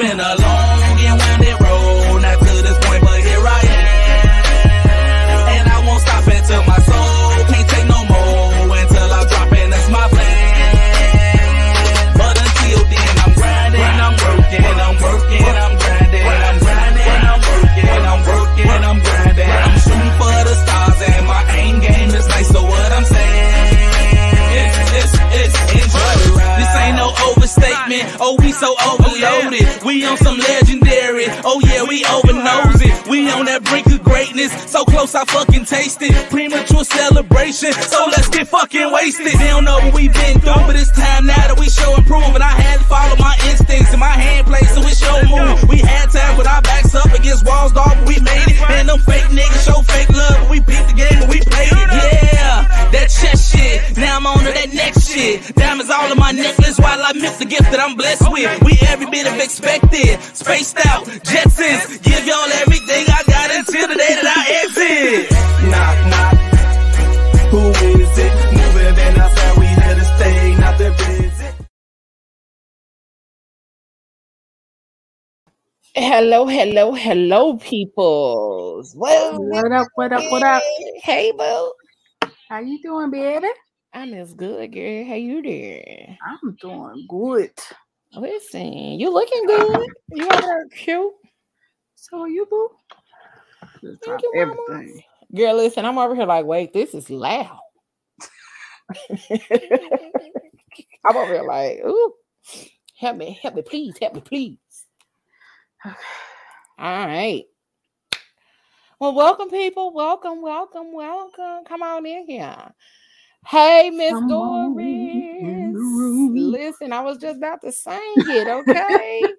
been a Hello, hello, peoples. Well, What up? What up? What up? Hey, boo. How you doing, baby? I'm as good, girl. How you doing? I'm doing good. Listen, you looking good. You are cute. So are you boo? Just Thank you, mama. Girl, listen, I'm over here like, wait, this is loud. I'm over here like, ooh, help me, help me, please, help me, please. All right. Well, welcome, people. Welcome, welcome, welcome. Come on in here. Hey, Miss Doris. Listen, I was just about to sing it, okay?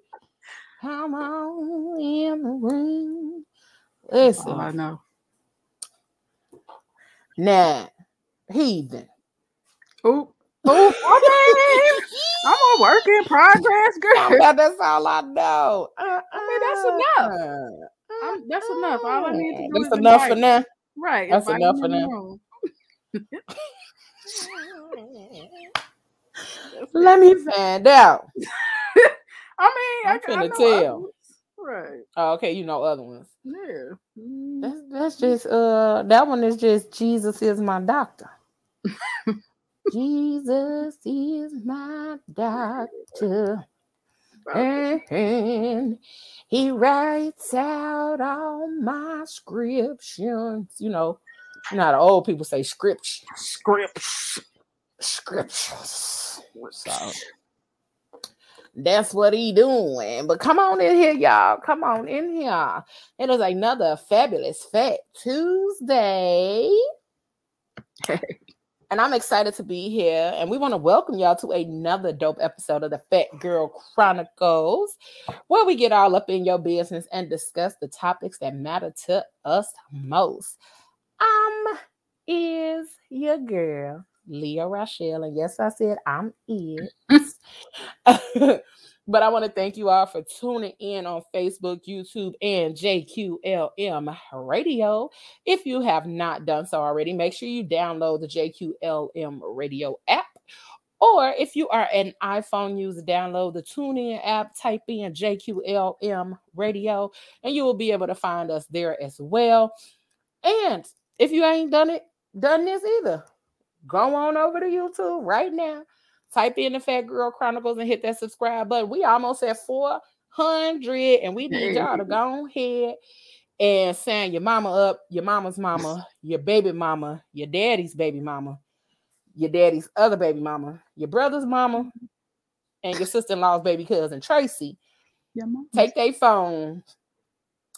Come on in the room. Listen, Oh, I know. now, heathen. Oop. Okay. I'm a work in progress, girl. That's all I know. Uh, I mean, that's enough. I'm, that's enough. All I need to do That's is enough for now. Right. That's enough for now. Let me find out. I mean, I'm I, I finna know tell. others. Right. Oh, okay, you know other ones. Yeah. Mm. That's that's just uh that one is just Jesus is my doctor. Jesus is my doctor. And he writes out all my scriptions. You know, you know how the old people say scripture. Scripts. Scriptures. So that's what he doing. But come on in here, y'all. Come on in here. It is another fabulous Fat Tuesday. and I'm excited to be here. And we want to welcome y'all to another dope episode of the Phat Girl Chronicles, where we get all up in your business and discuss the topics that matter to us most. Um, is your girl, Leah Rochelle. And yes, I said I'm it. but I want to thank you all for tuning in on Facebook, YouTube, and JQLM Radio. If you have not done so already, make sure you download the JQLM Radio app. Or if you are an iPhone user, download the TuneIn app, type in JQLM Radio, and you will be able to find us there as well. And if you ain't done it, done this either, go on over to YouTube right now. Type in the Phat Girl Chronicles and hit that subscribe button. We almost at 400, and we need y'all to go ahead and sign your mama up, your mama's mama, your baby mama, your daddy's baby mama, your daddy's other baby mama, your brother's mama, and your sister-in-law's baby cousin Tracy. Take their phone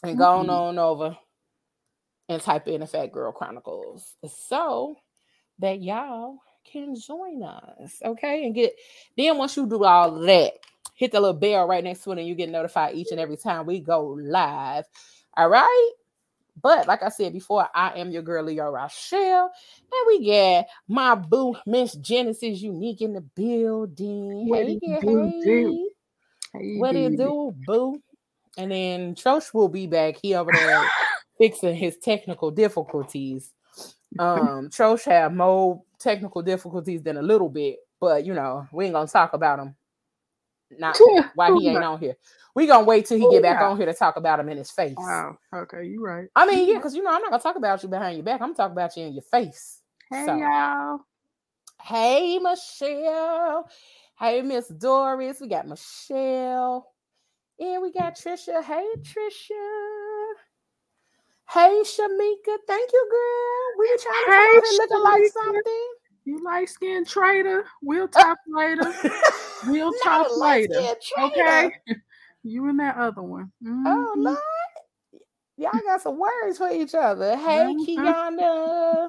and go on, Mhm. on over and type in the Phat Girl Chronicles so that y'all can join us. Okay. And get then once you do all that, hit the little bell right next to it and you get notified each and every time we go live. All right. But like I said before, I am your girl Leo Rochelle, and we get my boo Miss Genesis Unique in the building. What hey, yeah, do, do? hey. Hey, What it baby. do, boo? And then Trosh will be back. He over there fixing his technical difficulties. Um, Trosh have more technical difficulties than a little bit, but you know, we ain't gonna talk about him. Not why he ain't on here. We gonna wait till he get back on here to talk about him in his face. Wow. Okay, you right. I mean, yeah, because you know I'm not gonna talk about you behind your back. I'm gonna talk about you in your face. Hey So- y'all. Hey, Michelle. Hey, Miss Doris. We got Michelle. And we got Trisha. Hey, Trisha. Hey, Shamika. Thank you, girl. We were trying to come Hey, here looking like something. You light skinned trader. We'll talk later. We'll talk later. Okay. You and that other one. Oh, Mhm. Lord. Y'all got some words for each other. Hey, Mhm. Kiana.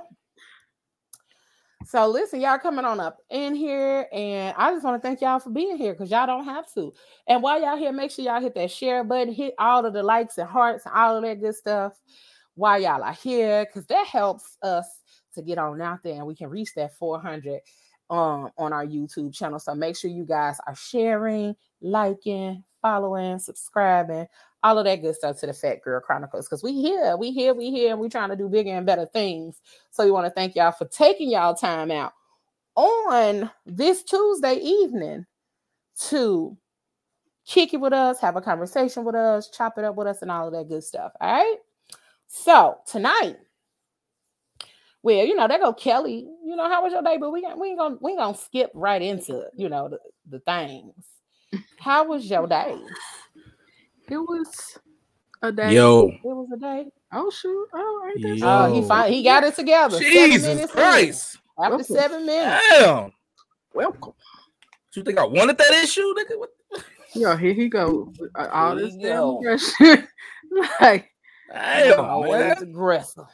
So listen, y'all coming on up in here, and I just want to thank y'all for being here because y'all don't have to. And while y'all here, make sure y'all hit that share button, hit all of the likes and hearts and all of that good stuff while y'all are here, because that helps us to get on out there and we can reach that 400 um on our YouTube channel. So make sure you guys are sharing, liking, following, subscribing, all of that good stuff to the Phat Girl Chronicles. Because we here, we here, we here, and we trying to do bigger and better things. So we want to thank y'all for taking y'all time out on this Tuesday evening to kick it with us, have a conversation with us, chop it up with us, and all of that good stuff. All right. So tonight, well, you know, there go Kelly. You know, how was your day? But we ain't, we ain't gonna we ain't gonna skip right into you know the, the things. How was your day? It was a day. Yo, It was a day. Oh shoot. Oh, ain't that Yo. Oh, he fin- he got it together. Seven Jesus minutes in. Christ! After Okay. seven minutes. Damn, welcome? Do you think I wanted that issue, nigga? What? Yo, here he go. Uh, all Here this he damn go. aggression. like, Damn, Always man. aggressive.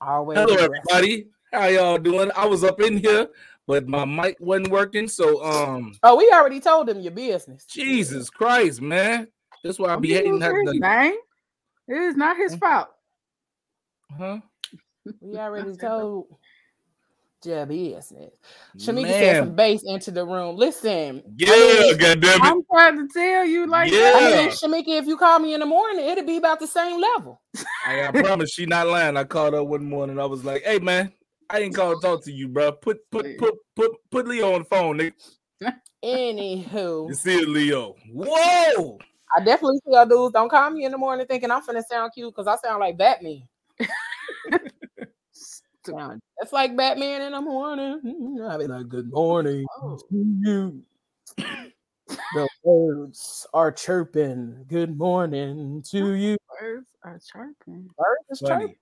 Always Hello, aggressive. everybody. How y'all doing? I was up in here, but my mic wasn't working. So, um, Oh, we already told him your business. Jesus Christ, man. That's why I be hating that. his name. It is not his fault. Huh? We already That's told your business. Shamika said some bass into the room. Listen, Yeah, I goddamn it. I'm trying to tell you, like, I Yeah. mean, Shamika, if you call me in the morning, it'll be about the same level. I, I promise she not lying. I called her one morning. I was like, "Hey, man, I ain't called to talk to you, bro. Put put put put put Leo on the phone, nigga. Anywho, You see it, Leo? Whoa! I definitely tell dudes don't call me in the morning thinking I'm finna sound cute because I sound like Batman. Sound It's like Batman in the morning. Mm-hmm. I'll be like, good morning Oh. to you. the birds are chirping. Good morning to you. birds are chirping. Birds is chirping.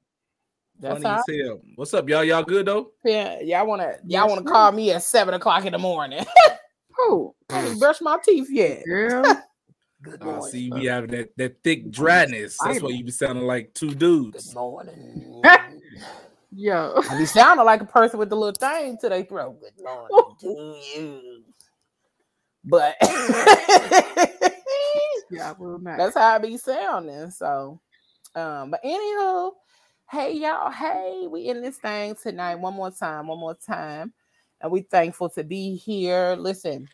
Funny, That's funny how hell. What's up, y'all? Y'all good though? yeah, y'all wanna y'all wanna call me at seven o'clock in the morning. Who? I didn't brush my teeth yet. Girl. Good I morning. see you be having that, that thick dryness. That's why Vital. you be sounding like two Good dudes. morning. Yo. I be sounding like a person with the little thing to their throat. Good morning to you. But Yeah, I will not. that's how I be sounding. So, um, but anywho, hey y'all, hey, we in this thing tonight. One more time, one more time, and we thankful to be here. Listen,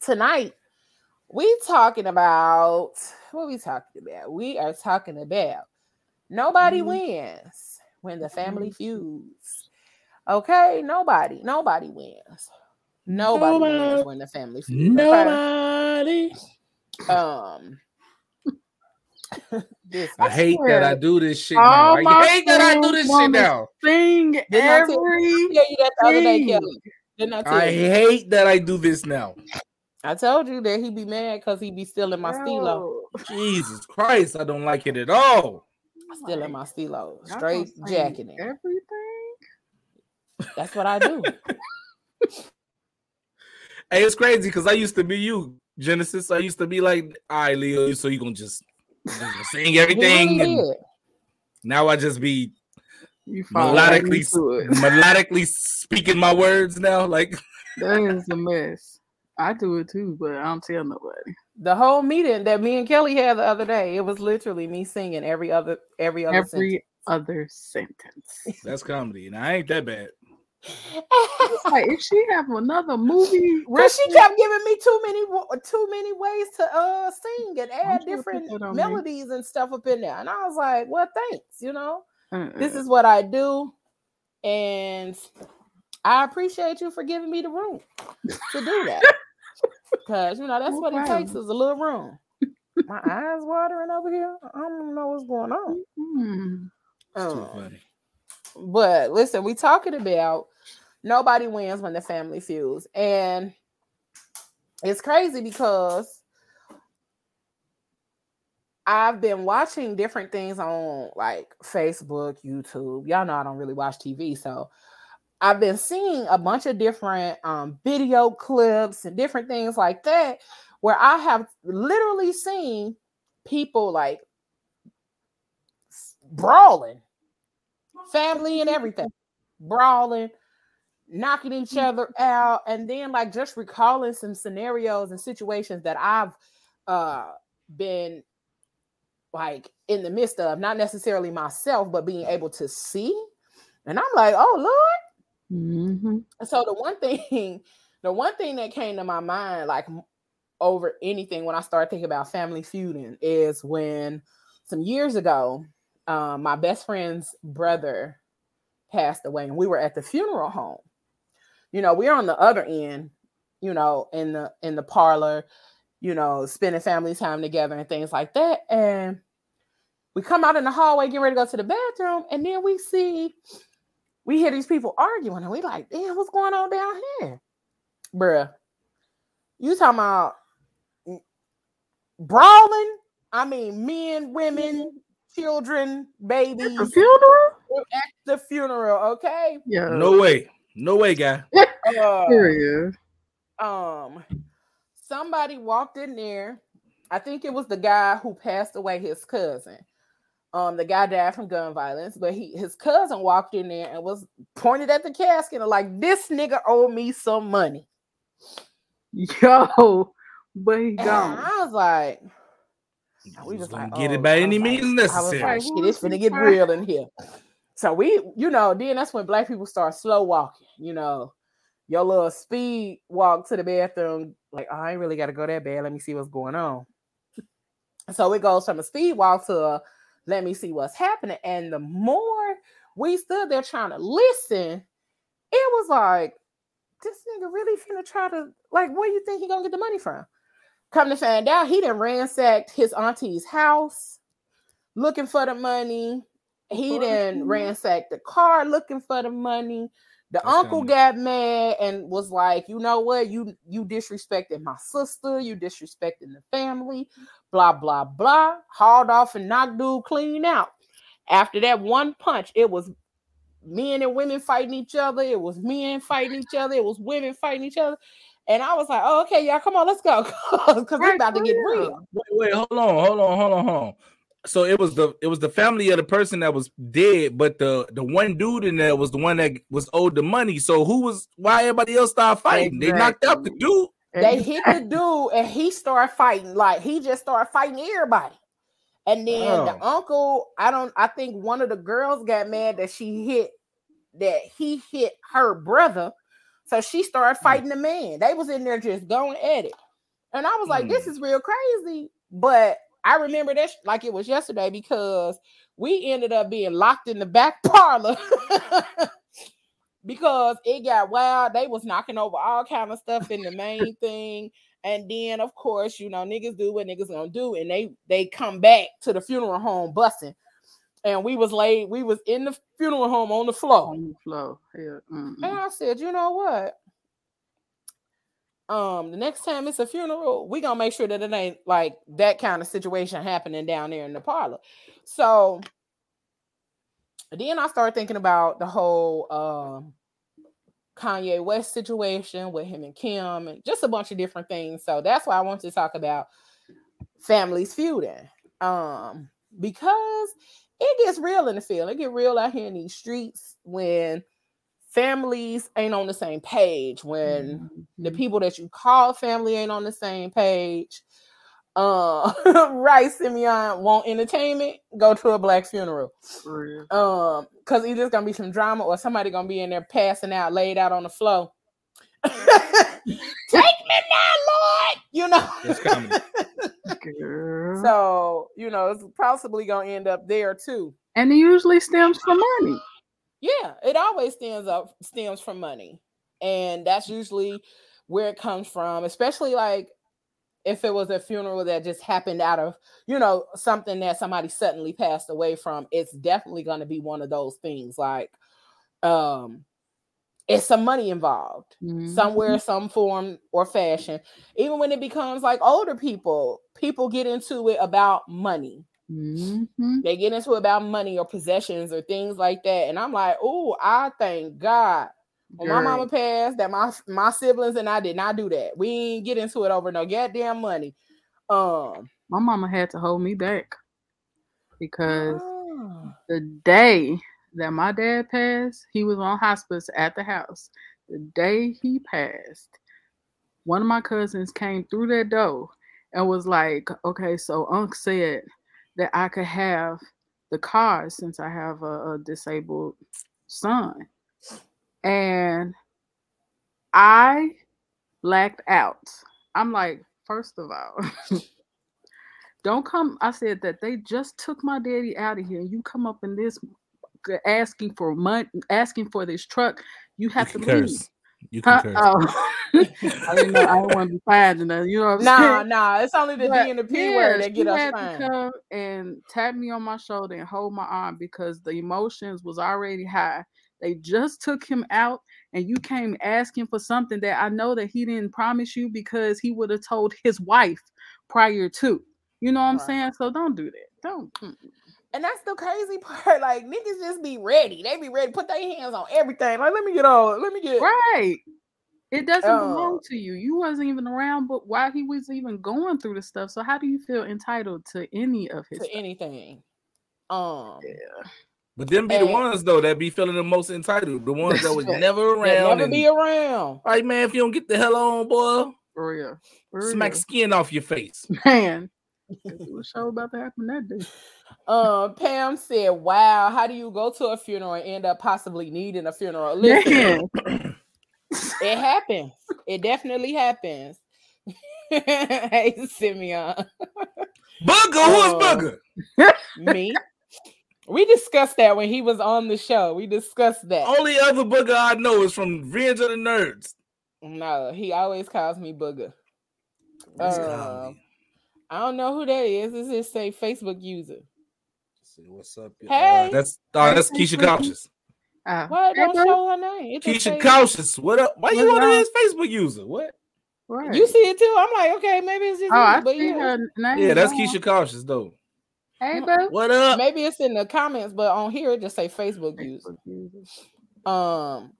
tonight we talking about what we talking about. We are talking about nobody Mhm. wins when the family feuds. Okay, nobody, nobody wins. Nobody, wins when the family feuds. okay? Nobody. Um, this I hate that I do this shit now. my I hate that I do this shit now. Sing Didn't every I tell you that the other day, thing. Kelly. Didn't I tell I you? hate that I do this now. I told you that he be mad because he be stealing my stilo. Jesus Christ, I don't like it at all. Stealing my stilo. Straight jacking it. Everything. That's what I do. Hey, it's crazy because I used to be you, Genesis. I used to be like, all right, Leo, so you gonna just, sing He really everything. And now I just be You fall right melodically melodically speaking my words now. Like That is a mess. I do it too, but I don't tell nobody. The whole meeting that me and Kelly had the other day, it was literally me singing every other every other Every other sentence. that's comedy, and I ain't that bad. Sentence. It's like if she have another movie, Cause she kept giving me too many too many ways to uh sing and add you different that on me? melodies and stuff up in there. And I was like, well, thanks, you know. This Uh-uh. is what I do. And I appreciate you for giving me the room to do that. Because you know that's what wow. it takes is a little room. My eyes watering over here. I don't know what's going on. Mm. It's too Um, funny. but listen, we talking about nobody wins when the family feuds, and it's crazy because I've been watching different things on like Facebook, YouTube. Y'all know I don't really watch TV, so I've been seeing a bunch of different um, video clips and different things like that, where I have literally seen people like brawling, family and everything, brawling, knocking each other out, and then like just recalling some scenarios and situations that I've uh been like in the midst of, not necessarily myself, but being able to see. And I'm like, oh Lord. Mhm. So the one thing, the one thing that came to my mind, like over anything when I started thinking about family feuding, is when some years ago, um, my best friend's brother passed away, and we were at the funeral home. You know, we're on the other end, you know, in the in the parlor, you know, spending family time together and things like that. And we come out in the hallway, getting ready to go to the bathroom, and then we see we hear these people arguing, and we like, damn, what's going on down here, bruh? You talking about brawling? I mean, men, women, children, babies The funeral? at the funeral. Okay. Yeah. No way. No way, guy. Uh, Period. um, somebody walked in there. I think it was the guy who passed away, his cousin. Um, the guy died from gun violence, but he his cousin walked in there and was pointed at the casket and like, this nigga owed me some money. Yo, but he And gone. I was like, we He's was gonna like, get oh, it by any was like- means I was necessary. like, shit, it's finna get real in here. So we, you know, then that's when black people start slow walking. You know, your little speed walk to the bathroom, like, oh, I ain't really got to go that bad. Let me see what's going on. So it goes from a speed walk to a let me see what's happening. And the more we stood there trying to listen, it was like, this nigga really finna try to, like, where you think he gonna get the money from? Come to find out, he done ransacked his auntie's house looking for the money. He What? then ransacked the car looking for the money. The That's uncle kinda- got mad and was like, you know what? You you disrespected my sister, you disrespecting the family, blah blah blah. Hauled off and knocked dude clean out. After that one punch, it was men and women fighting each other. It was men fighting each other. It was women fighting each other. And I was like, oh, okay, y'all, come on, let's go. Because it's Right, about to get real. real. Wait, wait, hold on, hold on, hold on, hold on. So it was the it was the family of the person that was dead, but the the one dude in there was the one that was owed the money. So who was why everybody else started fighting? They knocked out the dude. They hit the dude and he started fighting. Like he just started fighting everybody. And then the Oh. uncle, I don't, I think one of the girls got mad that she hit, that he hit her brother. So she started Hmm. fighting the man. They was in there just going at it. And I was like, this Hmm. is real crazy. But I remember that sh- like it was yesterday because we ended up being locked in the back parlor because it got wild. They was knocking over all kind of stuff in the main thing. And then of course, you know, niggas do what niggas gonna do, and they they come back to the funeral home bussing. And we was laid, we was in the funeral home on the floor. on the floor. Mm-mm. And I said, you know what? Um, the next time it's a funeral, we gonna make sure that it ain't like that kind of situation happening down there in the parlor. So then I started thinking about the whole um Kanye West situation with him and Kim and just a bunch of different things. So that's why I wanted to talk about families feuding. Um, because it gets real in the field. It get real out here in these streets when families ain't on the same page, when the Mhm. people that you call family ain't on the same page. Uh, right, Simeon want entertainment, go to a black funeral. For. Um, because either it's gonna be some drama or somebody gonna be in there passing out, laid out on the floor. Take me now, Lord. You know. It's comedy. Girl. so you know it's possibly gonna end up there too. and it usually stems from money. Yeah, it always stems up stems from money, and that's usually where it comes from, especially like if it was a funeral that just happened out of, you know, something that somebody suddenly passed away from, it's definitely going to be one of those things like um it's some money involved Mhm. somewhere some form or fashion even when it becomes like older people people get into it about money Mhm. they get into about money or possessions or things like that. And i'm like oh i thank god. When my mama passed that my my siblings and i did not do that. We ain't get into it over no goddamn money. Um My mama had to hold me back because ah, the day that my dad passed, he was on hospice at the house. The day he passed, one of my cousins came through that door and was like, "Okay, so Unc said that I could have the car since I have a, a disabled son," and I blacked out. I'm like, first of all. Don't come. I said that they just took my daddy out of here, and you come up in this asking for money, asking for this truck. You You have can to leave. Curse. You can Huh? curse. Oh. I didn't know. I didn't want to be fired. And you know what I'm nah saying? nah it's only the But, d and the p yeah, word that get us had fined come and tap me on my shoulder and hold my arm because the emotions was already high. They just took him out, and you came asking for something that I know that he didn't promise you because he would have told his wife prior to. You know what I'm Right. saying? So don't do that. Don't. And that's the crazy part. Like niggas just be ready. They be ready. Put their hands on everything. Like let me get on. Let me get. Right. It doesn't belong Oh. to you. You wasn't even around, but while he was even going through the stuff. So how do you feel entitled to any of his to stuff? anything. Um, But them be the ones though that be feeling the most entitled. The ones that was never they'll around. never and- be around. Like man, if you don't get the hell on, boy, For real. For smack real. skin off your face. Man. What show about to happen that day? Um, Pam said, "Wow, how do you go to a funeral and end up possibly needing a funeral?" Listen, it happens. It definitely happens. hey, Simeon, Booger, who's Oh. Booger? me. We discussed that when he was on the show. We discussed that. Only other Booger I know is from Revenge of the Nerds. No, he always calls me Booger. That's Um, comedy. I don't know who that is. This is say Facebook user. Let's see what's up. Uh, Hey. that's oh, that's Keisha Facebook. Cautious. Why it hey, don't show her name? It just Keisha say- Cautious. What up? Why you What's on up? his Facebook user? What? Right. You see it too? I'm like, okay, maybe it's just Oh, me, I but see yeah, her name. Yeah, that's on. Keisha Cautious though. Hey, bro. What up? maybe it's in the comments, but on here it just say Facebook user. Facebook user. Um,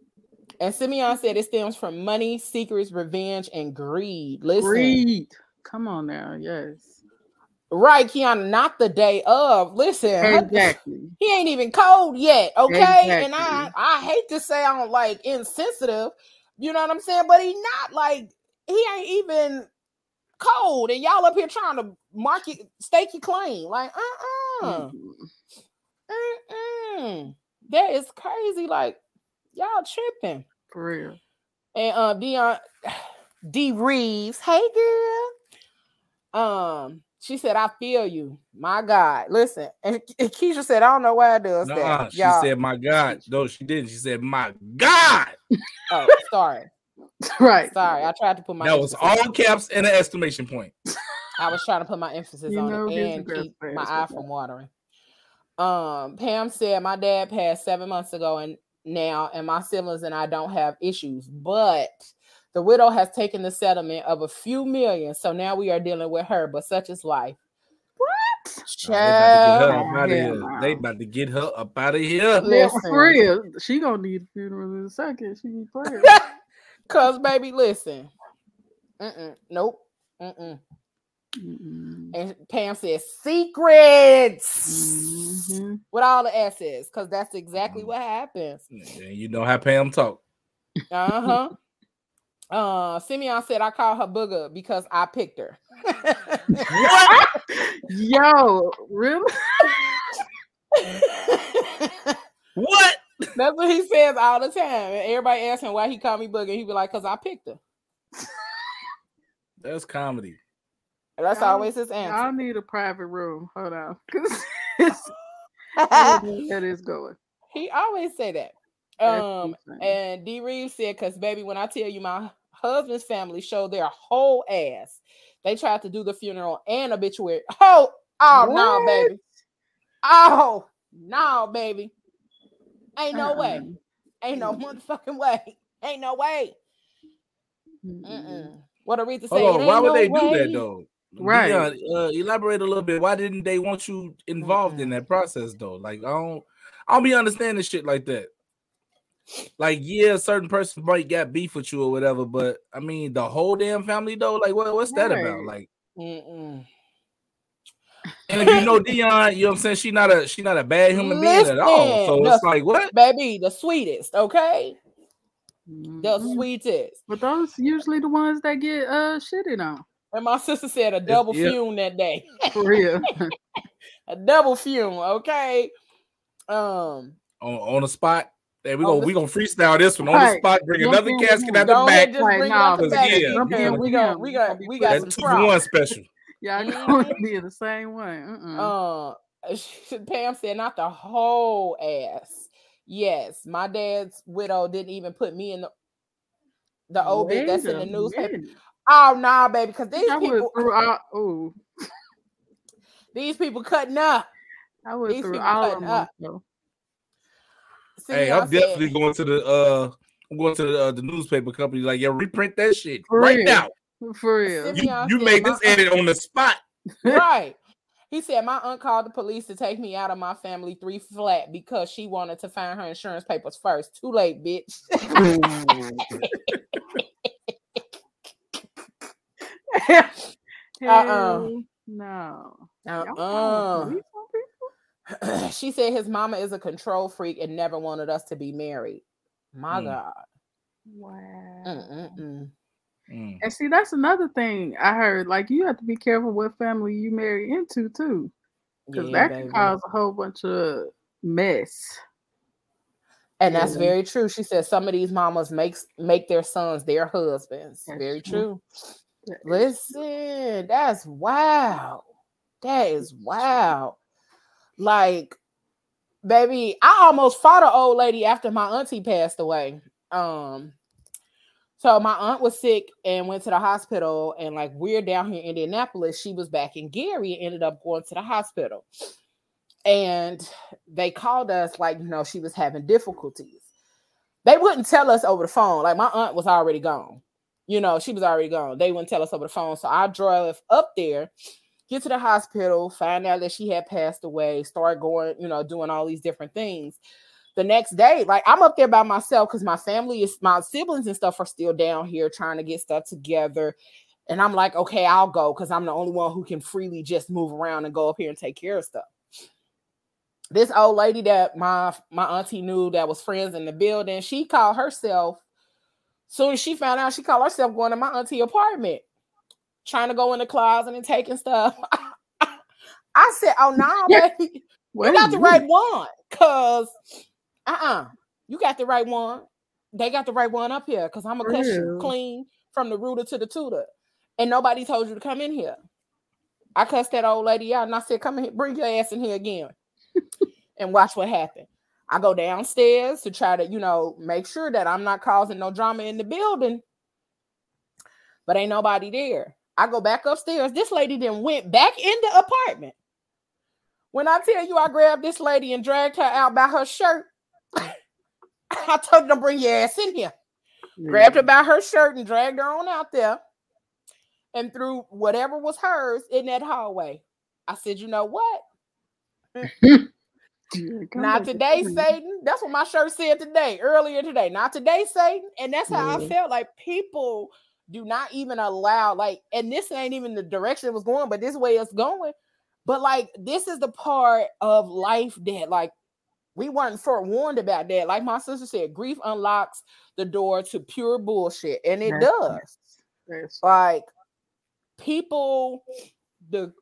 and Simeon said it stems from money, secrets, revenge, and greed. Listen, Greed. Come on now. Yes. right, Kiana, not the day of. Listen, Exactly. he ain't even cold yet, okay? And I I hate to say I'm like insensitive, you know what I'm saying? But he not like he ain't even cold, and y'all up here trying to market stake your claim. Like, uh-uh. Mm-mm. Mm-mm. That is crazy. Like, y'all tripping. For real. And uh Dion D Reeves, hey girl. Um, she said, I feel you. My God. Listen, and and Keisha said, I don't know why I does Nuh-uh. that. She Y'all- said, "My God." No, she didn't. She said, "My God." oh, sorry. right. Sorry. I tried to put my That was emphasis- all caps and an exclamation point. I was trying to put my emphasis You on know it and keep my eye from watering. Um, Pam said my dad passed seven months ago and now, and my siblings and I don't have issues, but the widow has taken the settlement of a few million, so now we are dealing with her. But such is life. Nah, they Child, about to get her up out of here. They about to get her up out of here. Yeah, Listen. for real. She gonna need a funeral in a second. She need prayer. Cause baby, listen. Mm-mm, nope. Mm-mm. Mm-mm. And Pam says secrets Mhm. with all the S's, because that's exactly Mhm. what happens. And you know how Pam talk. Uh-huh. Uh Simeon said I call her booger because I picked her. Yo, really? What? That's what he says all the time. And everybody asks him why he called me booger. He be like, because I picked her. That's comedy. And that's Y'all- always his answer. I need a private room. Hold on. 'Cause it's- I don't know where this going. he always say that. Um and D Reeves said, because baby, when I tell you my husband's family showed their whole ass. They tried to do the funeral and obituary. Oh, oh no, baby. Oh no, baby. Ain't no way. Uh-uh. Ain't no motherfucking way. Ain't no way. Mm-mm. What Aretha say? Hold on, why would no they do that though? Right. Dion, uh, elaborate a little bit. Why didn't they want you involved in that process though? Like I don't, I don't be understanding shit like that. Like yeah, a certain person might got beef with you or whatever, but I mean the whole damn family though. Like what, what's that about? Like, Mm-mm. and if you know Dion, you know what I'm saying. She not a she not a bad human being at all. So Listen, it's like what? Baby, the sweetest, okay? The Mm-mm. sweetest. But those usually the ones that get uh shitted on. And my sister said a double yeah. fume that day. For real. a double fume, okay? Um, On on the spot. Hey, we On gonna we gonna freestyle this one on the spot. Bring Jump another casket him. out the back. ahead, just bring nah, out the back. yeah, and jump we in got, we got, we got, be we got That some two props. for one special. Y'all gonna be the same way. Uh-uh. Uh, she- Pam said not the whole ass. Yes, my dad's widow didn't even put me in the the obit that's in the newspaper. minute. Oh nah, baby, because these I went people, through all. Oh, these people cutting up. I went These through all of them. Up. though. Hey, I'm said- definitely going to the uh I'm going to the, uh, the newspaper company. Like, yeah, reprint that shit For right real. now. For real. Simeon- You, you said made my this edit on the spot. right. He said my aunt called the police to take me out of my family three flat because she wanted to find her insurance papers first. Too late, bitch. Hell No. Y'all calling Uh-uh. Police on people? she said his mama is a control freak and never wanted us to be married. My Mm. God. Wow. Mm-mm-mm. Mm. And see, that's another thing I heard. Like, you have to be careful what family you marry into too, because Yeah, that baby. can cause a whole bunch of mess. And that's Yeah. very true. She said some of these mamas makes make their sons their husbands. That's very true. true. That is- Listen, that's wow. That is wow. Like, baby, I almost fought an old lady after my auntie passed away. Um, so my aunt was sick and went to the hospital, and like we're down here in Indianapolis, she was back in Gary and ended up going to the hospital. And they called us like, you know, she was having difficulties. They wouldn't tell us over the phone. Like my aunt was already gone you know, she was already gone. They wouldn't tell us over the phone. So I drove up there, get to the hospital, find out that she had passed away, start going, you know, doing all these different things. The next day, like I'm up there by myself because my family is my siblings and stuff are still down here trying to get stuff together. And I'm like, okay, I'll go because I'm the only one who can freely just move around and go up here and take care of stuff. This old lady that my my auntie knew that was friends in the building, she called herself Soon as she found out, she called herself going to my auntie apartment, trying to go in the closet and taking stuff. I said, "Oh no, baby, Wait you got the right one, cause uh-uh, you got the right one. They got the right one up here, cause I'm gonna cuss you clean from the rooter to the tutor, and nobody told you to come in here. I cussed that old lady out, and I said, "Come in, here, bring your ass in here again, and watch what happened." I go downstairs to try to, you know, make sure that I'm not causing no drama in the building. But ain't nobody there. I go back upstairs. This lady then went back in the apartment. When I tell you I grabbed this lady and dragged her out by her shirt, I told her to bring your ass in here. Grabbed her by her shirt and dragged her on out there and threw whatever was hers in that hallway. I said, you know what? Not today, Satan. That's what my shirt said today, earlier today. Not today, Satan. And that's how I felt like people do not even allow, like, and this ain't even the direction it was going, but this way it's going. But like, this is the part of life that, like, we weren't forewarned about that. Like my sister said, grief unlocks the door to pure bullshit, and it does like people the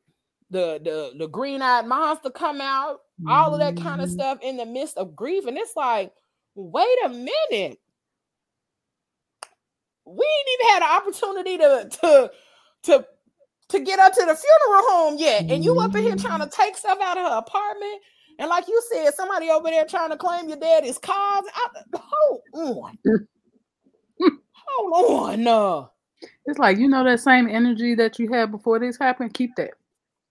the the the green-eyed monster come out all of that kind of Mhm. stuff in the midst of grief and it's like wait a minute we ain't even had an opportunity to to to to get her to the funeral home yet and you up in here trying to take stuff out of her apartment and like you said somebody over there trying to claim your daddy's cars I, hold on Hold on, no. It's like you know that same energy that you had before this happened. Keep that.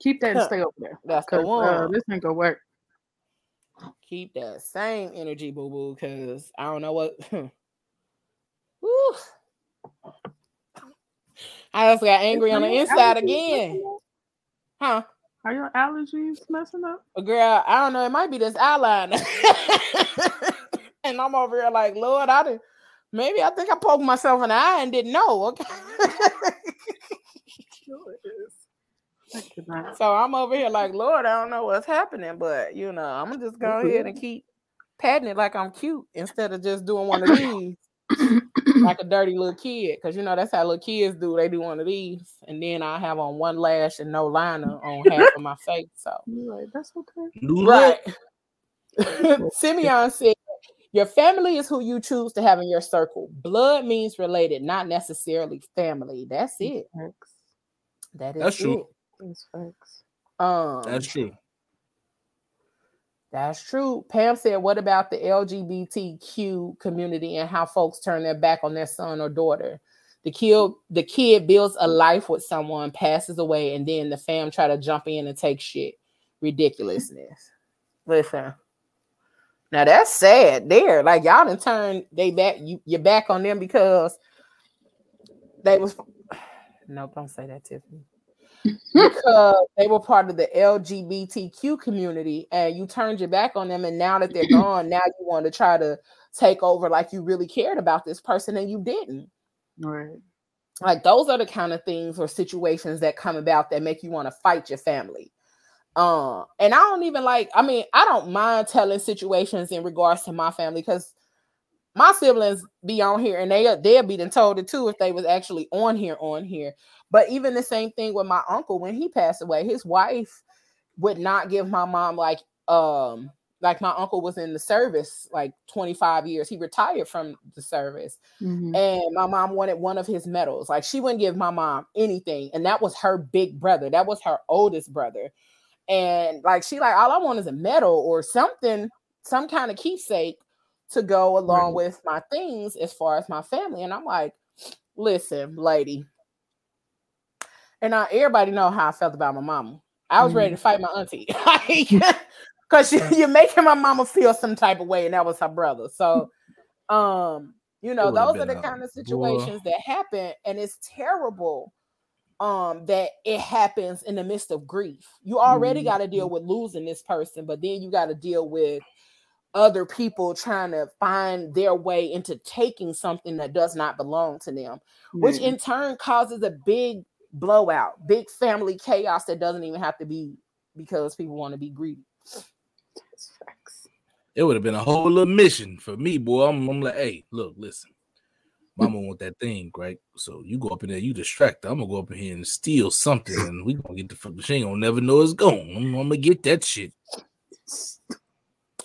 Keep that and stay over there. That's the 'Cause, one. Uh, this ain't gonna work. Keep that same energy, boo boo, because I don't know what. Woo. I just got angry on the inside again. Huh? Are your allergies messing up? Girl, I don't know. It might be this eyeliner. and I'm over here like, Lord, I didn't. Maybe I think I poked myself in the eye and didn't know. Okay. So I'm over here like, Lord, I don't know what's happening, but you know, I'm just go ahead and keep patting it like I'm cute instead of just doing one of these like a dirty little kid. Cause you know that's how little kids do. They do one of these, and then I have on one lash and no liner on half of my face. So You're like, that's okay. Right. Simeon said, Your family is who you choose to have in your circle. Blood means related, not necessarily family. That's it. Facts. That is That's true. it. That's facts. Um, That's true. That's true. Pam said, What about the LGBTQ community and how folks turn their back on their son or daughter? The kid, the kid builds a life with someone, passes away, and then the fam try to jump in and take shit. Ridiculousness. Listen. Now that's sad there. Like y'all done turn they back you you're back on them because they was no, don't say that, Tiffany. Because they were part of the LGBTQ community and you turned your back on them, and now that they're gone, now you want to try to take over like you really cared about this person and you didn't. Right. Like those are the kind of things or situations that come about that make you want to fight your family. Um, and I don't even like, I mean, I don't mind telling situations in regards to my family because my siblings be on here and they they'll be done told it too if they was actually on here on here. But even the same thing with my uncle when he passed away, his wife would not give my mom like um like my uncle was in the service like 25 years. He retired from the service Mhm. and my mom wanted one of his medals. Like she wouldn't give my mom anything, and that was her big brother. That was her oldest brother, and like she like all I want is a medal or something, some kind of keepsake to go along Right. with my things as far as my family. And I'm like, listen, lady, and now everybody know how I felt about my mama. I was ready to fight my auntie, because you're making my mama feel some type of way, and that was her brother. So, um, you know, those are the kind of boy. situations that happen, and it's terrible. Um, that it happens in the midst of grief. You already got to deal with losing this person, but then you got to deal with other people trying to find their way into taking something that does not belong to them which in turn causes a big blowout, big family chaos that doesn't even have to be because people want to be greedy. It would have been a whole little mission for me, boy. I'm, I'm like, hey, look, listen. Mama want that thing, right? So you go up in there, you distract her. I'm gonna go up in here and steal something, and we gonna get the fuck. She ain't gonna never know it's gone. I'm, I'm gonna get that shit.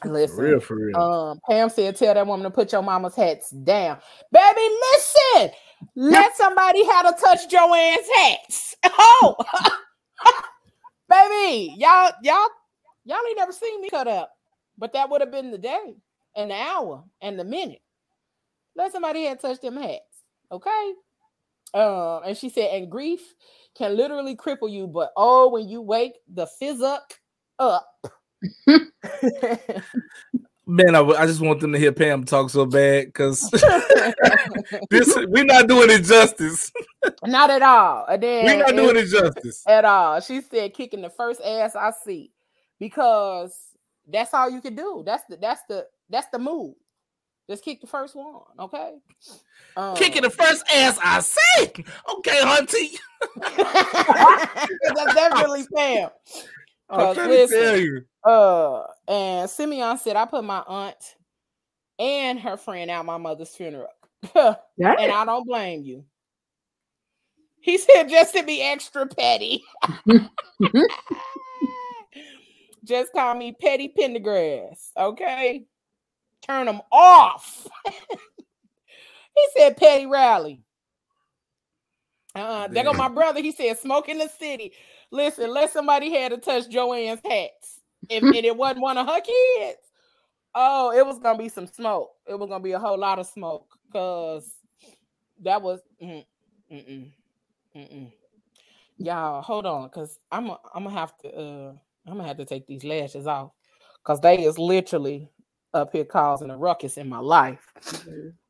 For Listen, real, for real. um, Pam said, "Tell that woman to put your mama's hats down, baby. Listen, let somebody have to touch Joanne's hats. Oh, baby, y'all, y'all, y'all ain't never seen me cut up, but that would have been the day, and the hour, and the minute. Let somebody had touched them hats, okay? Um, and she said, and grief can literally cripple you, but oh, when you wake the physic up." Man, I just want them to hear Pam talk so bad because this we're not doing it justice. Not at all. Then We're not doing it justice. at all. She said kicking the first ass I see because that's all you can do. That's the that's the that's the move. Just kick the first one, okay? Um, Kicking the first ass I see. Okay, Hunty. that's definitely Pam. I'm 'Cause trying to tell you. Uh, and Simeon said I put my aunt and her friend at my mother's funeral, and I don't blame you. He said just to be extra petty. just call me Petty Pendergrass, okay? Turn them off. he said Petty Rally. Uh, there go my brother. He said smoke in the city. Listen, let somebody had to touch Joanne's hats. If and it wasn't one of her kids, oh, it was gonna be some smoke. It was gonna be a whole lot of smoke because that was mm, mm-mm, mm-mm. y'all hold on because i'm i i'm gonna have to uh i'm gonna have to take these lashes off because they is literally up here causing a ruckus in my life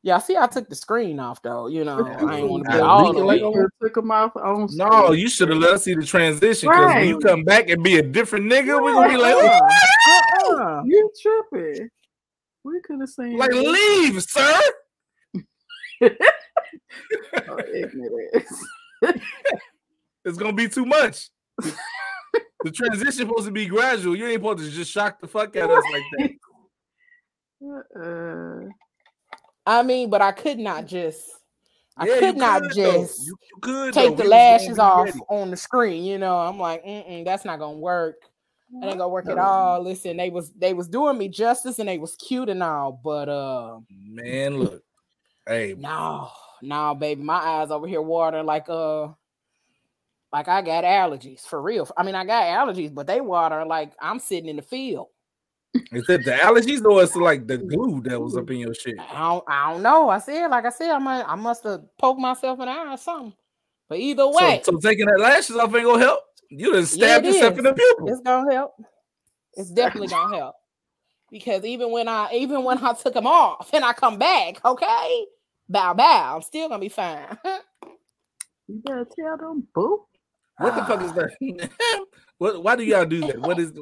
yeah see i took the screen off though you know i ain't want to Nah, be all can of it. took them off on No, you should have let us see the transition because when you come back and be a different nigga, we're gonna be like, Uh-uh, "Oh, uh-uh. You tripping? We could have seen. like this. leave, sir. Oh, ignorant. It's gonna be too much. the transition supposed to be gradual. You ain't supposed to just shock the fuck out of us like that. I mean but i could not just i Yeah, could not just You, you could take though. the lashes off on the screen. You know, I'm like, Mm-mm, that's not gonna work. It ain't gonna work at all. Listen, they was they was doing me justice and they was cute and all, but uh, Man, look, hey, no, no, baby, my eyes over here watering like uh, like I got allergies for real. I mean, I got allergies, but they water like I'm sitting in the field. Is it the allergies or it's like the glue that was up in your shit? I don't, I don't know. I said, like I said, I might, I must have poked myself in the eye or something. But either way, so taking that lashes off ain't gonna help. You done Yeah, stabbed it yourself is. in the pupil. It's gonna help. It's definitely gonna help. Because even when I even when I took them off and I come back, okay, bow bow, I'm still gonna be fine. you better tell them, boo. What the fuck is ah. that? what? Why do y'all do that? What is?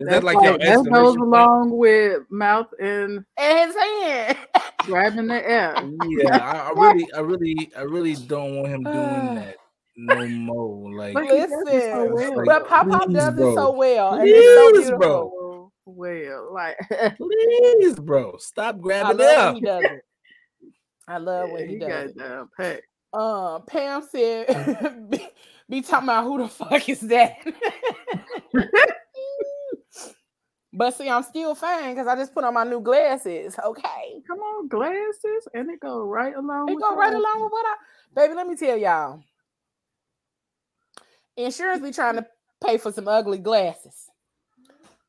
Is that That's like your that goes exclamation point? along with mouth and and his hand. grabbing the air. Yeah, I, I really, I really, I really don't want him doing that no more. Like, But he does it Listen, so well. but Pop Pop does bro. it so well, and it's so Please, beautiful. bro. Well, like please, bro, stop I grabbing love up. when he does it. I love when yeah, he he does got it. down packed. Uh, Pam said, be, be talking about who the fuck is that? But see, I'm still fine because I just put on my new glasses. Okay. Come on, glasses, and it go right along. It with go right outfit. along with what I baby, let me tell y'all. Insurance be trying to pay for some ugly glasses.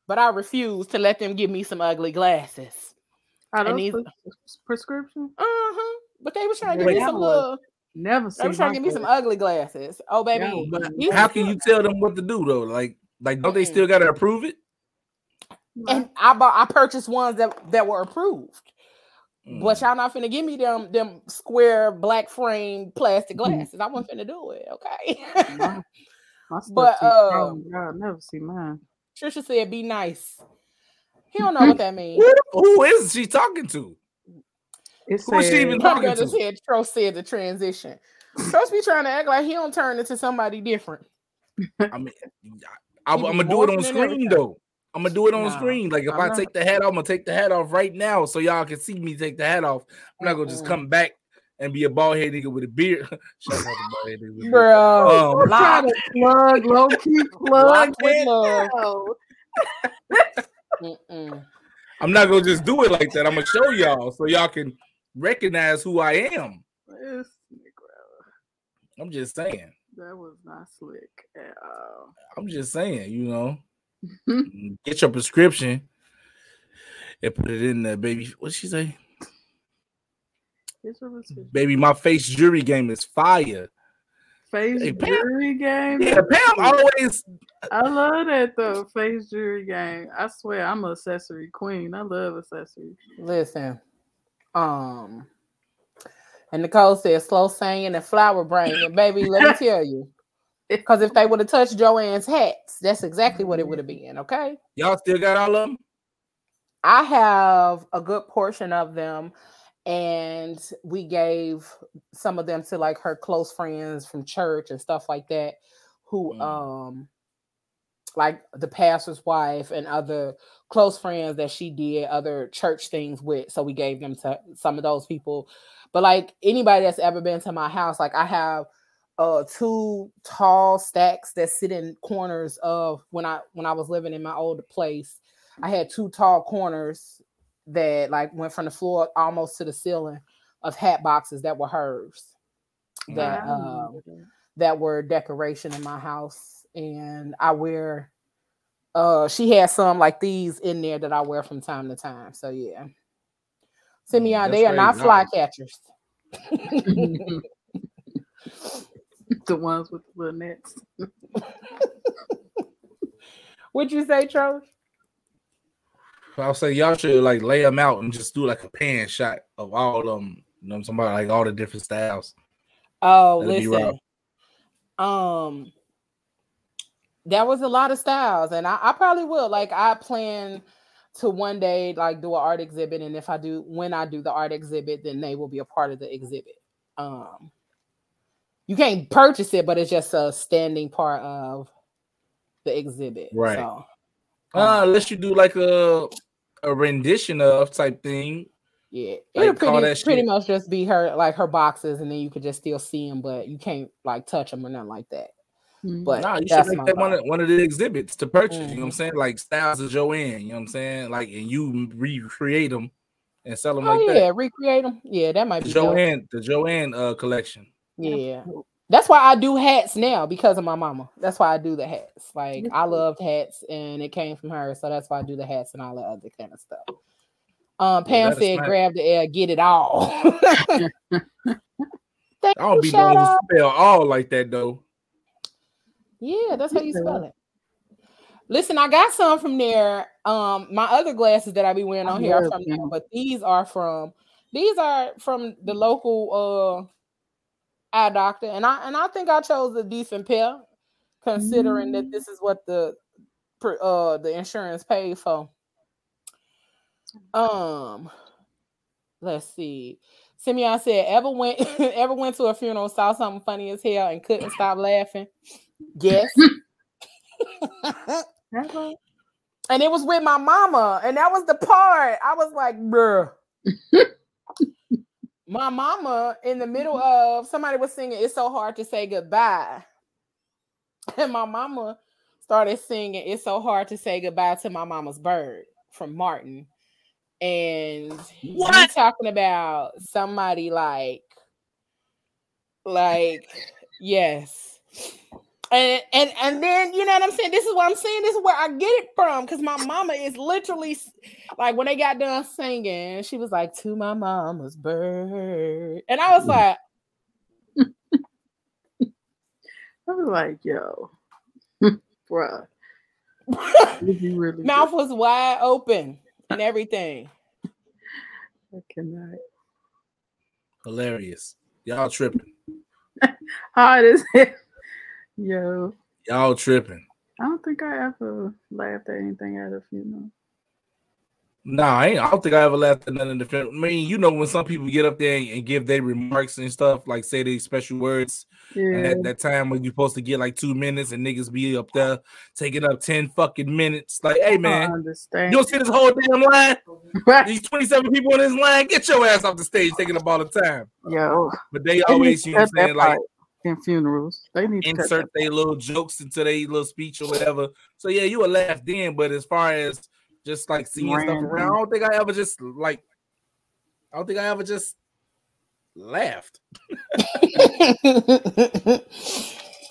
But I refuse to let them give me some ugly glasses. Are And those these- pres- prescription? Uh-huh. But they was trying to give me some was- little Never they seen. was trying to give me some ugly glasses. Oh baby. Yeah, but- How can you tell them what to do though? Like, like don't they Mm-mm. still gotta approve it? And I bought I purchased ones that that were approved. But Mm. y'all not finna give me them them square black frame plastic Mhm. glasses. I wasn't finna do it, okay? My, my But, too uh, strong. Y'all never see mine. Trisha said, "Be nice." He don't know what that means. Who, who is she talking to? It Who is she even My talking brother to? said, "Tro said the transition." Tro be trying to act like he don't turn into somebody different. I mean, I, He am gonna do it on screen though. I'm gonna do it on Nah, screen. Like if I'm I not. take the hat off, I'm gonna take the hat off right now so y'all can see me take the hat off. I'm not gonna just come back and be a bald head nigga with a beard. Shout out to bald head nigga with a beard. Bro, Um, Try to plug, low key plug. Locked with it love. I'm not gonna just do it like that. I'm gonna show y'all so y'all can recognize who I am. I'm just saying. That was not slick at all. I'm just saying, you know, get your prescription and put it in there, baby. What she say? It's a prescription. Baby, my face jury game is fire. Face Hey, Pam- jury game. Yeah, Pam always I love that though. Face jury game. I swear I'm an accessory queen. I love accessories. Listen, um, and Nicole said slow singing and flower brain. And baby, let me tell you, because if they would have touched Joanne's hats, that's exactly what it would have been. Okay, y'all still got all of them. I have a good portion of them, and we gave some of them to like her close friends from church and stuff like that, who Mm. um like the pastor's wife and other close friends that she did other church things with. So we gave them to some of those people. But like anybody that's ever been to my house, like I have uh two tall stacks that sit in corners of when I when I was living in my old place. I had two tall corners that like went from the floor almost to the ceiling of hat boxes that were hers. That Wow. um that were decoration in my house and I wear uh she has some like these in there that I wear from time to time. So yeah. Me Mm, that's they are not crazy. fly catchers. the ones with the little nets. What'd you say, Charles? I'll say y'all should like lay them out and just do like a pan shot of all of them. You know, somebody like all the different styles. Oh, That'd be listen. Um, that was a lot of styles, and I, I probably will. Like, I plan to one day like do an art exhibit, and if I do, when I do the art exhibit, then they will be a part of the exhibit. Um, you can't purchase it, but it's just a standing part of the exhibit. Right. So, Uh, unless you do like a a rendition of type thing. yeah, Like, it'll call pretty, pretty much just be her like her boxes, and then you could just still see them, but you can't like touch them or nothing like that. Mm. But Nah, you should make that one of, one of the exhibits to purchase. You know what I'm Mhm. saying? Like styles of Joanne. You know what I'm saying? Like and you recreate them and sell them Oh like yeah, recreate them. Yeah, that might that. be The dope. Joanne, the Joanne uh collection. Yeah. That's why I do hats now because of my mama. That's why I do the hats. Like I loved hats and it came from her. So that's why I do the hats and all that other kind of stuff. Um Pam is said nice. grab the air, get it all. Thank I don't you, be knowing to spell all like that though. Yeah, that's how you spell it. Listen, I got some from there. Um, my other glasses that I be wearing on here are from there, but these are from these are from the local uh eye doctor, and I and I think I chose a decent pair, considering that this is what the uh the insurance paid for. Um, let's see. Simeon said, "Ever went ever went to a funeral, saw something funny as hell, and couldn't stop laughing?" Yes. Hello. and it was with my mama, and that was the part I was like, bruh. my mama in the middle of somebody was singing "It's So Hard to Say Goodbye," and my mama started singing "It's So Hard to Say Goodbye to My Mama's Bird" from Martin, and you What? talking about somebody like, like, yes. And, and and then you know what I'm saying. This is what I'm saying. This is where I get it from because my mama is literally like when they got done singing, she was like to my mama's bird, and I was like, I was like, yo, bruh. Really mouth was wide open and everything. I cannot. Hilarious. Y'all tripping. Hard as hell. Yo. Y'all tripping. I don't think I ever laughed at anything at a funeral. Nah, I, ain't, I don't think I ever laughed at nothing different. I mean, you know, when some people get up there and give their remarks and stuff, like say their special words, and Yeah. at that time when you're supposed to get like two minutes and niggas be up there taking up 10 fucking minutes. Like, hey man, you don't see this whole damn line? These 27 people in this line, get your ass off the stage taking up all the time. Yo. But they They always, you know what I'm saying, like part in funerals. They need to insert their little jokes into their little speech or whatever. So yeah, you would laugh then, but as far as just like seeing stuff around, I don't think I ever just like I don't think I ever just laughed.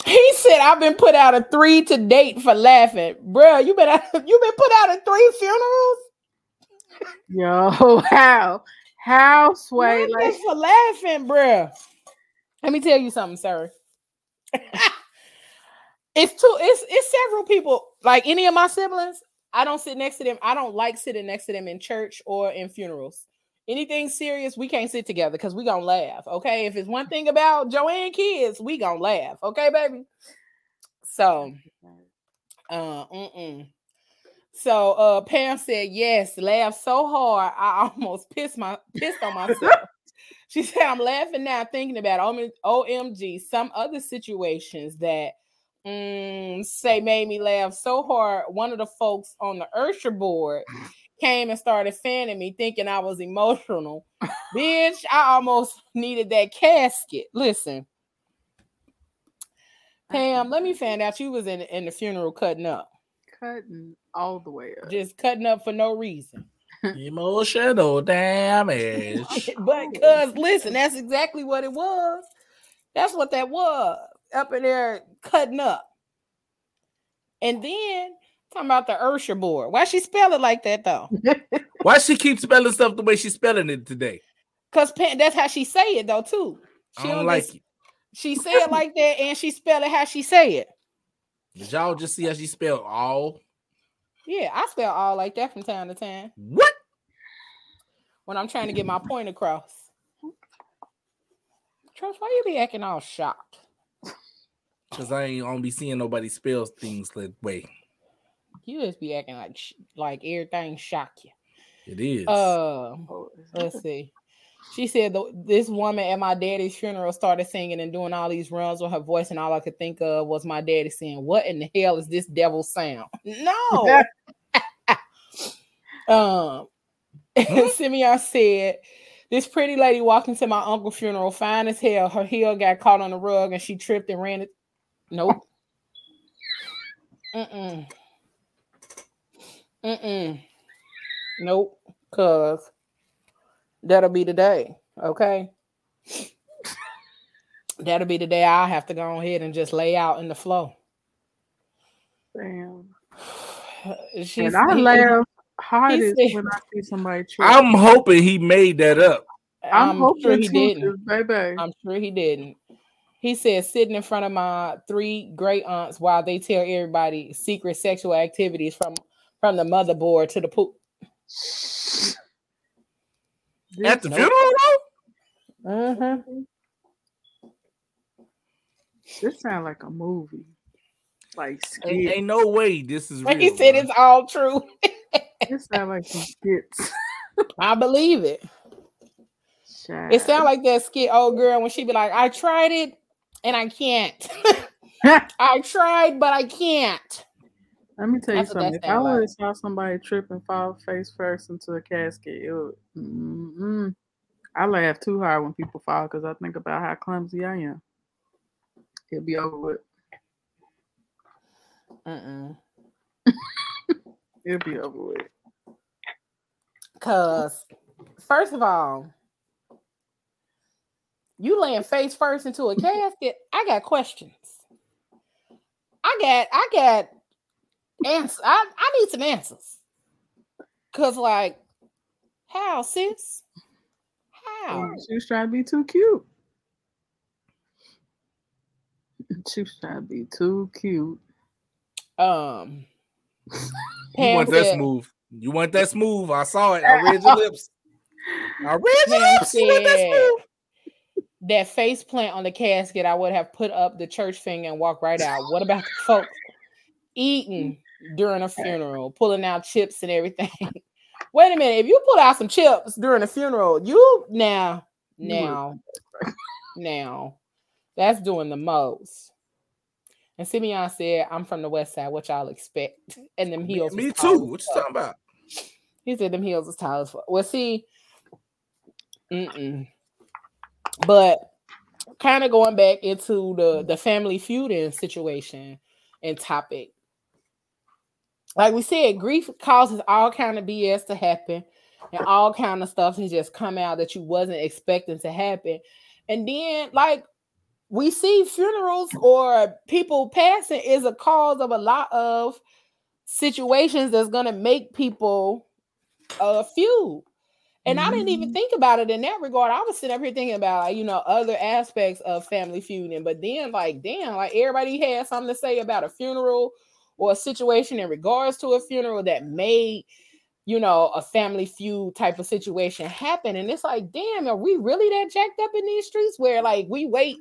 he said, "I've been put out of three to date for laughing, Bruh, You been out, you been put out of three funerals? Yo, how? How sway like for laughing, bruh. Let me tell you something, sir. it's two. It's it's several people. Like any of my siblings, I don't sit next to them. I don't like sitting next to them in church or in funerals. Anything serious, we can't sit together because we gonna laugh. Okay, if it's one thing about Joanne kids, we gonna laugh. Okay, baby. So, uh, mm-mm. So uh Pam said, yes, laugh so hard, I almost pissed my pissed on myself. She said, I'm laughing now thinking about OM- OMG, some other situations that mm, say made me laugh so hard. One of the folks on the Ursher board came and started fanning me, thinking I was emotional. Bitch, I almost needed that casket. Listen. Pam, let me find out you was in, in the funeral cutting up. cutting all the way up. Just cutting up for no reason. Emotional damage. but cuz listen, that's exactly what it was. That's what that was. Up in there cutting up. And then talking about the Ursher board. Why she spell it like that though? Why she keep spelling stuff the way she's spelling it today? Cause Pam, that's how she say it though too. I She don't don't like just- it. She say it like that, and she spell it how she say it. Did y'all just see how she spelled all? Yeah, I spell all like that from time to time What? When I'm trying to get my point across. Trust, why you be acting all shocked? Because I ain't gonna be seeing nobody spell things that way. You just be acting like sh- like everything shock you. It is. Uh, Oh, let's see. She said the, this woman at my daddy's funeral started singing and doing all these runs with her voice, and all I could think of was my daddy saying, "What in the hell is this devil sound?" No. um, Simeon said, "This pretty lady walked into my uncle's funeral, fine as hell. Her heel got caught on the rug, and she tripped and ran it. Nope. Mm-mm. Mm-mm. Nope. Cause that'll be the day. Okay. That'll be the day I have to go ahead and just lay out in the flow. Damn. She's And I laugh hardest said- when I see somebody trip. I'm hoping he made that up. I'm, I'm hoping sure he didn't. 'cause, baby. I'm sure he didn't. He said, sitting in front of my three great aunts while they tell everybody secret sexual activities from from the motherboard to the poop. At the Nope. funeral though? Mm-hmm. This sounds like a movie. Like Ain't, ain't no way this is real. He said bro. it's all true. This sounds like some skits. I believe it. Child. It sounds like that skit old girl when she be like, I tried it and I can't. I tried, but I can't. Let me tell you That's something. If I sound would have saw somebody trip and fall face first into a casket, it would. Mm-mm. I laugh too hard when people fall because I think about how clumsy I am. It'll be over with. Mm-mm. It'll be over with. Cause first of all, you laying face first into a casket. I got questions. I got I got answers. I, I need some answers. Cause like, how, sis? How? She was trying to be too cute. She was trying to be too cute. Um You want that said- smooth? You want that smooth? I saw it. I read your lips. I read your Pam lips. You want that smooth? that face plant on the casket, I would have put up the church finger and walked right out. What about the folks eating during a funeral, pulling out chips and everything? Wait a minute. If you pull out some chips during a funeral, you now, now, now, that's doing the most. And Simeon said, I'm from the west side. What y'all expect? And them heels. Me was tall too. What you talking about? He said them heels is tall as fuck. Well, see, mm-mm. but kind of going back into the the family feuding situation and topic. Like we said, grief causes all kind of BS to happen, and all kind of stuff to just come out that you wasn't expecting to happen. And then, like we see, funerals or people passing is a cause of a lot of situations that's gonna make people uh feud. And I didn't even Mhm. think about it in that regard. I was sitting up here thinking about like, you know other aspects of family feuding, but then like damn, like everybody had something to say about a funeral or a situation in regards to a funeral that made you know a family feud type of situation happen. And it's like, damn, are we really that jacked up in these streets where like we wait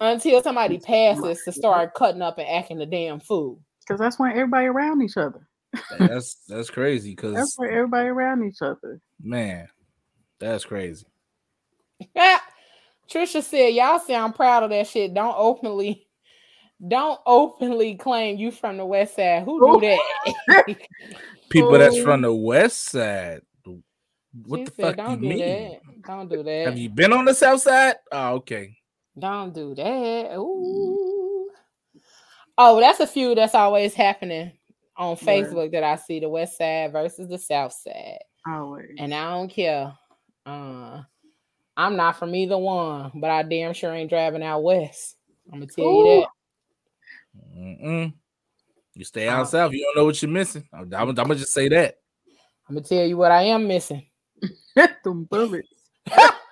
until somebody passes to start cutting up and acting the damn fool? Because that's when everybody around each other. That's that's crazy. Because that's Cause when everybody around each other. man, that's crazy. Trisha said, "Y'all sound proud of that shit. Don't openly, don't openly claim you from the West Side. Who do that?" People that's Oh. from the oh. west side. What She the said, fuck don't you do mean? that. Don't do that. Have you been on the south side? Oh, okay. Don't do that. Ooh. Oh, that's a few that's always happening on Word. Facebook that I see: the West Side versus the South Side, Always. and I don't care. Uh, I'm not from either one, but I damn sure ain't driving out west. I'm gonna tell you that. Mm-mm. You stay out Uh, south, you don't know what you're missing. I'm, I'm, I'm gonna just say that. I'm gonna tell you what I am missing. Them bullets.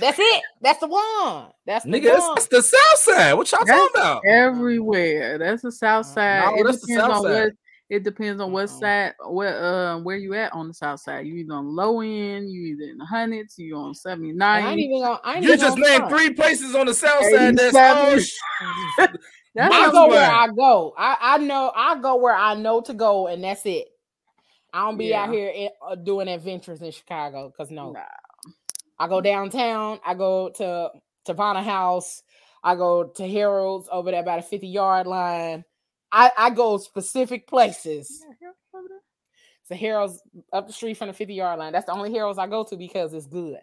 That's it. That's the one. That's the Nigga, that's, one. that's the south side. What y'all That's talking about? everywhere. That's the south side. No, it that's the depends south on side. what it depends on what side where um where you at on the south side. You either on low end, you either in the hundreds, you on seventy nine. I ain't even gonna. I ain't You even just gonna named three places on the south side. That's all. 87. That's I go where. I go. I, I know I go where I know to go, and that's it. I don't be out here in- uh, doing adventures in Chicago because no, Nah. I go downtown. I go to Tavana House. I go to Harold's over there by the fifty yard line. I, I go specific places. So Harold's up the street from the fifty yard line. That's the only Harold's I go to because it's good.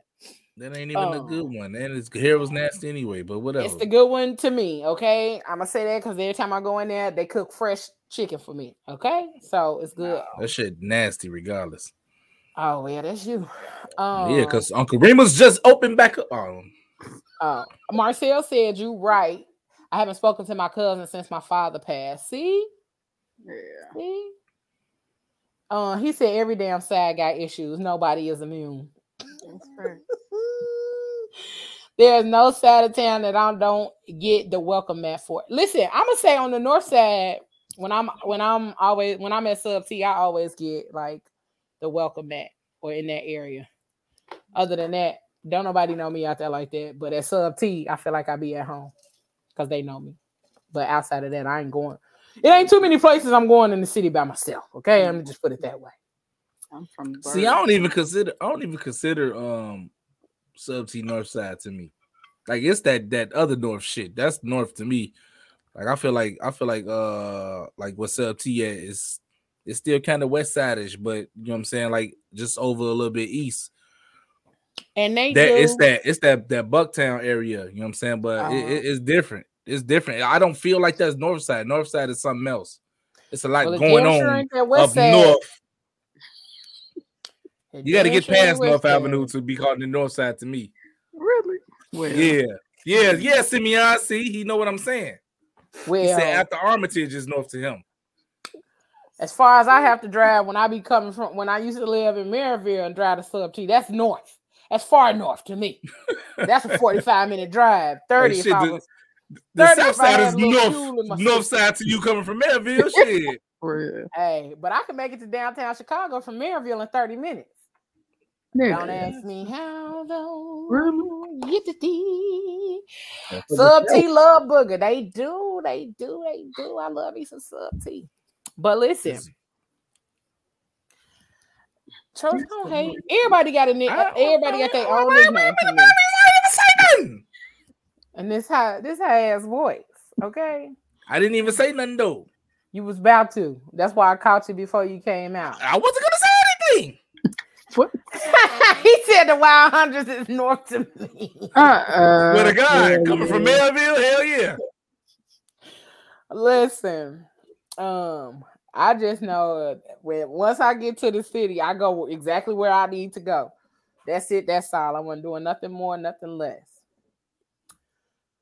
That ain't even a Oh. good one. And it's Harold's nasty anyway, but whatever. It's the good one to me. Okay, I'm gonna say that because every time I go in there, they cook fresh chicken for me. Okay, so it's good. that shit nasty regardless. Oh yeah, that's you. Um, yeah, because Uncle Remus just opened back up. Oh, uh, Marcel said you right. I haven't spoken to my cousin since my father passed. See, Yeah. see. Uh, he said every damn side got issues. Nobody is immune. There's no side of town that I don't get the welcome mat for. Listen, I'm gonna say on the north side when I'm when I'm always when I'm at sub T, I always get like the welcome mat or in that area. Other than that, don't nobody know me out there like that. But at sub T, I feel like I be at home because they know me. But outside of that, I ain't going. It ain't too many places I'm going in the city by myself. Okay, let me just put it that way. I'm from the see, I don't even consider. I don't even consider um sub T North Side to me. Like it's that that other North shit. That's North to me. Like I feel like I feel like uh like what sub T at is it's still kind of West Side-ish, but you know what I'm saying. Like just over a little bit east. And they that do. it's that it's that that Bucktown area. You know what I'm saying? But Uh-huh. it- it's different. It's different. I don't feel like that's North Side. North Side is something else. It's a lot well, going on ain't that west up side. north. It You got to get past North side. Avenue to be called the North Side to me. Really? Well, Yeah, yeah, yeah. Simeon, see, he know what I'm saying. He Well, said after Armitage is north to him. As far as I have to drive when I be coming from when I used to live in Merrillville and drive to Sub T, that's north. That's far north to me. That's a 45 minute drive. 30 if shit, I the- was The 30 south side is a little fuel in north, north side to you coming from Merrillville. Shit. hey, but I can make it to downtown Chicago from Merrillville in 30 minutes. Don't Nigga. ask me how though. Really? Sub T love booger. They do, they do, they do. I love me some sub T. But listen, Church don't hate. Everybody got a nick. Everybody got their own Wait, wait, nickname. wait, for wait, me. wait, say nothing. And this how this how ass voice. Okay, I didn't even say nothing though. you was about to. That's why I caught you before you came out. I wasn't gonna say anything. What? he said the wild hundreds is north to me. Uh-uh. Swear to God, Yeah, coming from yeah. Melville, hell yeah. Listen, um, I just know when once I get to the city, I go exactly where I need to go. That's it. That's all. I wasn't doing nothing more, nothing less.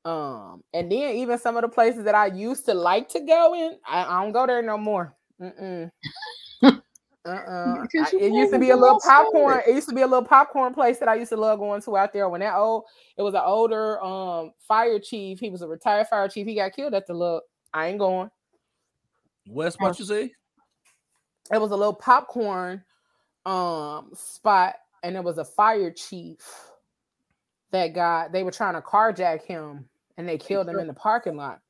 Um, and then even some of the places that I used to like to go in, I, I don't go there no more. Mm-mm. Uh-uh. I- It used to be a little popcorn. It used to be a little popcorn place that I used to love going to out there. When that old, it was an older um fire chief. He was a retired fire chief. He got killed at the look. I ain't going. Wes, what you say? It was a little popcorn um spot, and it was a fire chief that got. They were trying to carjack him, and they killed him in the parking lot.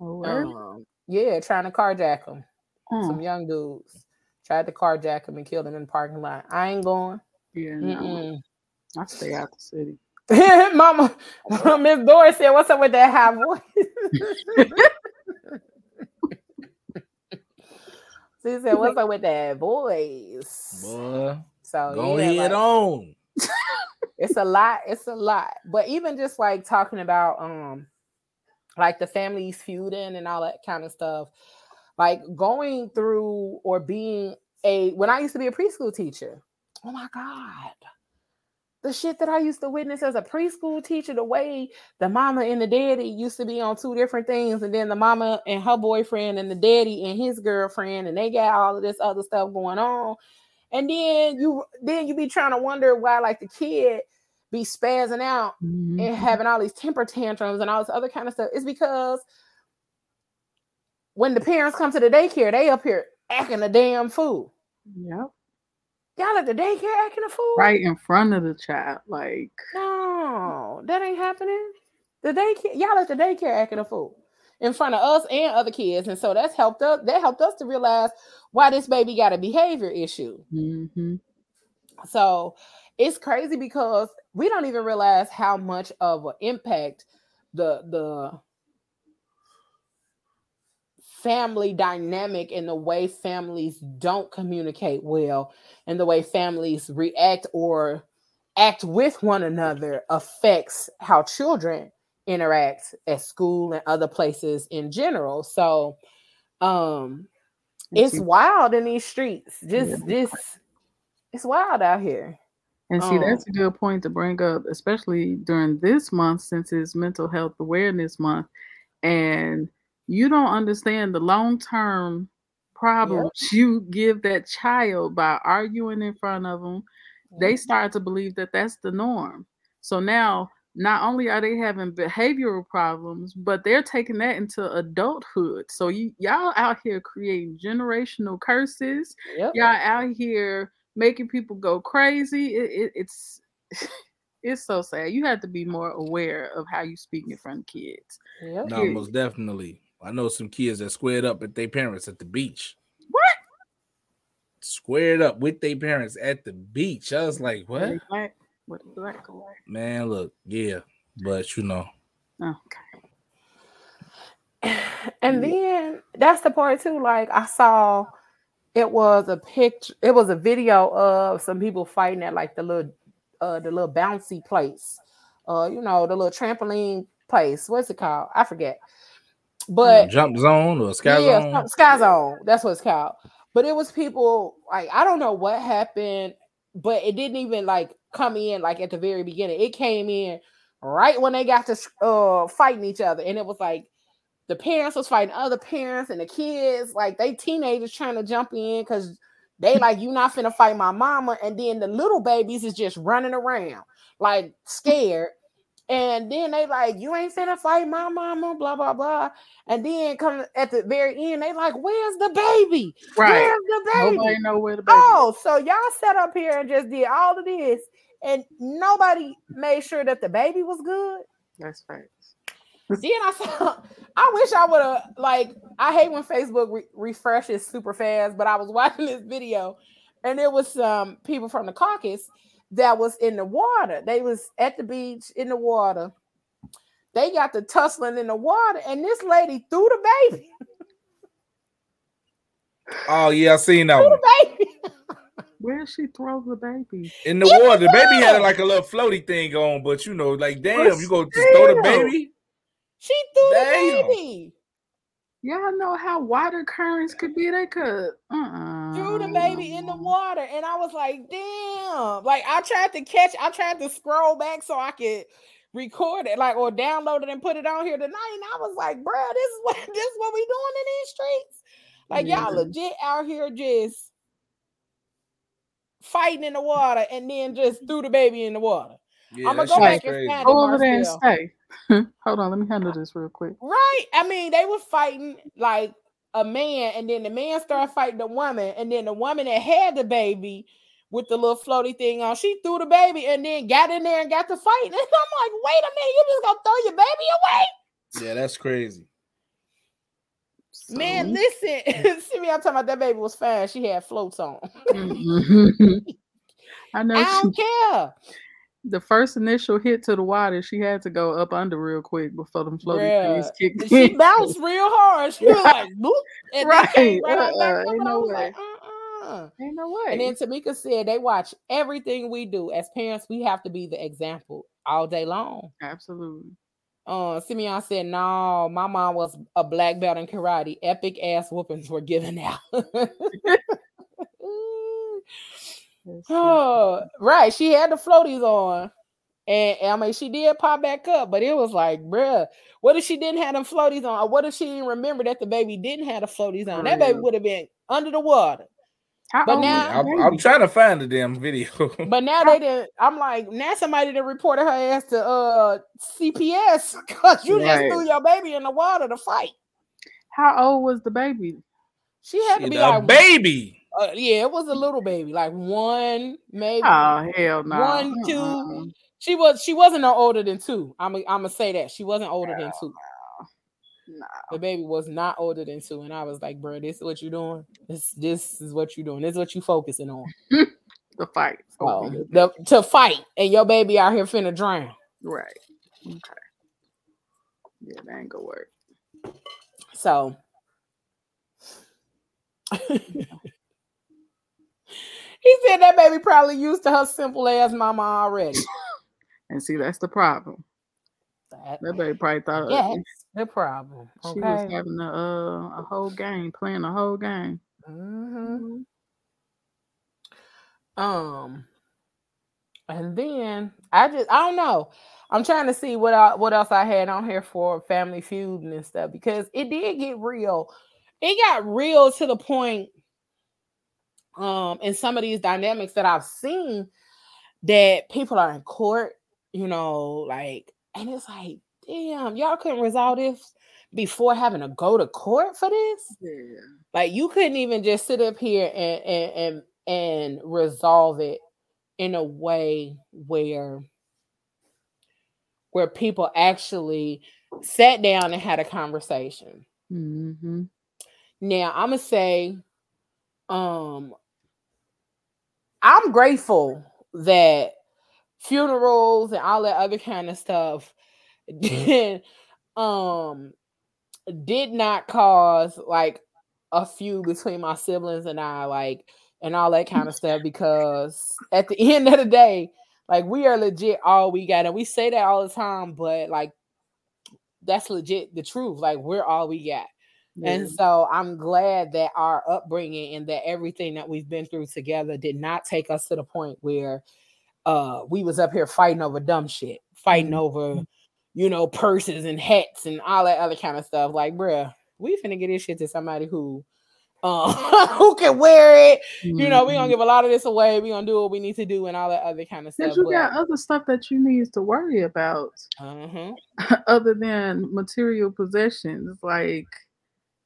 Oh. Um, yeah, trying to carjack him. Hmm. Some young dudes tried to carjack him and killed him in the parking lot. I ain't going. Yeah, no. I stay out the city. Mama, Miss Doris said, "What's up with that high voice?" she said, "What's up with that voice?" Boy, So go yeah, ahead like, on. it's a lot. It's a lot. But even just like talking about um, like the families feuding and all that kind of stuff, like going through or being a when I used to be a preschool teacher. Oh my god. The shit that I used to witness as a preschool teacher, the way the mama and the daddy used to be on two different things, and then the mama and her boyfriend, and the daddy and his girlfriend, and they got all of this other stuff going on. And then you then you be trying to wonder why like the kid be spazzing out Mhm. and having all these temper tantrums and all this other kind of stuff is because when the parents come to the daycare, they up here acting a damn fool. Yep. Y'all at the daycare acting a fool? Right in front of the child. Like, No, that ain't happening. The daycare, y'all at the daycare acting a fool in front of us and other kids, and so that's helped us. That helped us to realize why this baby got a behavior issue. mhm. So it's crazy because we don't even realize how much of an impact the the family dynamic and the way families don't communicate well and the way families react or act with one another affects how children interact at school and other places in general so um it's wild in these streets just Yeah. this it's wild out here And see, Um, that's a good point to bring up, especially during this month since it's Mental Health Awareness Month. And you don't understand the long term problems you give that child by arguing in front of them. They start to believe that that's the norm. So now, not only are they having behavioral problems, but they're taking that into adulthood. So you y'all out here creating generational curses Yep. y'all out here making people go crazy. It, it, it's it's so sad. You have to be more aware of how you speak in front of kids. Yep. No, most definitely. I know some kids that squared up at their parents at the beach. What? Squared up with their parents at the beach. I was like, what? With a black, with black away. Man, look, yeah. But you know, Okay. and then that's the part too. Like I saw, it was a picture. It was a video of some people fighting at like the little, uh, the little bouncy place. Uh, you know, the little trampoline place. What's it called? I forget. But jump zone or sky yeah, zone. Sky Zone. That's what it's called. But it was people like I don't know what happened, but it didn't even like come in like at the very beginning. It came in right when they got to uh fighting each other, and it was like the parents was fighting other parents, and the kids like they teenagers trying to jump in because they like you not finna fight my mama, and then the little babies is just running around like scared. And then they like, you ain't finna fight my mama, blah blah blah. And then come at the very end, they like, where's the baby? Right. Where's the baby? Nobody know where the baby. Oh, so y'all sat up here and just did all of this, and nobody made sure that the baby was good. That's facts. Then I saw, I wish I would have like. I hate when Facebook re- refreshes super fast, but I was watching this video, and there was some people from the caucus that was in the water. They was at the beach in the water. They got the tussling in the water, and this lady threw the baby. Oh yeah, I seen that Threw one. the baby. Where she throw the baby? In the In water. The baby had like a little floaty thing on, but you know, like damn, What's you go just throw the baby. She threw Damn. the baby. Y'all know how water currents could be. They could uh-uh. Threw the mm-hmm. baby in the water and i was like damn like i tried to catch i tried to scroll back so i could record it like or download it and put it on here tonight and i was like bro this is what this is what we doing in these streets like y'all mm-hmm. legit out here just fighting in the water and then just threw the baby in the water Yeah, I'ma go back was and Go over there and stay. Hold on, let me handle this real quick. Right. I mean, they were fighting like a man, and then the man started fighting the woman, and then the woman that had the baby with the little floaty thing on, she threw the baby and then got in there and got to fighting. And I'm like, wait a minute, you just gonna throw your baby away? Yeah, that's crazy. Man, listen. See me, I'm talking about that baby was fine. She had floats on. Mhm. I know I she, don't care. The first initial hit to the water, she had to go up under real quick before them floating things Bruh. kicked She in. bounced real hard. She was like, boop. And right. Right. right on back Uh-uh, ain't no way. like, uh-uh. Ain't no way. And then Tamika said they watch everything we do. As parents, we have to be the example all day long. Absolutely. Uh Simeon said, No, my mom was a black belt in karate. Epic ass whoopings were given out. Let's see. oh, right. She had the floaties on. And I mean, she did pop back up, but it was like, bruh, what if she didn't have them floaties on? Or what if she didn't remember that the baby didn't have the floaties on? That baby would have been under the water. How But now- I'm. I'm trying to find the damn video. But now they didn't. I'm like, now somebody done reported her ass to uh CPS because you just threw your baby in the water to fight. How old was the baby? She had to Shit, be a like, baby. Uh, yeah, it was a little baby, like one, maybe. Oh hell no. One, two. Uh-uh. She was. She wasn't no older than two. I'm. I'm gonna say that she wasn't older than two. No. The baby was not older than two, and I was like, bro, this is what you're doing. This. This is what you're doing. This is what you focusing on. The fight. Oh, Okay. the, to fight, and your baby out here finna drown. Right. Okay. Yeah, that ain't gonna work. So he said that baby probably used to her simple ass mama already. And see, that's the problem. That, That baby probably thought that's the problem. she was having a uh, a whole game, playing a whole game. Mhm. Um, and then I just I don't know. I'm trying to see what I, what else I had on here for Family Feud and stuff because it did get real. It got real to the point, um, in some of these dynamics that I've seen that people are in court, you know, like, and it's like, damn, y'all couldn't resolve this before having to go to court for this. Yeah. Like you couldn't even just sit up here and and and, and resolve it in a way where where people actually sat down and had a conversation. Mm-hmm. Now I'm gonna say, um, I'm grateful that funerals and all that other kind of stuff did um did not cause like a feud between my siblings and I, like and all that kind of stuff, because at the end of the day, like we are legit all we got, and we say that all the time, but like that's legit the truth. Like we're all we got. And so I'm glad that our upbringing and that everything that we've been through together did not take us to the point where uh we was up here fighting over dumb shit, fighting Mhm. over, you know, purses and hats and all that other kind of stuff. Like, bruh, we finna get this shit to somebody who uh who can wear it. You know, we gonna give a lot of this away. We gonna do what we need to do and all that other kind of stuff. You got other stuff that you need to worry about uh-huh. other than material possessions. Like,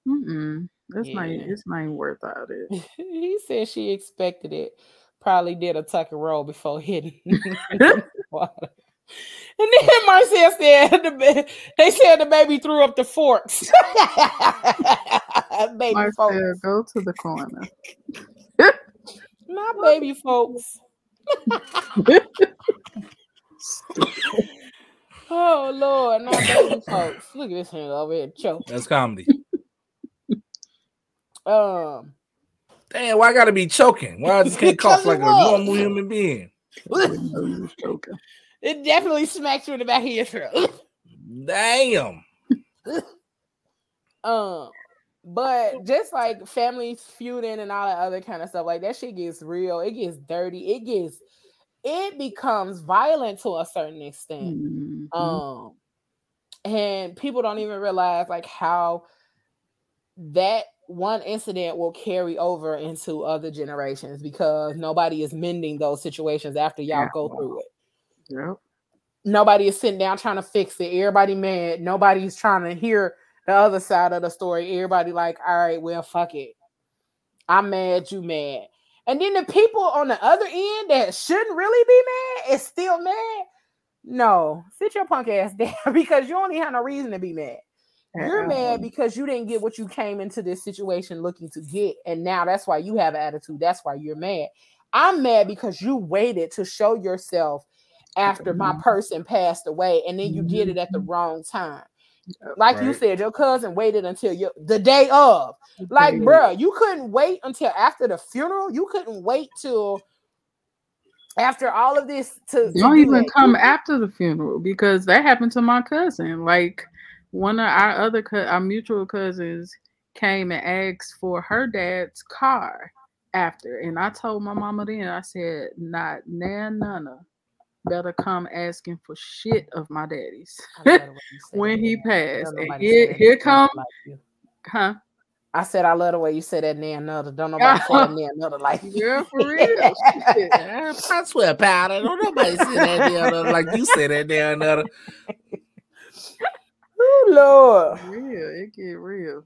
mm-mm, that's not Yeah. it's not even worth all it. he said she expected it. Probably did a tuck and roll before hitting the water. And then Marcel said the ba- they said the baby threw up the forks. baby Marcel, folks. go to the corner. Not baby folks. oh Lord, not baby folks. Look at this hand over here choke. That's comedy. Um Damn, why I gotta be choking? Why I just can't cough like a normal human being? Didn't know you was joking. it definitely smacks you in the back of your throat. Damn. Um, but just like families feuding and all that other kind of stuff, like that shit gets real. It gets dirty. It gets, it becomes violent to a certain extent. Mhm. Um, and people don't even realize like how that one incident will carry over into other generations because nobody is mending those situations after y'all Yeah. go through it Yep. nobody is sitting down trying to fix it. Everybody mad. Nobody's trying to hear the other side of the story. Everybody like, all right, well, fuck it. I'm mad, you mad. And then the people on the other end that shouldn't really be mad is still mad. No, sit your punk ass down because you only have no reason to be mad. You're Uh-uh. mad because you didn't get what you came into this situation looking to get, and now that's why you have an attitude. That's why you're mad. I'm mad because you waited to show yourself after my Mhm. person passed away, and then you did it at the wrong time. Like you said, your cousin waited until your the day of. Like, bruh, you couldn't wait until after the funeral. You couldn't wait till after all of this to, to Don't do even that. come after the funeral because that happened to my cousin. Like one of our other co- our mutual cousins came and asked for her dad's car after, and I told my mama then I said, "Not nan nana better come asking for shit of my daddy's, I love the way you say when he passed." And here here come, huh? I said I love the way you said that near another. Don't nobody say that near another like Yeah, for real. Eh, I swear, powder. Don't nobody say that there another like you said that there another. Lord. real. It get real.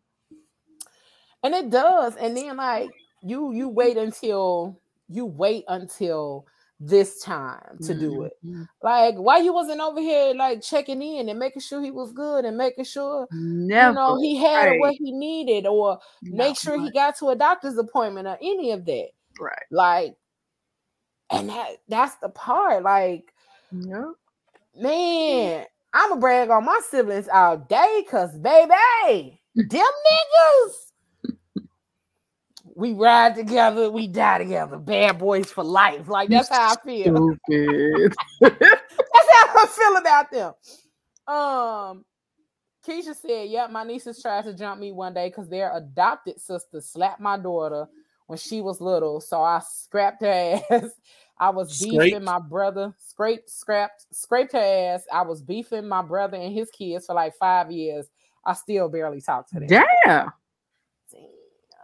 And it does. And then like you you wait until you wait until this time to do it. Mhm. Like why you wasn't over here like checking in and making sure he was good and making sure Never. you know he had right. what he needed or make Not sure he got to a doctor's appointment or any of that. right. Like and that that's the part like Yep. man, I'ma brag on my siblings all day because baby, them niggas. We ride together, we die together. Bad boys for life. Like that's how I feel. That's how I feel about them. Um, Keisha said, "Yep, my nieces tried to jump me one day because their adopted sister slapped my daughter when she was little, so I scrapped her ass. I was beefing Scraped? my brother, scraped, scrapped, scraped her ass. I was beefing my brother and his kids for like five years. I still barely talk to them. Damn.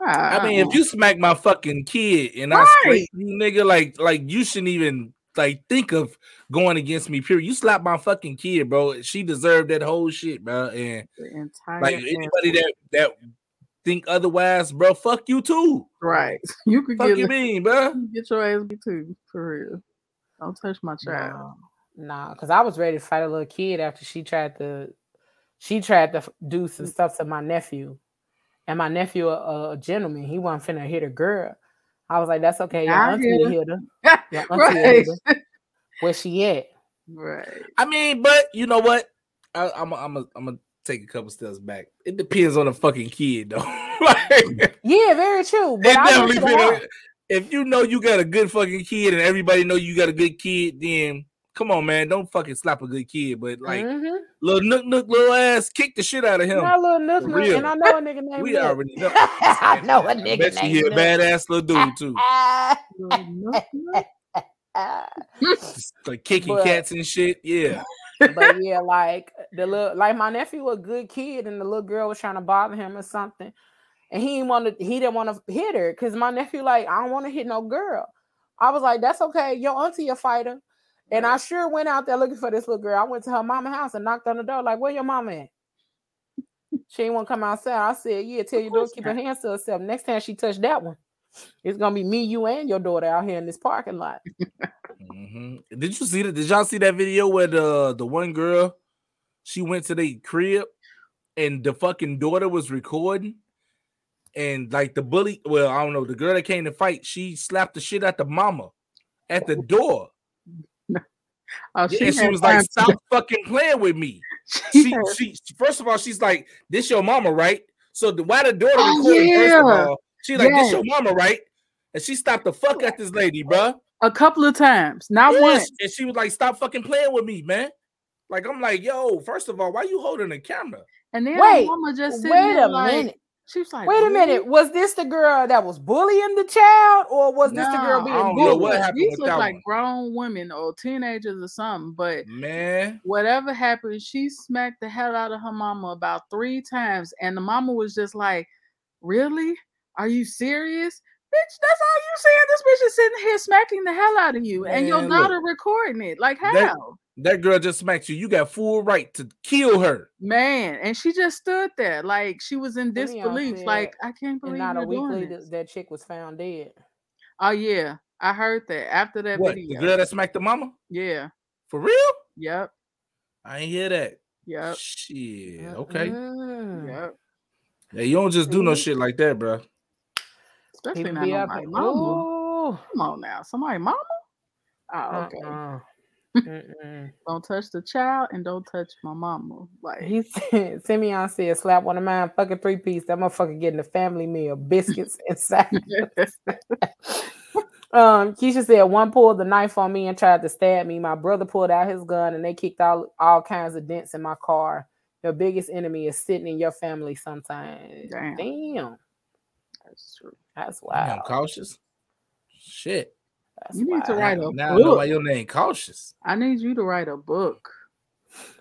Ah. I mean, if you smack my fucking kid and I scrape you, nigga, like, like you shouldn't even like think of going against me. Period. You slap my fucking kid, bro. She deserved that whole shit, bro. And the entire like anybody that that think otherwise, bro, fuck you too. right, you could Fuck get you mean, bro? get your ass beat too for real. Don't touch my child. No, nah, because I was ready to fight a little kid after she tried to, she tried to do some mm. stuff to my nephew, and my nephew, a, a gentleman, he wasn't finna hit a girl. I was like, "That's okay, your I auntie hit will her. hit her. Your auntie right, hit her. Where she at?" right. I mean, but you know what? I, I'm, I'm, I'm gonna take a couple steps back. It depends on the fucking kid, though. like, Yeah, very true. But it I definitely been if you know you got a good fucking kid and everybody know you got a good kid, then come on, man, don't fucking slap a good kid. But like Mhm. little nook nook little ass, kick the shit out of him. Not little nook nook, and I know a nigga named we Nook. already know. I know a I nigga bet you named he a badass little dude too. like kicking But- cats and shit. Yeah. but yeah, like the little like my nephew was a good kid, and the little girl was trying to bother him or something, and he didn't want to. He didn't want to hit her because my nephew like I don't want to hit no girl. I was like, that's okay. Your auntie a fighter, and I sure went out there looking for this little girl. I went to her mama house and knocked on the door like, where your mama at? She ain't want to come outside. I said, yeah, tell your daughter keep her hands to herself. Next time she touch that one, it's gonna be me, you, and your daughter out here in this parking lot. Mhm. Did you see that? Did y'all see that video where the the one girl she went to the crib and the fucking daughter was recording and like the bully, well, I don't know, the girl that came to fight, she slapped the shit at the mama at the door. Oh, Yeah, and she was like, "Stop fucking playing with me." she She, she, first of all, she's like, "This your mama, right?" So the why the daughter Oh, recording? First of all, she like, "This your mama, right?" And she stopped the fuck at this lady, bruh. a couple of times, not Yes, once. And she was like, "Stop fucking playing with me, man." Like I'm like, "Yo, first of all, why you holding the camera?" And then Wait, mama just sitting Wait a like, minute. She was like, Wait a minute. Was this the girl that was bullying the child, or was this the girl being I don't know bullied? what happened These with look like one. grown women or teenagers or something. But Man, whatever happened, she smacked the hell out of her mama about three times, and the mama was just like, "Really? Are you serious?" Bitch, that's all you saying. This bitch is sitting here smacking the hell out of you, and your look. daughter recording it. Like how? That- that girl just smacked you. You got full right to kill her. Man, and she just stood there like she was in disbelief. Like I can't And believe not a you're week doing later, this. that chick was found dead. Oh yeah, I heard that after that What? The video. girl that smacked the mama? Yeah. For real? Yep. I ain't hear that. Yep. Shit. Okay. Mm. Yep. Yeah, you don't just do no shit like that, bro. Especially not nobody and- mama. Come on now, somebody mama. Oh, okay. Uh-uh. Don't touch the child and don't touch my mama. Like He said, Simeon said, slap one of mine, fucking three piece. That motherfucker getting a family meal, biscuits inside. Um, Keisha said one pulled the knife on me and tried to stab me. My brother pulled out his gun and they kicked all all kinds of dents in my car. Your biggest enemy is sitting in your family sometimes. Damn. Damn. That's true. That's Damn, wow. cautious. Shit. That's You need to write a book. now I know why book. your name cautious. I need you to write a book.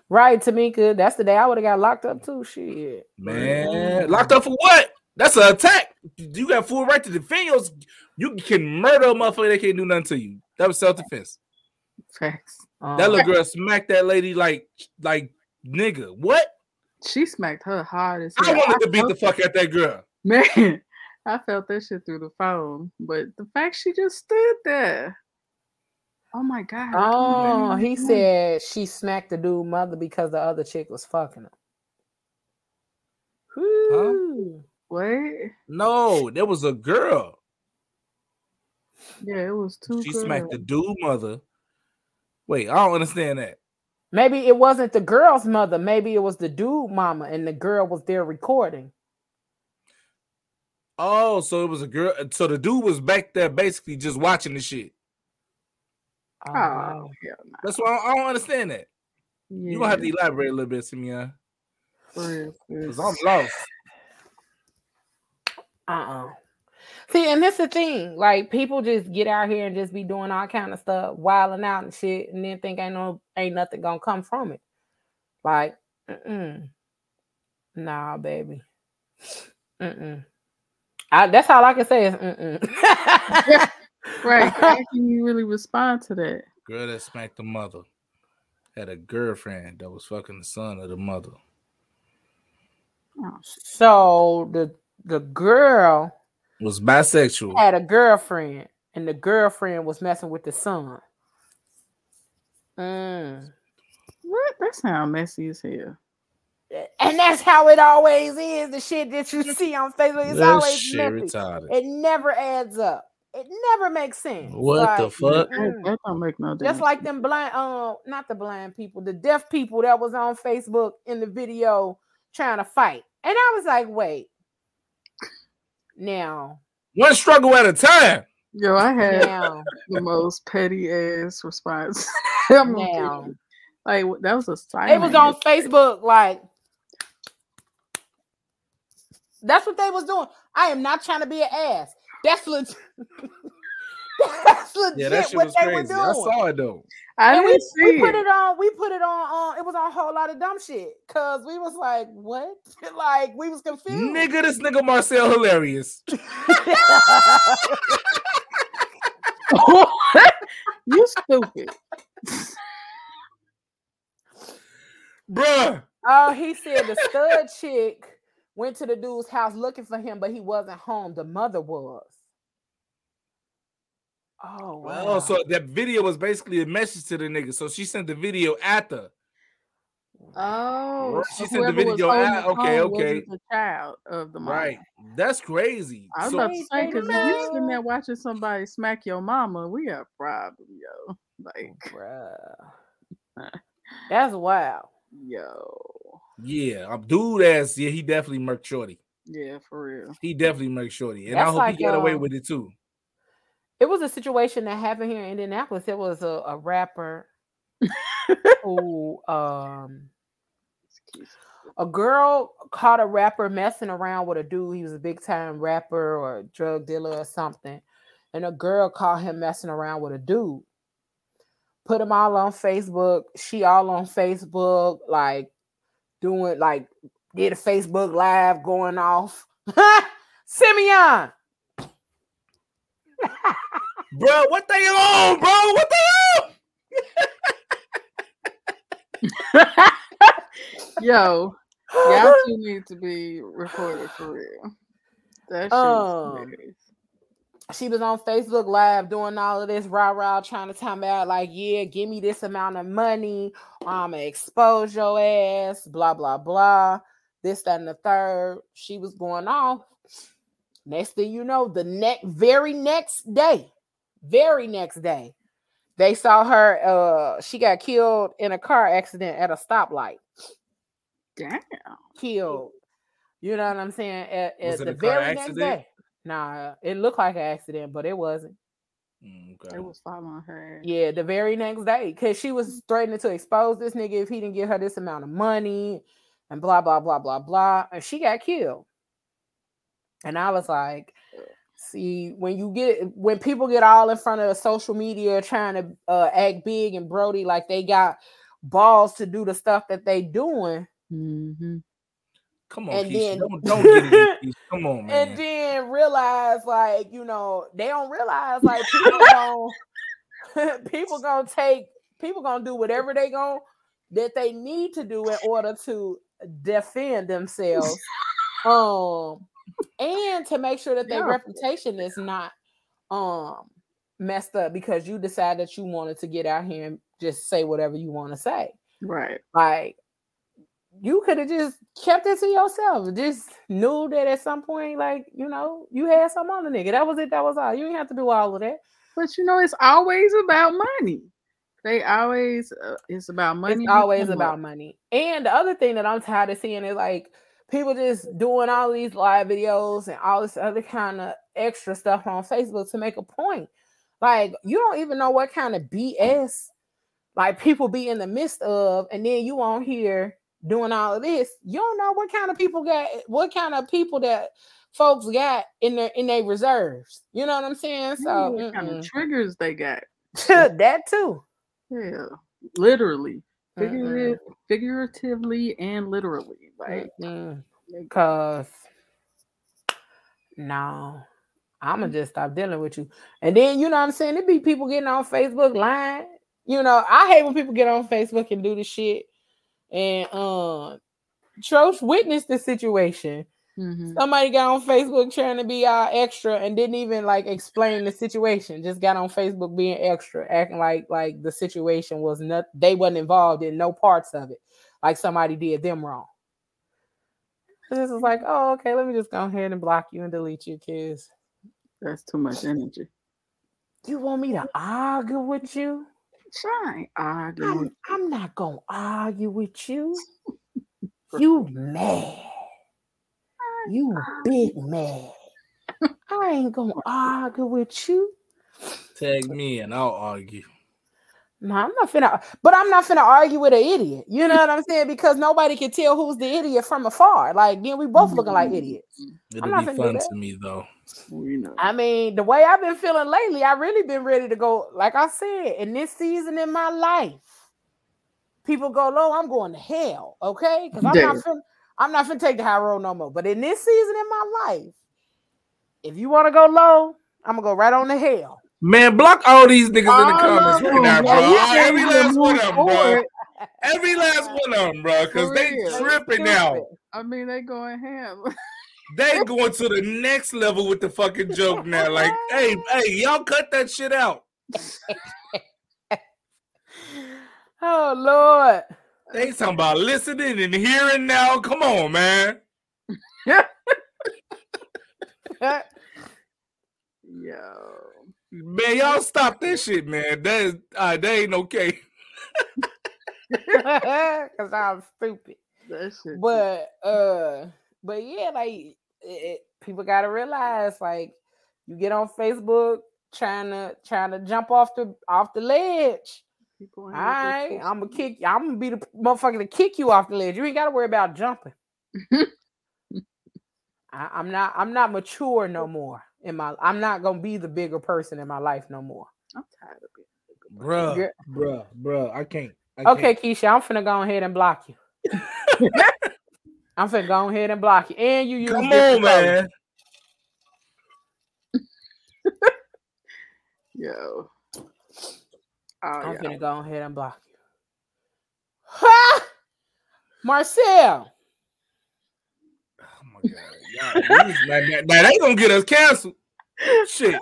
Right, Tamika. That's the day I would have got locked up too. Shit. Man, locked up for what? That's an attack. You got full right to defend yours. You can murder a motherfucker. They can't do nothing to you. That was self defense. Facts. That Um, little girl smacked that lady like like nigga. What? She smacked her hard as I hell. wanted to beat the fuck out that girl. Man, I felt that shit through the phone. But the fact she just stood there. Oh my god. I Oh, believe he it. said she smacked the dude mother because the other chick was fucking him. Whew. What? No, there was a girl. Yeah, it was two. She girls. smacked the dude mother. Wait, I don't understand that. Maybe it wasn't the girl's mother. Maybe it was the dude mama, and the girl was there recording. Oh, so it was a girl. So the dude was back there basically just watching the shit. Oh, Oh, hell no. That's why I, I don't understand that. Yeah, You gonna have to elaborate a little bit, Simeon, because. I'm lost. Uh-uh. See, and that's the thing. Like people just get out here and just be doing all kind of stuff, wilding out and shit, and then think ain't no ain't nothing gonna come from it. Like, mm-mm. nah, baby. Mm-mm. I, that's all I can say is mm-mm. Right. How can you really respond to that? Girl that smacked the mother had a girlfriend that was fucking the son of the mother. Oh, so the the girl Was bisexual. had a girlfriend, and the girlfriend was messing with the son. Mm. what? That sounds messy as hell. And that's how it always is. The shit that you see on Facebook is always shit retarded. It never adds up. It never makes sense. What the fuck? That, mm-mm. that don't make no Just difference. like them blind, uh, not the blind people, the deaf people that was on Facebook in the video trying to fight. And I was like, wait. Now, One struggle at a time. Yo, I had now, the most petty ass response. Now. Like that was a sign. It was on Facebook, like that's what they was doing. I am not trying to be an ass. That's legit. that's legit Yeah, that shit what was they crazy. were doing. I saw it though. I and didn't we, see we put it. it on. We put it on. Uh, it was on a whole lot of dumb shit because we was like, what? like we was confused. Nigga, this nigga Marcel hilarious. you stupid. Bruh. Oh, he said the stud chick went to the dude's house looking for him, but he wasn't home. The mother was. Oh, wow. Oh, so that video was basically a message to the nigga. So she sent the video after. Oh, she sent the whoever was video out. Okay, okay. wasn't The child of the mom. Right. That's crazy. I was So- about to say because if you sitting there watching somebody smack your mama, we have a problem, yo. Like, Bruh. That's wild. yo, yeah, a dude ass. Yeah, he definitely murked Shorty. yeah, for real. He definitely murked Shorty. And I hope like, he got away um, with it too. It was a situation that happened here in Indianapolis. It was a, a rapper who um a girl caught a rapper messing around with a dude. He was a big time rapper or drug dealer or something. And a girl caught him messing around with a dude. Put him all on Facebook. She all on Facebook, like doing like did a Facebook live going off. Simeon. Bro, what they on, bro? What they on? Yo, y'all two need to be recorded for real. That shit Um, is hilarious. She was on Facebook Live doing all of this rah rah, trying to time out like, yeah, give me this amount of money, I'm gonna expose your ass, blah blah blah, this that and the third. She was going off. Next thing you know, the next very next day, very next day, they saw her. Uh, she got killed in a car accident at a stoplight. Damn. Killed. You know what I'm saying? At, Was at it the a car very next accident? day. Nah, it looked like an accident, but it wasn't. Mm, okay. It was following her. Yeah, the very next day, because she was threatening to expose this nigga if he didn't give her this amount of money and blah blah blah blah blah. And she got killed. And I was like, see, when you get when people get all in front of social media trying to uh, act big and Brody like they got balls to do the stuff that they doing, Mhm. Come on, And Keisha. then- don't don't get it. Come on, man. and then realize like you know they don't realize like people gonna people gonna take people gonna do whatever they gonna that they need to do in order to defend themselves um and to make sure that their Yeah. reputation is not um messed up because you decide that you wanted to get out here and just say whatever you want to say Right. like you could have just kept it to yourself. Just knew that at some point, like you know, you had some other nigga. That was it. That was all. You didn't have to do all of that. But you know, it's always about money. They always uh, it's about money. it's always about money. And the other thing that I'm tired of seeing is like people just doing all these live videos and all this other kind of extra stuff on Facebook to make a point. Like you don't even know what kind of BS like people be in the midst of, and then you on here doing all of this. You don't know what kind of people got what kind of people that folks got in their in their reserves. You know what I'm saying? So kind mm-mm. of triggers they got. that too. Yeah, literally, Mm-mm. Figurative, figuratively and literally. Like, Mm-mm. Cause no, I'ma mm. just stop dealing with you. And then you know what I'm saying? It be people getting on Facebook lying. You know, I hate when people get on Facebook and do the shit. And um Troch witnessed the situation. mhm. Somebody got on Facebook trying to be all extra and didn't even like explain the situation. Just got on Facebook being extra, acting like like the situation was not they wasn't involved in no parts of it. Like somebody did them wrong. This is like, oh, okay, let me just go ahead and block you and delete you, kids. that's too much energy. You want me to argue with you? Shine, arguing. I'm, I'm not gonna argue with you. You mad. You big mad. I ain't gonna argue with you. Tag me and I'll argue. No, I'm not finna, but I'm not finna argue with an idiot. You know what I'm saying? Because nobody can tell who's the idiot from afar. Like then we both looking like mm-hmm. idiots. It'll not be fun to me though. You know. I mean, the way I've been feeling lately, I really been ready to go. Like I said, in this season in my life, people go low. I'm going to hell. Okay, because I'm Damn. not finna, I'm not finna take the high road no more. But in this season in my life, if you want to go low, I'm gonna go right on to hell. Man, block all these niggas in the comments right now, bro. Every last one of them, bro. Every last one of them, bro. Because they tripping now. I mean, they going ham. They going to the next level with the fucking joke now. Like, hey, hey, y'all cut that shit out. Oh Lord. They talking about listening and hearing now. Come on, man. Yo. Man, y'all stop that shit, man. That is uh, that ain't okay. Because I'm stupid. But uh but yeah like it, it- people gotta realize like you get on facebook trying to trying to jump off the off the ledge People all ain't with this right shit. i'm gonna kick i'm gonna be the motherfucker to kick you off the ledge you ain't gotta worry about jumping I, i'm not i'm not mature no more in my i'm not gonna be the bigger person in my life no more I'm tired of it. Bruh, Yeah. bruh, bruh. I can't. I okay can't. keisha i'm finna go ahead and block you i'm finna go ahead and block you and you use Come on, colors. man. Yo. Oh, I'm yeah. gonna go ahead and block you. Ha! Marcel. My god. Now, now, now they gonna get us canceled. Shit.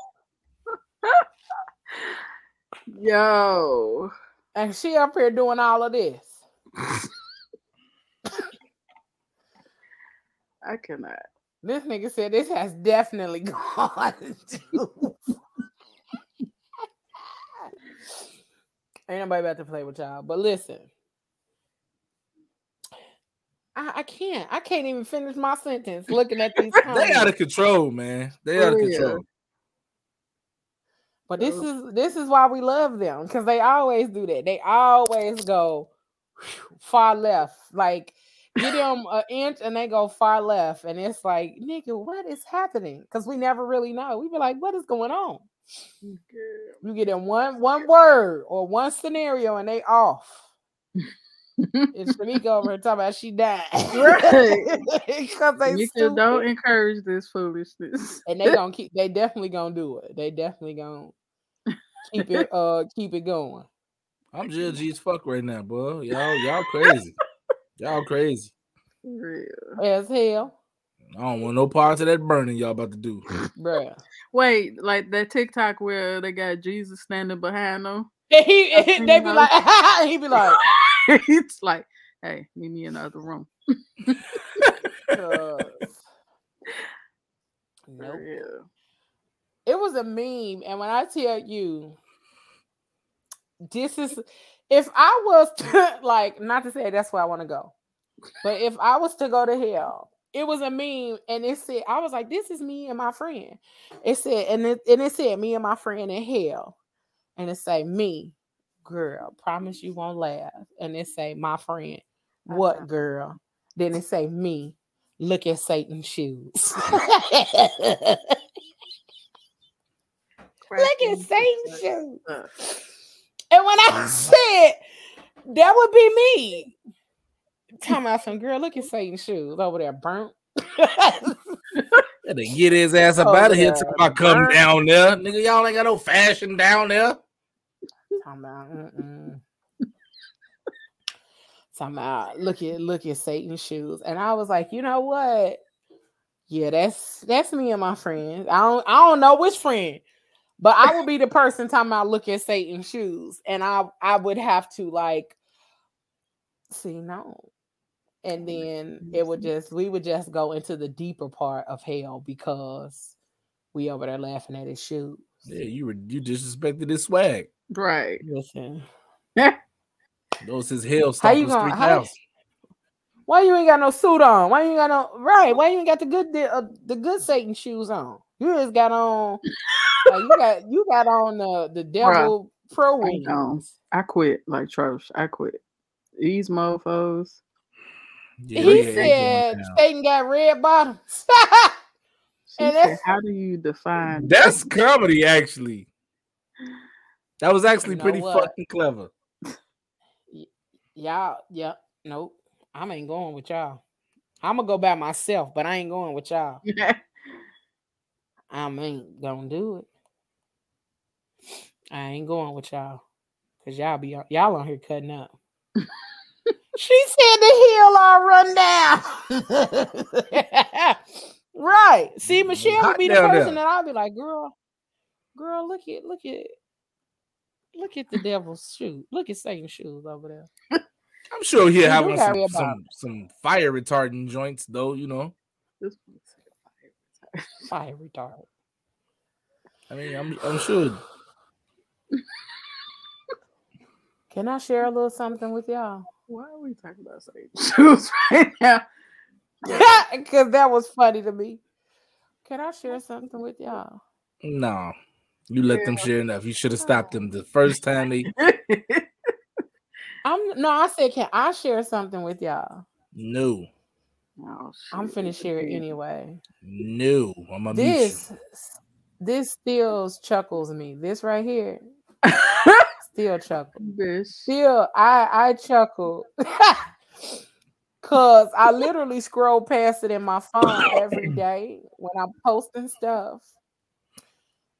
Yo. And she up here doing all of this. I cannot. This nigga said this has definitely gone to. Ain't nobody about to play with y'all. But listen. I, I can't. I can't even finish my sentence looking at these They out of control, man. They out of control. But this is this is why we love them because they always do that. They always go far left, like get them an inch and they go far left, and it's like, nigga, what is happening? Because we never really know. We be like, what is going on? You get in one one word or one scenario and they off. If Shamika over here talking about she died. Right. Because they Mika, stupid. don't encourage this foolishness. and they gonna keep they definitely gonna do it. They definitely gonna keep it uh keep it going. I'm judgy as fuck right now, bro. Y'all, y'all crazy. y'all crazy. Real. As hell. I don't want no parts of that burning y'all about to do. Bruh. Wait, like that TikTok where they got Jesus standing behind them. And he, I they seen be like, he be like, it's like, hey, meet me in the other room. nope. It was a meme, and when I tell you, this is if I was to, like not to say that's where I want to go, but if I was to go to hell, it was a meme, and it said I was like, "This is me and my friend." It said, and it and it said, "Me and my friend in hell," and it say, "Me, girl, promise you won't laugh," and it say, "My friend, what Uh-huh. girl?" Then it say, "Me." Look at Satan's shoes. Look at Satan's shoes. And when I said that would be me, talking about some girl, look at Satan's shoes over there burnt. Better get his ass up Oh, out of here. yeah. Talking about come Burn. down there. Nigga, y'all ain't got no fashion down there. Talking about, mm-mm. talking about, look at look at Satan's shoes, and I was like, you know what? Yeah, that's that's me and my friends. I don't I don't know which friend, but I would be the person talking about look at Satan's shoes, and I I would have to like see no, and then it would just we would just go into the deeper part of hell because we over there laughing at his shoes. Yeah, you were you disrespected his swag. Right. Listen, Those his hell How you gonna- how- thousand. why you ain't got no suit on? Why you ain't got no right? Why you ain't got the good the, uh, the good Satan shoes on? You just got on. like, you got you got on the the devil pro wings. I quit like Trosh. I quit. These mofos. Yeah, he yeah, said going. Satan got red bottoms. She And said, how do you define That's comedy, actually. That was actually know pretty what? fucking clever. y'all, yep, nope. I ain't going with y'all. I'm gonna go by myself, but I ain't going with y'all. I ain't gonna do it. I ain't going with y'all. Cause y'all be y'all on here cutting up. she said the heel all run down. right. See, mm, Michelle would be the down there. person that I'll be like, girl, girl, look at look at look at the devil's shoe. Look at Satan's shoes over there. I'm sure he'll have do some, some some fire retardant joints though, you know. This Fire retard. I mean, I'm I'm sure. Can I share a little something with y'all? Why are we talking about Satan shoes right now? Because that was funny to me. Can I share something with y'all? No, you let them share enough. You should have stopped them the first time they I'm no, I said, can I share something with y'all? no oh, I'm shit. finna share it anyway. no. I'm gonna mute you. This this still chuckles me. This right here still chuckles. Bitch. Still, I I chuckle. Cause I literally scroll past it in my phone every day when I'm posting stuff.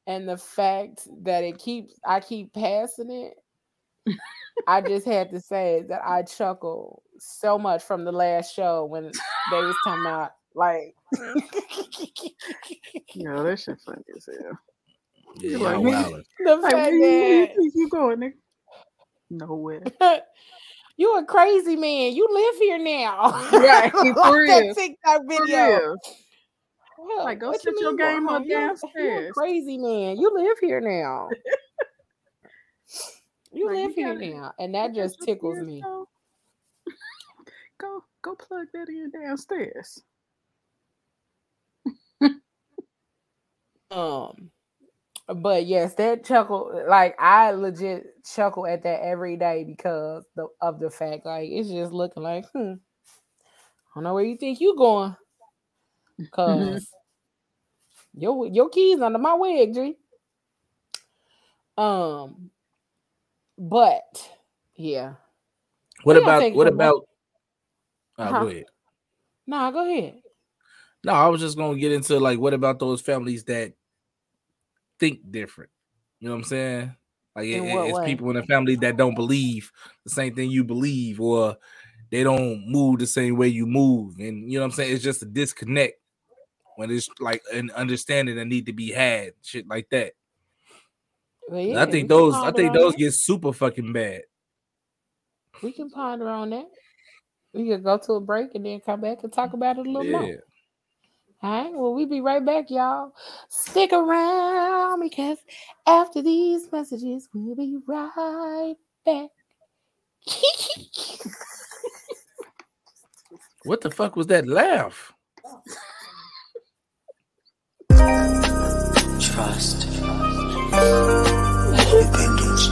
And the fact that it keeps I keep passing it, I just had to say that I chuckle so much from the last show when they was talking about like Yo, that shit funny as hell. Yeah, Like, y'all the Like, fact where you, that you going, nigga? Nowhere. you a crazy man. You live here now. Right, for Like that real. TikTok For video. Well, Like, go sit you your game up home? You a- a downstairs. crazy man. You live here now. You Like, you live here now, and that just tickles me. Go, go plug that in downstairs. Um, but yes, that chuckle, like I legit chuckle at that every day because the, of the fact, like it's just looking like, hmm, I don't know where you think you going, cause your your keys under my wig, G. Um, but yeah, What about what about? Oh, Uh-huh. go ahead. Nah, go ahead. No, I was just gonna get into like what about those families that think different? You know what I'm saying? Like it- it's way? people in the family that don't believe the same thing you believe, or they don't move the same way you move, and you know what I'm saying. It's just a disconnect when it's like an understanding that need to be had, shit like that. Well, yeah, I think those, I think those that. get super fucking bad. We can ponder on that. We can go to a break and then come back and talk about it a little more. All right. Well, we be right back, y'all. Stick around because after these messages, we'll be right back. What the fuck was that laugh? Trust. Independence.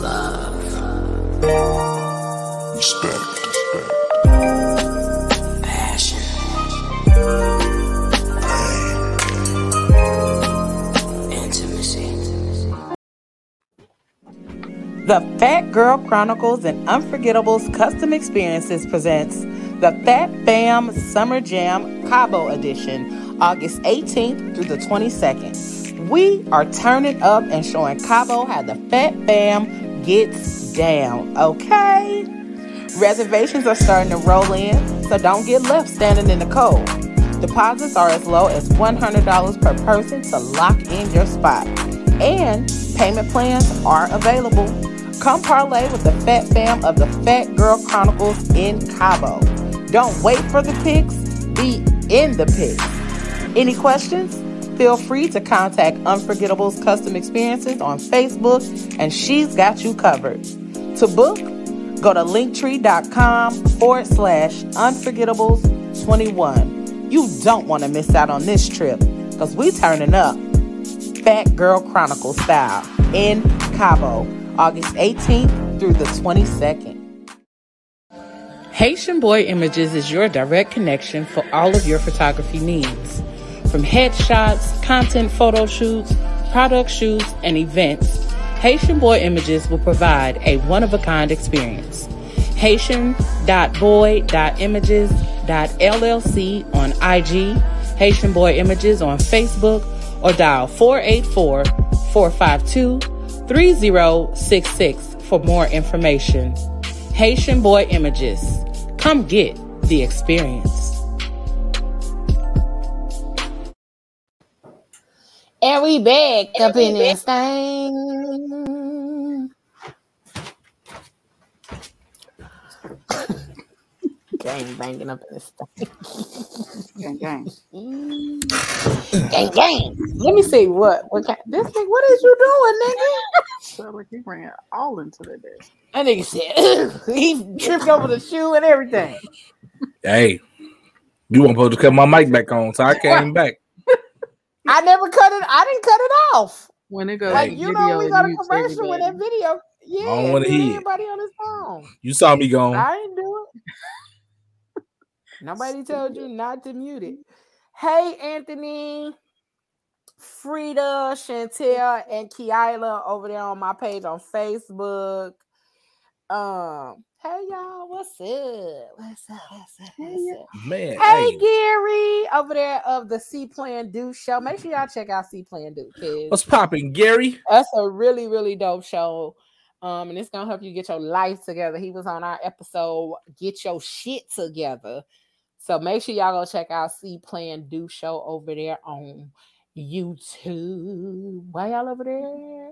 Love. Respect. The Phat Girl Chronicles and Unforgettables Custom Experiences presents the Fat Fam Summer Jam Cabo Edition, August 18th through the 22nd. We are turning up and showing Cabo how the Fat Fam gets down, okay? Reservations are starting to roll in, so don't get left standing in the cold. Deposits are as low as $100 per person to lock in your spot. And payment plans are available. Come parlay with the Fat Fam of the Phat Girl Chronicles in Cabo. Don't wait for the pics, be in the pics. Any questions? Feel free to contact Unforgettables Custom Experiences on Facebook, and she's got you covered. To book, go to linktree.com forward slash unforgettables21. You don't want to miss out on this trip because we turning up Phat Girl Chronicle style in Cabo, August 18th through the 22nd. Haitian Boy Images is your direct connection for all of your photography needs. From headshots, content photo shoots, product shoots, and events, Haitian Boy Images will provide a one-of-a-kind experience. Haitian.boy.images.llc on IG, Haitian Boy Images on Facebook, or dial 484-452-3066 for more information. Haitian Boy Images. Come get the experience. And we back up in this thing. gang banging up in this thing. Gang, gang. gang gang. Let me see what what kind, this nigga. What is you doing, nigga? Sound like he ran all into the desk. That nigga said he tripped over the shoe and everything. Hey, you weren't supposed to cut my mic back on, so I came back. I never cut it. I didn't cut it off. When it goes Like you know, we got a commercial with that video. Yeah, I don't wanna hear anybody on his phone. You saw me going. I didn't do it. Nobody told you not to mute it. Hey, Anthony, Frida, Chantel, and Kiala over there on my page on Facebook. Um, hey y'all, what's up? What's up? What's up? What's up? Man, Hey, hey, Gary, over there of the C Plan Do show. Make sure y'all check out C Plan Do, kids. what's popping, Gary? That's a really, really dope show. Um, and it's gonna help you get your life together. He was on our episode, Get Your Shit Together. So make sure y'all go check out C Plan Do Show over there on YouTube. Why y'all over there?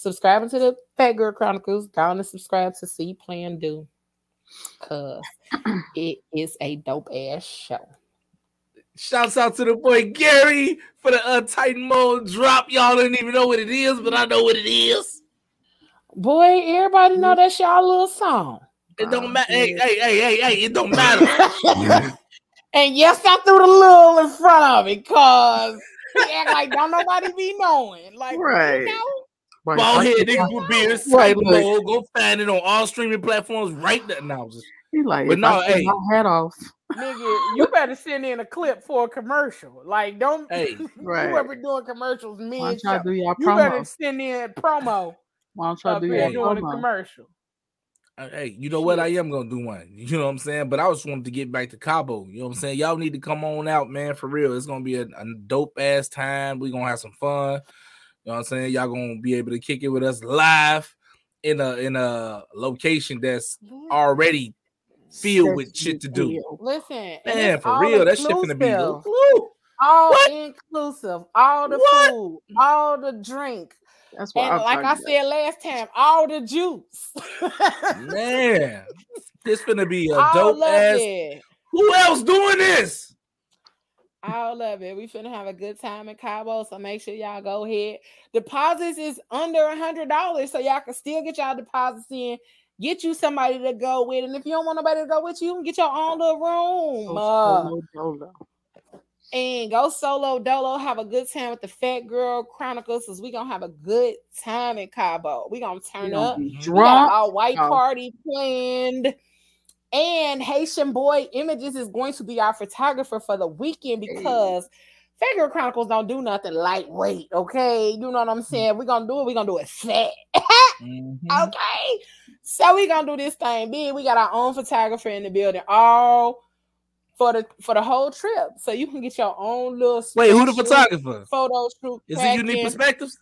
Subscribing to the Phat Girl Chronicles. Down and subscribe to see Plan Do. Cause it is a dope ass show. Shouts out to the boy Gary for the uh, Titan mode drop. Y'all don't even know what it is, but I know what it is. Boy, everybody know that's y'all little song. It don't matter. Hey, hey, hey, hey, hey, it don't matter. And yes, I threw the little in front of it because he act like don't nobody be knowing. Like, Right. you know? Right, Bald like- head niggas with beards. Right, Titan look. Go find it on all streaming platforms right there. Now, just He like, But if no, hey. my hat off. Nigga, you better send in a clip for a commercial. Like, don't hey, Right. you ever doing commercials Why mid don't y'all y'all better send in promo Why don't y'all do here your doing a commercial. Uh, Hey, you know what? I am gonna do one. You know what I'm saying? But I just wanted to get back to Cabo. You know what I'm saying? Y'all need to come on out, man, for real. It's gonna be a, a dope ass time. we gonna have some fun. You know what I'm saying? Y'all gonna be able to kick it with us live in a in a location that's already filled with shit to do. Listen, Man, for real, that shit gonna be inclusive. woo. all What? inclusive, all the What? food, all the drink, That's what and I'm like I talking said last time, all the juice. Man, this gonna be a all dope ass. it. Who else doing this? All of it. We finna have a good time in Cabo, so make sure y'all go ahead. Deposits is under a hundred dollars, so y'all can still get y'all deposits in. Get you somebody to go with, and if you don't want nobody to go with you, you can get your own little room. about. Uh, Solo and go solo dolo. Have a good time with the Phat Girl Chronicles, cause we gonna have a good time in Cabo. We gonna We turn gonna up. be We got our white Oh. party planned. And Haitian Boy Images is going to be our photographer for the weekend because Phat Girl Chronicles don't do nothing lightweight. Okay, you know what I'm saying? We're gonna do it. We're gonna do it fat. Mhm. Okay, so we're gonna do this thing big. We got our own photographer in the building, all for the for the whole trip. So you can get your own little Wait, who the photographer? photo shoot. Is it unique perspectives?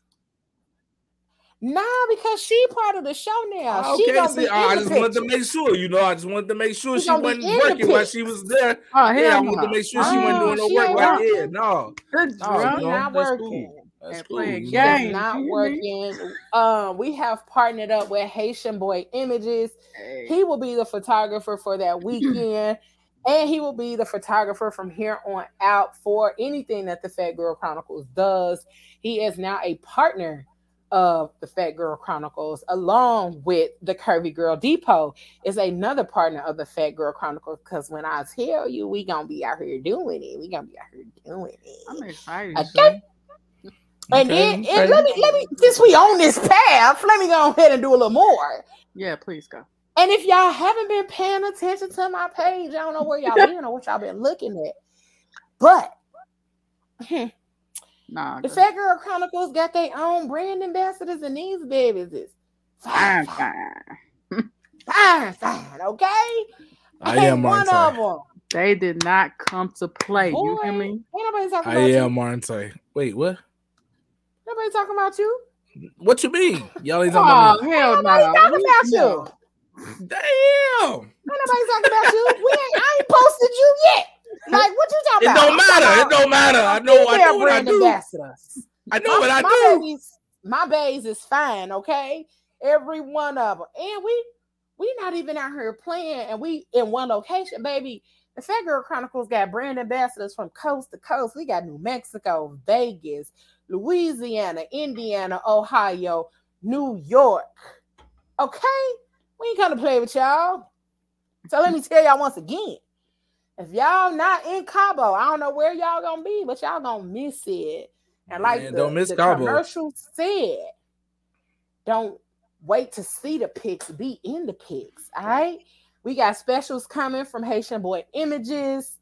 Nah, because she part of the show now. Ah, she okay, gonna see, be I in the just wanted to make sure. You know, I just wanted to make sure She she wasn't working while she was there. Oh hell Yeah, I no. wanted to make sure she Oh, wasn't doing no work ain't while working. yeah, no. Good No, drunk. She you know, not that's working. cool. That's And cool. playing you She know. games. not you hear me? working. Um, we have partnered up with Haitian Boy Images. Hey. He will be the photographer for that weekend, and he will be the photographer from here on out for anything that the Phat Girl Chronicles does. He is now a partner of the Phat Girl Chronicles, along with the Curvy Girl Depot, is another partner of the Phat Girl Chronicles. Because when I tell you, we gonna be out here doing it, we gonna be out here doing it. I'm excited. Okay. son. And Okay, then and let me let me since we on this path, let me go ahead and do a little more. Yeah, please go. And if y'all haven't been paying attention to my page, I don't know where y'all been or what y'all been looking at. But hmm, Nah, the girl. Phat Girl Chronicles got their own brand ambassadors, and these babies is fine, fine, fine, fine. fine, fine, okay? I Ain't am one of them. They did not come to play. Boy, you hear ain't me? nobody talking I about am you. Monte. Wait, what? Nobody talking about you. What you mean? Y'all ain't talking Oh talking hell no! Nobody talking about you. no. about me? Damn. Ain't nobody talking about you. We ain't. I ain't posted you yet. Like what you talking It about? It don't matter. It don't matter. I know. I know what I do. ambassadors. I know what I my do. babies, my babies is fine, okay? Every one of them, and we we not even out here playing, and we in one location, baby. The Phat Girl Chronicles got brand ambassadors from coast to coast. We got New Mexico, Vegas, Louisiana, Indiana, Ohio, New York. Okay, we ain't gonna play with y'all. So let me tell y'all once again. If y'all not in Cabo, I don't know where y'all gonna be, but y'all gonna miss it. And like Man, the, don't miss the Cabo. commercial said, don't wait to see the pics, be in the pics. All right. We got specials coming from Haitian Boy Images,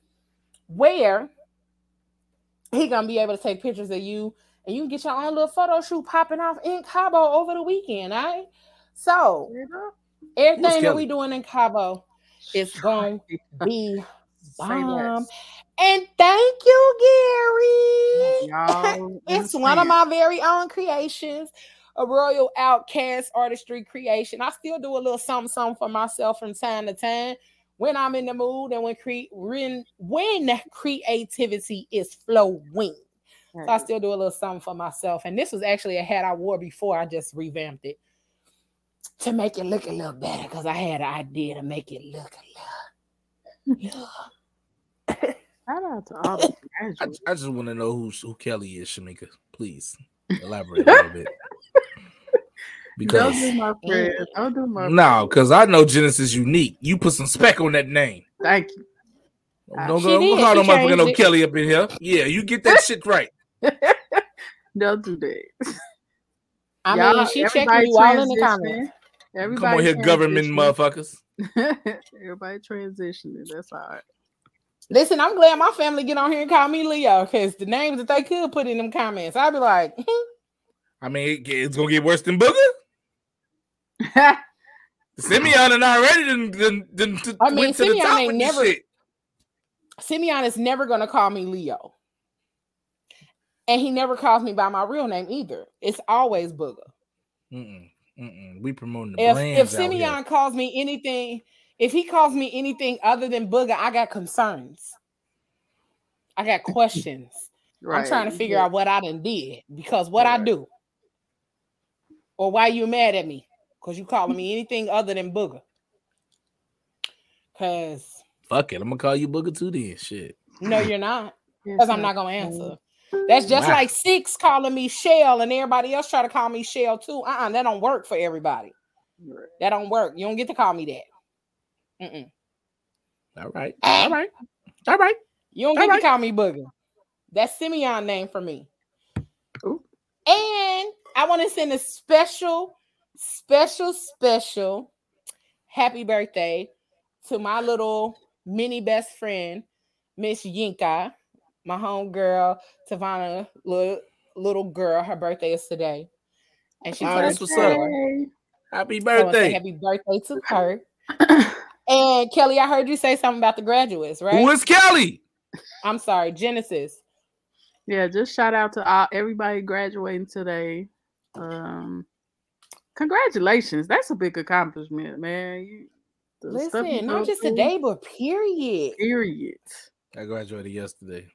where he gonna be able to take pictures of you and you can get your own little photo shoot popping off in Cabo over the weekend. All right. So everything that we doing in Cabo is gonna be Say bomb. And thank you, Gary. Y'all It's one of my very own creations, a Royal Outcast artistry creation. I still do a little something, something for myself from time to time when I'm in the mood and when cre- when, when creativity is flowing. So I still do a little something for myself. And this was actually a hat I wore before. I just revamped it to make it look a little better because I had an idea to make it look a little. Shout out to all the I, graduates. I just want to know who who Kelly is, Shamika. Please elaborate a little bit. Don't Because do my friend. Don't do my no, because I know Genesis unique. You put some spec on that name. Thank you. Don't uh, She go, did. don't call no motherfucker no. Kelly up in here. Yeah, you get that shit right. Don't do that. I Y'all- mean, she checking everybody you all in the comments. Everybody Come on here, government motherfuckers. Everybody transitioning. That's all right. Listen, I'm glad my family get on here and call me Leo because the names that they could put in them comments, I'd be like, hmm. I mean, it, it's gonna get worse than Booger. Simeon and I already done, done, done I mean, went to the Simeon ain't never- shit. Simeon is never gonna call me Leo. And he never calls me by my real name either. It's always Booger. Mm-mm, mm-mm. We promoting the If brands if. Simeon calls me anything, if he calls me anything other than Booger, I got concerns. I got questions. I'm trying to figure out what I done did because what I do. Or why you mad at me? Because you calling me anything other than Booger. Cause Fuck it, I'm gonna call you Booger too. Then shit. no, you're not. Because I'm not gonna answer. Mm-hmm. That's just Wow. like six calling me Shell and everybody else try to call me Shell too. Uh-uh, that don't work for everybody. Right. That don't work. You don't get to call me that. Mm-mm. All right, eh. all right, all right. You don't get Alright. to call me Booger. That's Simeon name for me. Ooh. And I want to send a special, special, special happy birthday to my little mini best friend, Miss Yinka, my home girl, Tavana, little, little girl. Her birthday is today. And she's Oh, that's what's up. four. Happy So I wanna say birthday. happy birthday to her. And Kelly, I heard you say something about the graduates, right? Who is Kelly? I'm sorry, Genesis. Yeah, just shout out to all, everybody graduating today. Um, congratulations. That's a big accomplishment, man. You, the stuff you Listen, not just through, today, but period. Period. I graduated yesterday.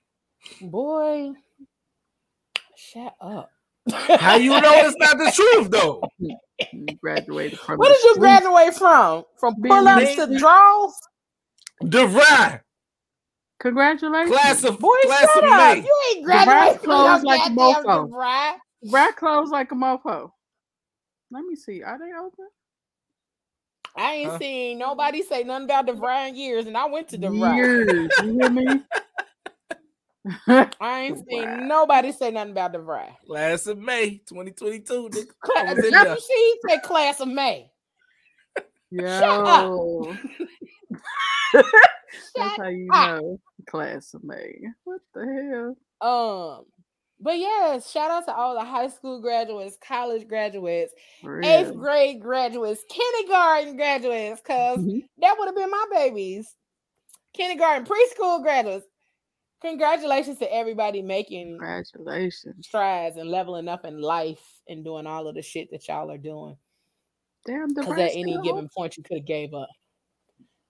Boy, shut up. How you know it's not the truth though? You graduated from What did you street. graduate from? From pull ups to draws? DeVry, Congratulations. class of Boy, class shut of up. May. You ain't graduated from closed like a mofo. DeVry. Brad closed like a mofo. Let me see. Are they open? I ain't Huh? seen nobody say nothing about DeVry in years, and I went to DeVry. Years. You hear me? I ain't seen Wow. nobody say nothing about DeVry. Class of May 2022. nigga. I Class, was she said class of May. up. Yo. That's how you up. know. Class of May. What the hell? Um, but yes, shout out to all the high school graduates, college graduates, For eighth grade graduates, kindergarten graduates, because Mhm. that would have been my babies. Kindergarten, preschool graduates. Congratulations to everybody making Congratulations. strides and leveling up in life and doing all of the shit that y'all are doing. Damn, the Because at any still given open? point, you could have gave up.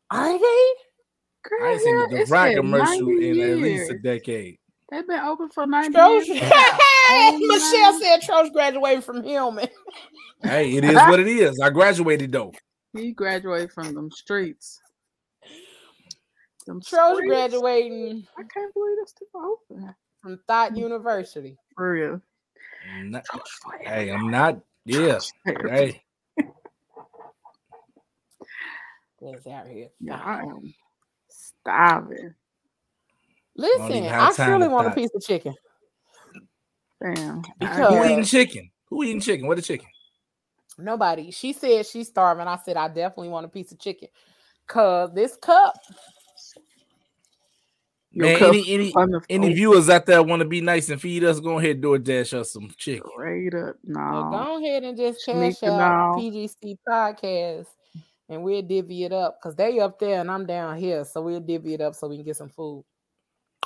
Are they? Girl, I ain't seen the it's DeVry commercial 90 in at least a decade. They've been open for 90 Trosh, years. hey, Michelle said Trosh graduated from Hillman. Hey, it is what it is. I graduated though. He graduated from them streets. Them Trosh streets. graduating I can't believe it's still open. from Thought mm. University. For real. I'm not- hey, I'm not. Yeah. Forever. Hey, That's out here. Yeah, I am starving. Listen, I have time surely to want a piece of chicken. Damn. Because- who eating chicken? Who eating chicken? What a chicken? Nobody. She said she's starving. I said I definitely want a piece of chicken. Cause this cup, Your Man, cup any any any viewers out there want to be nice and feed us? Go ahead, do a dash us some chicken. Straight up. well, No. go ahead and just cash Sneaking out off. PGC podcast, and we'll divvy it up. Cause they up there and I'm down here, so we'll divvy it up so we can get some food.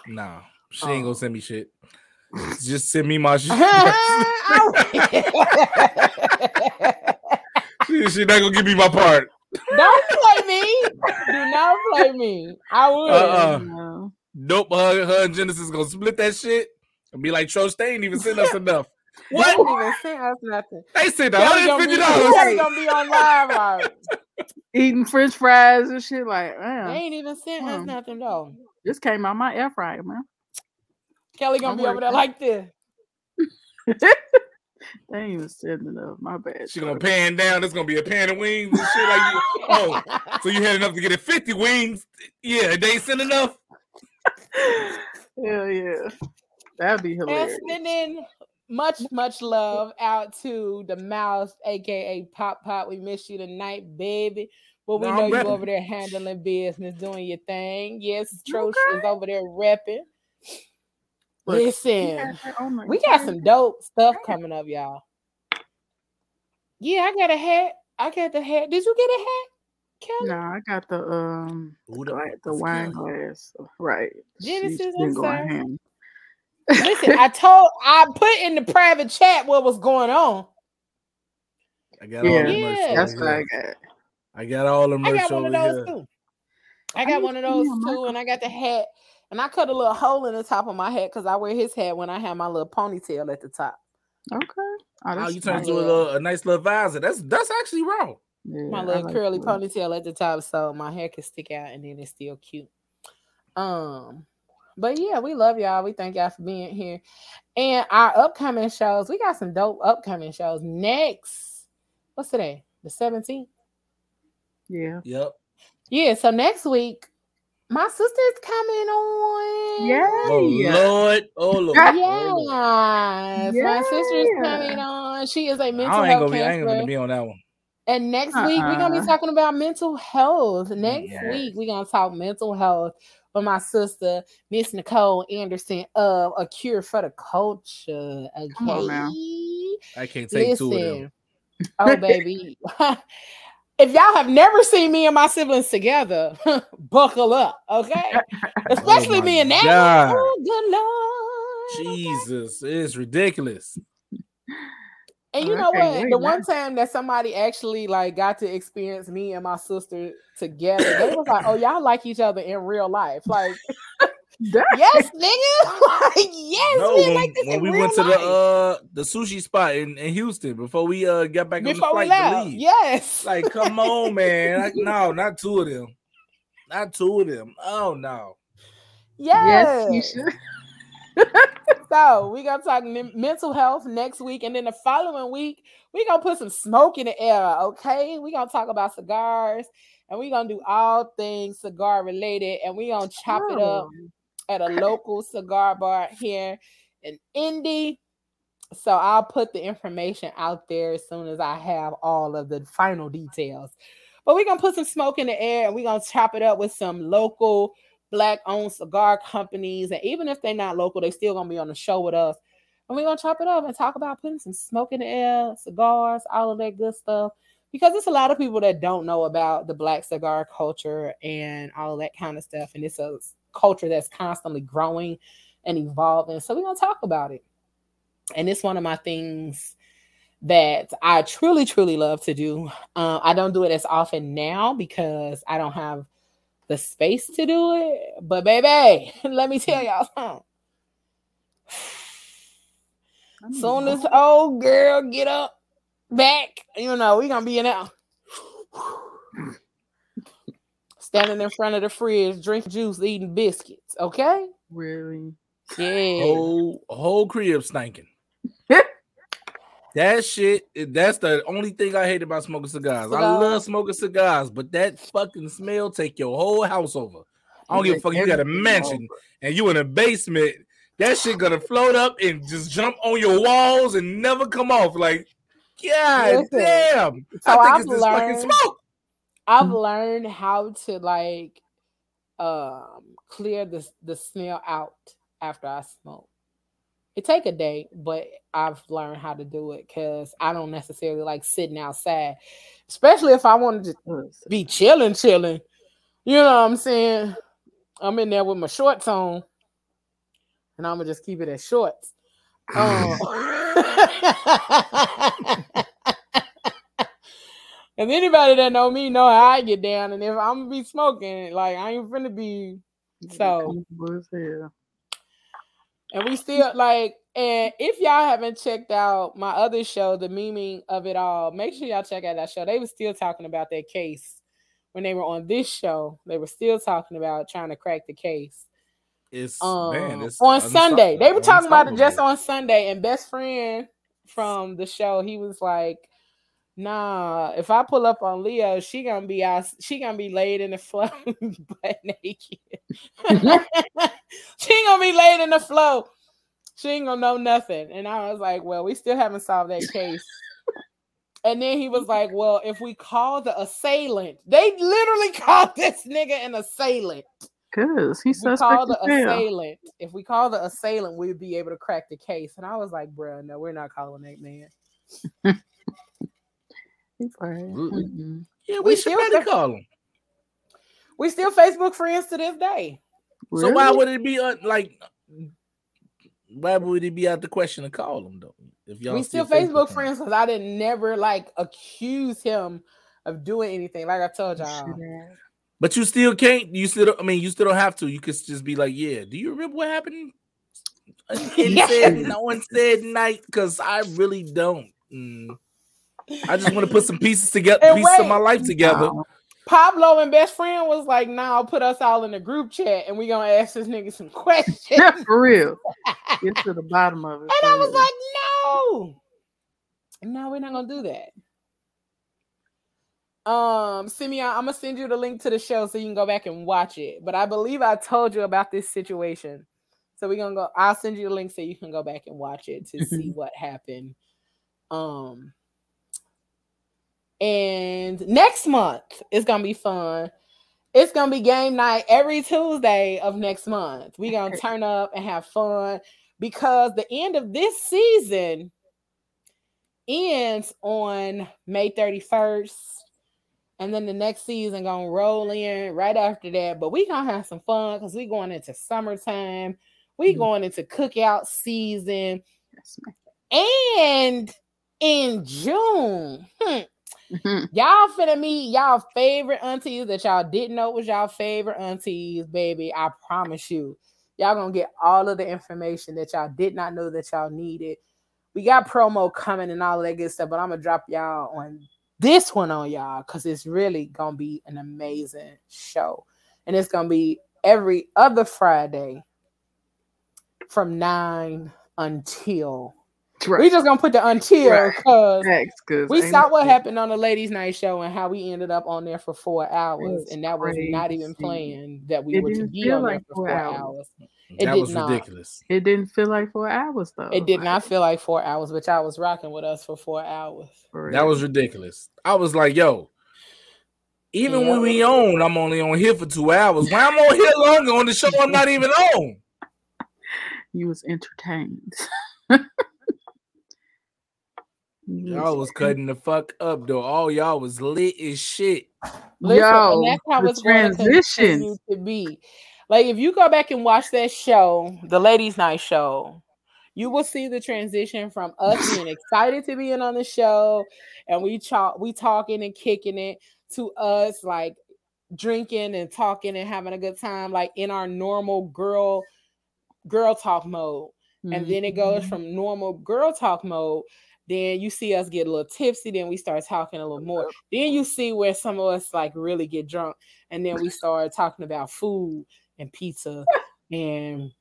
Nah, she ain't Oh. gonna send me shit. Just send me my shit. she, she not gonna give me my part. Don't play me. Do not play me. I would. Uh-uh. No. Nope, her, her and Genesis gonna split that shit and be like, Trosh, they ain't even send us enough. They What? didn't even send us nothing. They sent Kelly gonna, be, Kelly $150. gonna be on live. Like, Eating french fries and shit like, man. they ain't even sent us Hmm. nothing though. this came out my air fryer, man. Kelly gonna I'm be over there like this. They ain't even sending up. My bad. She gonna pan down. There's gonna be a pan of wings and shit like you. Oh, so you had enough to get it 50 wings? Yeah, they ain't send enough. Hell yeah. That'd be and hilarious. sending much, much love out to the mouse, aka Pop Pop. We miss you tonight, baby. But we No, know you over there handling business, doing your thing. Yes, Trosh Okay. is over there repping. Look, Listen, had that on the we got some dope stuff coming up, y'all. Yeah, I got a hat. I got the hat. Did you get a hat, Kelly? No, I got the um Who the gla- the wine Kelly? glass. Right. Genesis, She's I'm sorry. Listen, I told I put in the private chat what was going on. I got Yeah. all the merch. Yeah. over That's what I got. I got all the merch. I merch got one over of those here. too. I I got need one of those get a too, and I got the hat, and I cut a little hole in the top of my hat because I wear his hat when I have my little ponytail at the top. Okay. Oh, Oh, that's you turned into a, a nice little visor. That's that's actually wrong. Yeah, my little like curly that. ponytail at the top, so my hair can stick out, and then it's still cute. Um, but yeah, we love y'all. We thank y'all for being here, and our upcoming shows. We got some dope upcoming shows next. What's today? The seventeenth. Yeah. Yep. Yeah. So next week, my sister's coming on. Yeah. Oh Lord. Oh Lord. Oh, Lord. Yes, my sister's coming on. She is a mental ain't health gonna be. I ain't gonna be on that one. And next week we're gonna Uh-uh. be talking about mental health. Next Yes. week we're gonna talk mental health with my sister, Miss Nicole Anderson of A Cure for the Culture. Okay. Come on now. I can't take two of them. Oh baby. if y'all have never seen me and my siblings together, buckle up, okay? Oh Especially Oh me and that. Oh, good lord. Jesus, it's ridiculous. And you I know can't what? wait The now. one time that somebody actually like got to experience me and my sister together, they was like, "Oh, y'all like each other in real life." Like, yes, nigga. like, yes, No, we when, like this when in we real went to the uh the sushi spot in, in Houston before we uh got back before on the flight to left. leave. Yes. Like, come on, man. Like, no, not two of them. Not two of them. Oh no. yes. Yes, you should. So we gonna talk men- mental health next week, and then the following week we gonna put some smoke in the air. Okay, we gonna talk about cigars, and we gonna do all things cigar related, and we gonna chop it up Oh, at a local cigar bar here in Indy. So I'll put the information out there as soon as I have all of the final details. But we're gonna put some smoke in the air and we're gonna chop it up with some local black owned cigar companies. And even if they're not local, they still gonna be on the show with us. And we're gonna chop it up and talk about putting some smoke in the air, cigars, all of that good stuff. Because there's a lot of people that don't know about the black cigar culture and all that kind of stuff. And it's a culture that's constantly growing and evolving. So we're gonna talk about it. And it's one of my things that I truly, truly love to do. Uh, I don't do it as often now because I don't have the space to do it. But baby, let me tell y'all something. I need Soon to as old girl get up back, you know, we gonna be in there. Standing in front of the fridge, drinking juice, eating biscuits. Okay? Really? Yeah. Whole whole crib stinking. That shit, that's the only thing I hate about smoking cigars. I love smoking cigars, but that fucking smell take your whole house over. I don't give a fuck. You got a mansion and you in a basement. That shit gonna float up and just jump on your walls and never come off. Like, god Listen, damn. so I think I've it's this fucking learned- smoke. I've learned how to like um clear the the smell out after I smoke. It take a day, but I've learned how to do it because I don't necessarily like sitting outside, especially if I wanted to be chilling, chilling. You know what I'm saying? I'm in there with my shorts on, and I'm gonna just keep it as shorts. Um, if anybody that know me know how I get down, and if I'm gonna be smoking, like I ain't finna be. So, Comfortable as hell. And we still like, and if y'all haven't checked out my other show, the meaning of it all, make sure y'all check out that show. They were still talking about that case when they were on this show. They were still talking about trying to crack the case. It's Um, man, it's on Sunday. They were talking about it just on Sunday, and best friend from the show, he was like, "Nah, if I pull up on Leo, she gonna be out. She gonna be laid in the floor, butt naked. she gonna be laid in the floor. She ain't gonna know nothing." And I was like, "Well, we still haven't solved that case." And then he was like, "Well, if we call the assailant, they literally called this nigga an assailant." Cause he's we call the as assailant. If we call the assailant, we'd be able to crack the case. And I was like, bro, no, we're not calling that man. He probably- Ooh. mm-mm. Yeah, We we, should still probably call him. We still Facebook friends to this day. So why would it be uh, like? Why would it be out the question to call him though? If y'all we still Facebook friends because I didn't never like accuse him of doing anything. Like I told y'all. Shit. But you still can't. You still. I mean, you still don't have to. You could just be like, "Yeah, do you remember what happened?" And said, no one said night because I really don't. Mm. I just want to put some pieces together, And pieces of my life together. No. Pablo and best friend was like, "Now put us all in a group chat and we're gonna ask this nigga some questions." Yeah, for real. Get to the bottom of it. And I was real. like, no, no, we're not gonna do that. Um, Simeon, I'm gonna send you the link to the show so you can go back and watch it. But I believe I told you about this situation. So we're gonna go, I'll send you the link so you can go back and watch it to see what happened. Um and next month is gonna be fun. It's gonna be game night every Tuesday of next month. We're gonna turn up and have fun because the end of this season ends on May 31st. And then the next season gonna roll in right after that. But we gonna have some fun because we going into summertime. We Mhm. going into cookout season. Yes. And in June, hmm, Mhm. y'all finna meet y'all favorite aunties that y'all didn't know was y'all favorite aunties, baby. I promise you. Y'all gonna get all of the information that y'all did not know that y'all needed. We got promo coming and all that good stuff, but I'm gonna drop y'all on this one on y'all because it's really gonna be an amazing show. And it's gonna be every other Friday from nine until Right. we just gonna put the until Right. because Facts, 'cause we saw what happened on the ladies' night show and how we ended up on there for four hours, was and that was not even crazy. planned that we It were to didn't be feel on there for four four hours. hours. It that did was not. ridiculous. It didn't feel like four hours though. It did like, not feel like four hours, but y'all was rocking with us for four hours. for That was ridiculous. I was like, "Yo." Even Yeah. when we own, I'm only on here for two hours. Why I'm on here longer on the show, I'm not even on. you was entertained. You Y'all was cutting the fuck up though. All y'all was lit as shit. Listen, Yo, and that's how the it's going to transitions. continue to be. Like if you go back and watch that show, the ladies' night show, you will see the transition from us being excited to being on the show and we talk we talking and kicking it to us like drinking and talking and having a good time like in our normal girl girl talk mode and then it goes Mhm. from normal girl talk mode then you see us get a little tipsy then we start talking a little more then you see where some of us like really get drunk and then we start talking about food and pizza and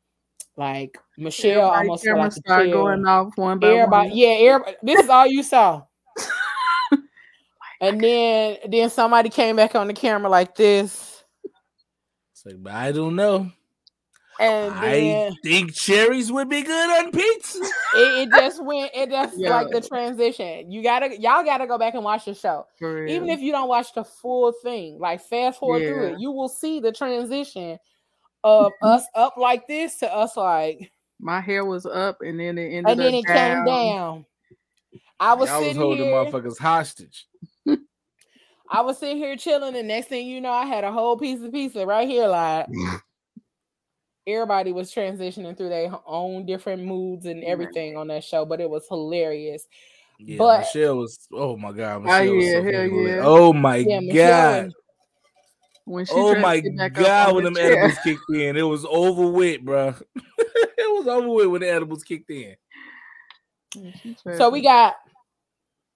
like michelle Everybody almost fell camera out the start chair. going off one by everybody one. yeah everybody this is all you saw oh and then then somebody came back on the camera like this It's like, but I don't know. And I think cherries would be good on pizza. it, it just went it just like the transition you gotta y'all gotta go back and watch the show even if you don't watch the full thing, like fast forward through it, you will see the transition of us up like this to us like, my hair was up and then it ended and then up it came down. I was Y'all was sitting holding here, motherfuckers hostage. I was sitting here chilling, and next thing you know, I had a whole piece of pizza right here. Like everybody was transitioning through their own different moods and everything on that show, but it was hilarious. Yeah, But- Michelle was. Oh my god, oh, Michelle was yeah, so hell yeah. Oh my Yeah, god. and- When she Oh my get back up god, when the them chair. edibles kicked in, it was over with, bro. it was over with when the edibles kicked in. She So we got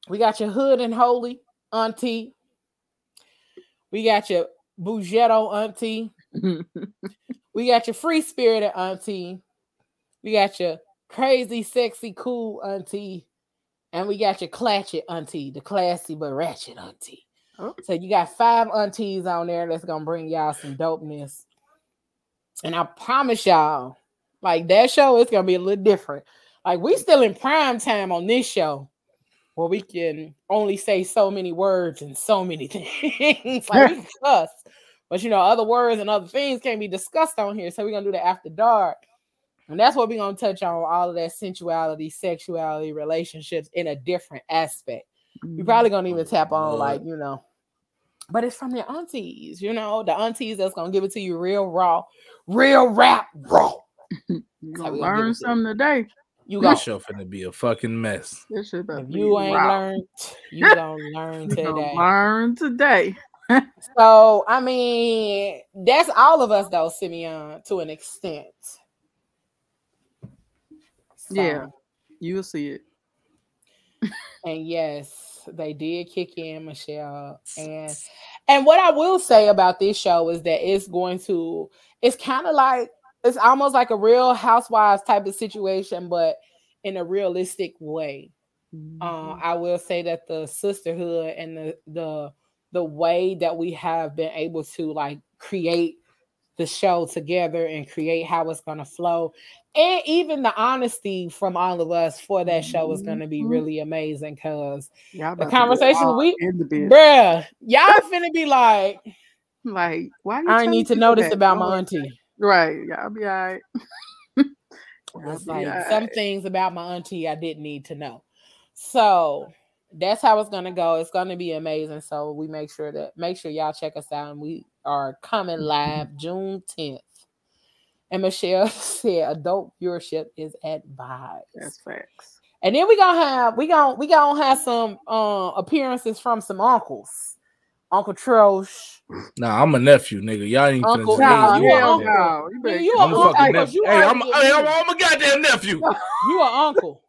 we got your hood and holy auntie. We got your Bougetto auntie. We got your free spirited auntie. We got your crazy, sexy, cool auntie. And we got your clatchet auntie, the classy but ratchet auntie. Oh. So you got five aunties on there that's gonna bring y'all some dopeness. And I promise y'all, like that show is gonna be a little different. Like we still in prime time on this show where we can only say so many words and so many things. like we cuss, but you know, other words and other things can't be discussed on here. So we're gonna do that after dark. And that's what we're gonna touch on all of that sensuality, sexuality, relationships in a different aspect. We mm-hmm. probably gonna even tap on like you know, but it's from your aunties. You know, the aunties that's gonna give it to you real raw, real rap raw. You how gonna we gonna learn it to something today. You got This show finna be a fucking mess. This shit If you ain't wild. learned, you gonna learn You gonna today. learn today. So I mean, that's all of us though, Simeon, to an extent. Yeah. You'll see it. and yes, they did kick in Michelle. And and what I will say about this show is that it's going to it's kind of like it's almost like a real housewives type of situation, but in a realistic way. Mm-hmm. Uh, I will say that the sisterhood and the the the way that we have been able to like create the show together and create how it's gonna flow, and even the honesty from all of us for that show is gonna be Mhm. really amazing. Cause Y'all the to conversation we- bruh, y'all finna be like, Like, why you I need to know this that? about my auntie. Right. Y'all be all right. It's like all some right. things about my auntie I didn't need to know. So that's how it's gonna go. It's gonna be amazing. So we make sure that make sure y'all check us out. And we are coming live June 10th. And Michelle said adult viewership is advised. That's facts. And then we gonna have we gonna we gonna have some uh, appearances from some uncles. Uncle Trosh. Nah, I'm a nephew, nigga. Y'all ain't finna Uncle- just- Nah, hey, you you a out uncle. there. no. You better you get a I'm a your uncle, fucking because life. nephew. you Hey, I'm, already hey, I'm, get I'm a goddamn nephew. You an uncle. Shit.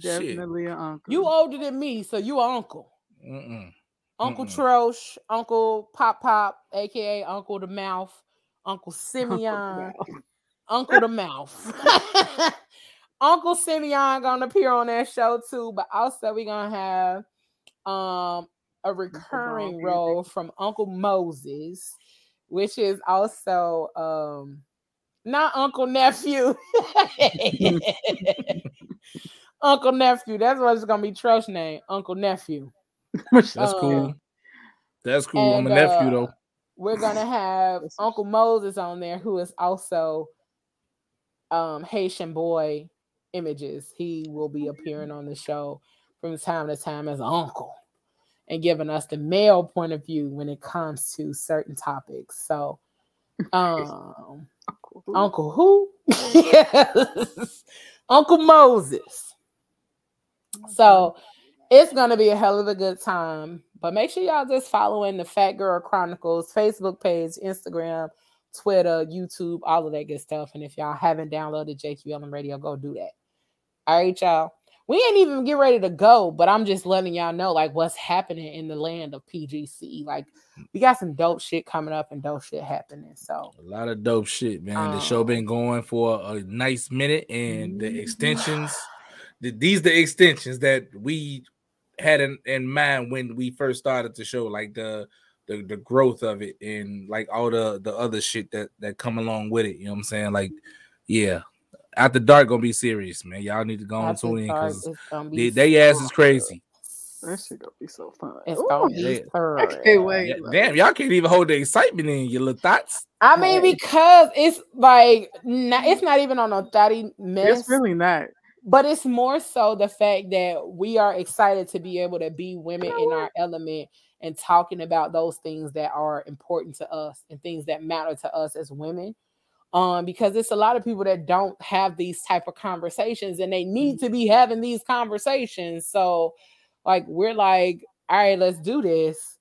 Definitely an uncle. You older than me, so you an uncle. Mm-mm. Uncle Mm-mm. Trosh, Uncle Pop Pop, aka Uncle the Mouth, Uncle Uncle Simeon, Uncle the Mouth. Uncle Simeon gonna appear on that show too, but also we gonna have um a recurring role from Uncle Moses, which is also um not Uncle Nephew. Uncle Nephew. That's what it's gonna be Trosh name, Uncle Nephew. That's Uh, cool. That's cool. I'm a nephew uh, though. We're gonna have Uncle Moses on there, who is also um Haitian boy images. He will be appearing on the show from time to time as uncle and giving us the male point of view when it comes to certain topics. So um Uncle who? Uncle who? Yes. Uncle Moses. So it's gonna be a hell of a good time. But make sure y'all just following the Phat Girl Chronicles Facebook page, Instagram, Twitter, YouTube, all of that good stuff. And if y'all haven't downloaded JQLM Radio, go do that. All right, y'all. We ain't even get ready to go, but I'm just letting y'all know like what's happening in the land of PGC. Like we got some dope shit coming up and dope shit happening. So A lot of dope shit, man. the show Um, been going for a nice minute, and the Mhm. extensions, the, these the extensions that we had in, in mind when we first started the show, like the the the growth of it and like all the the other shit that that come along with it. You know what I'm saying? Like, yeah, after dark gonna be serious, man. Y'all need to go on after tune in because it's gonna they, they ass is crazy. That shit gonna be so fun. It's Ooh, gonna yeah, be yeah. I can't wait. Yeah, damn, y'all can't even hold the excitement in your little thoughts. I mean, because it's like not, it's not even on a thotty mess, It's really not. But it's more so the fact that we are excited to be able to be women in our element and talking about those things that are important to us and things that matter to us as women. Um, because it's a lot of people that don't have these type of conversations and they need to be having these conversations. So, like, we're like, all right, let's do this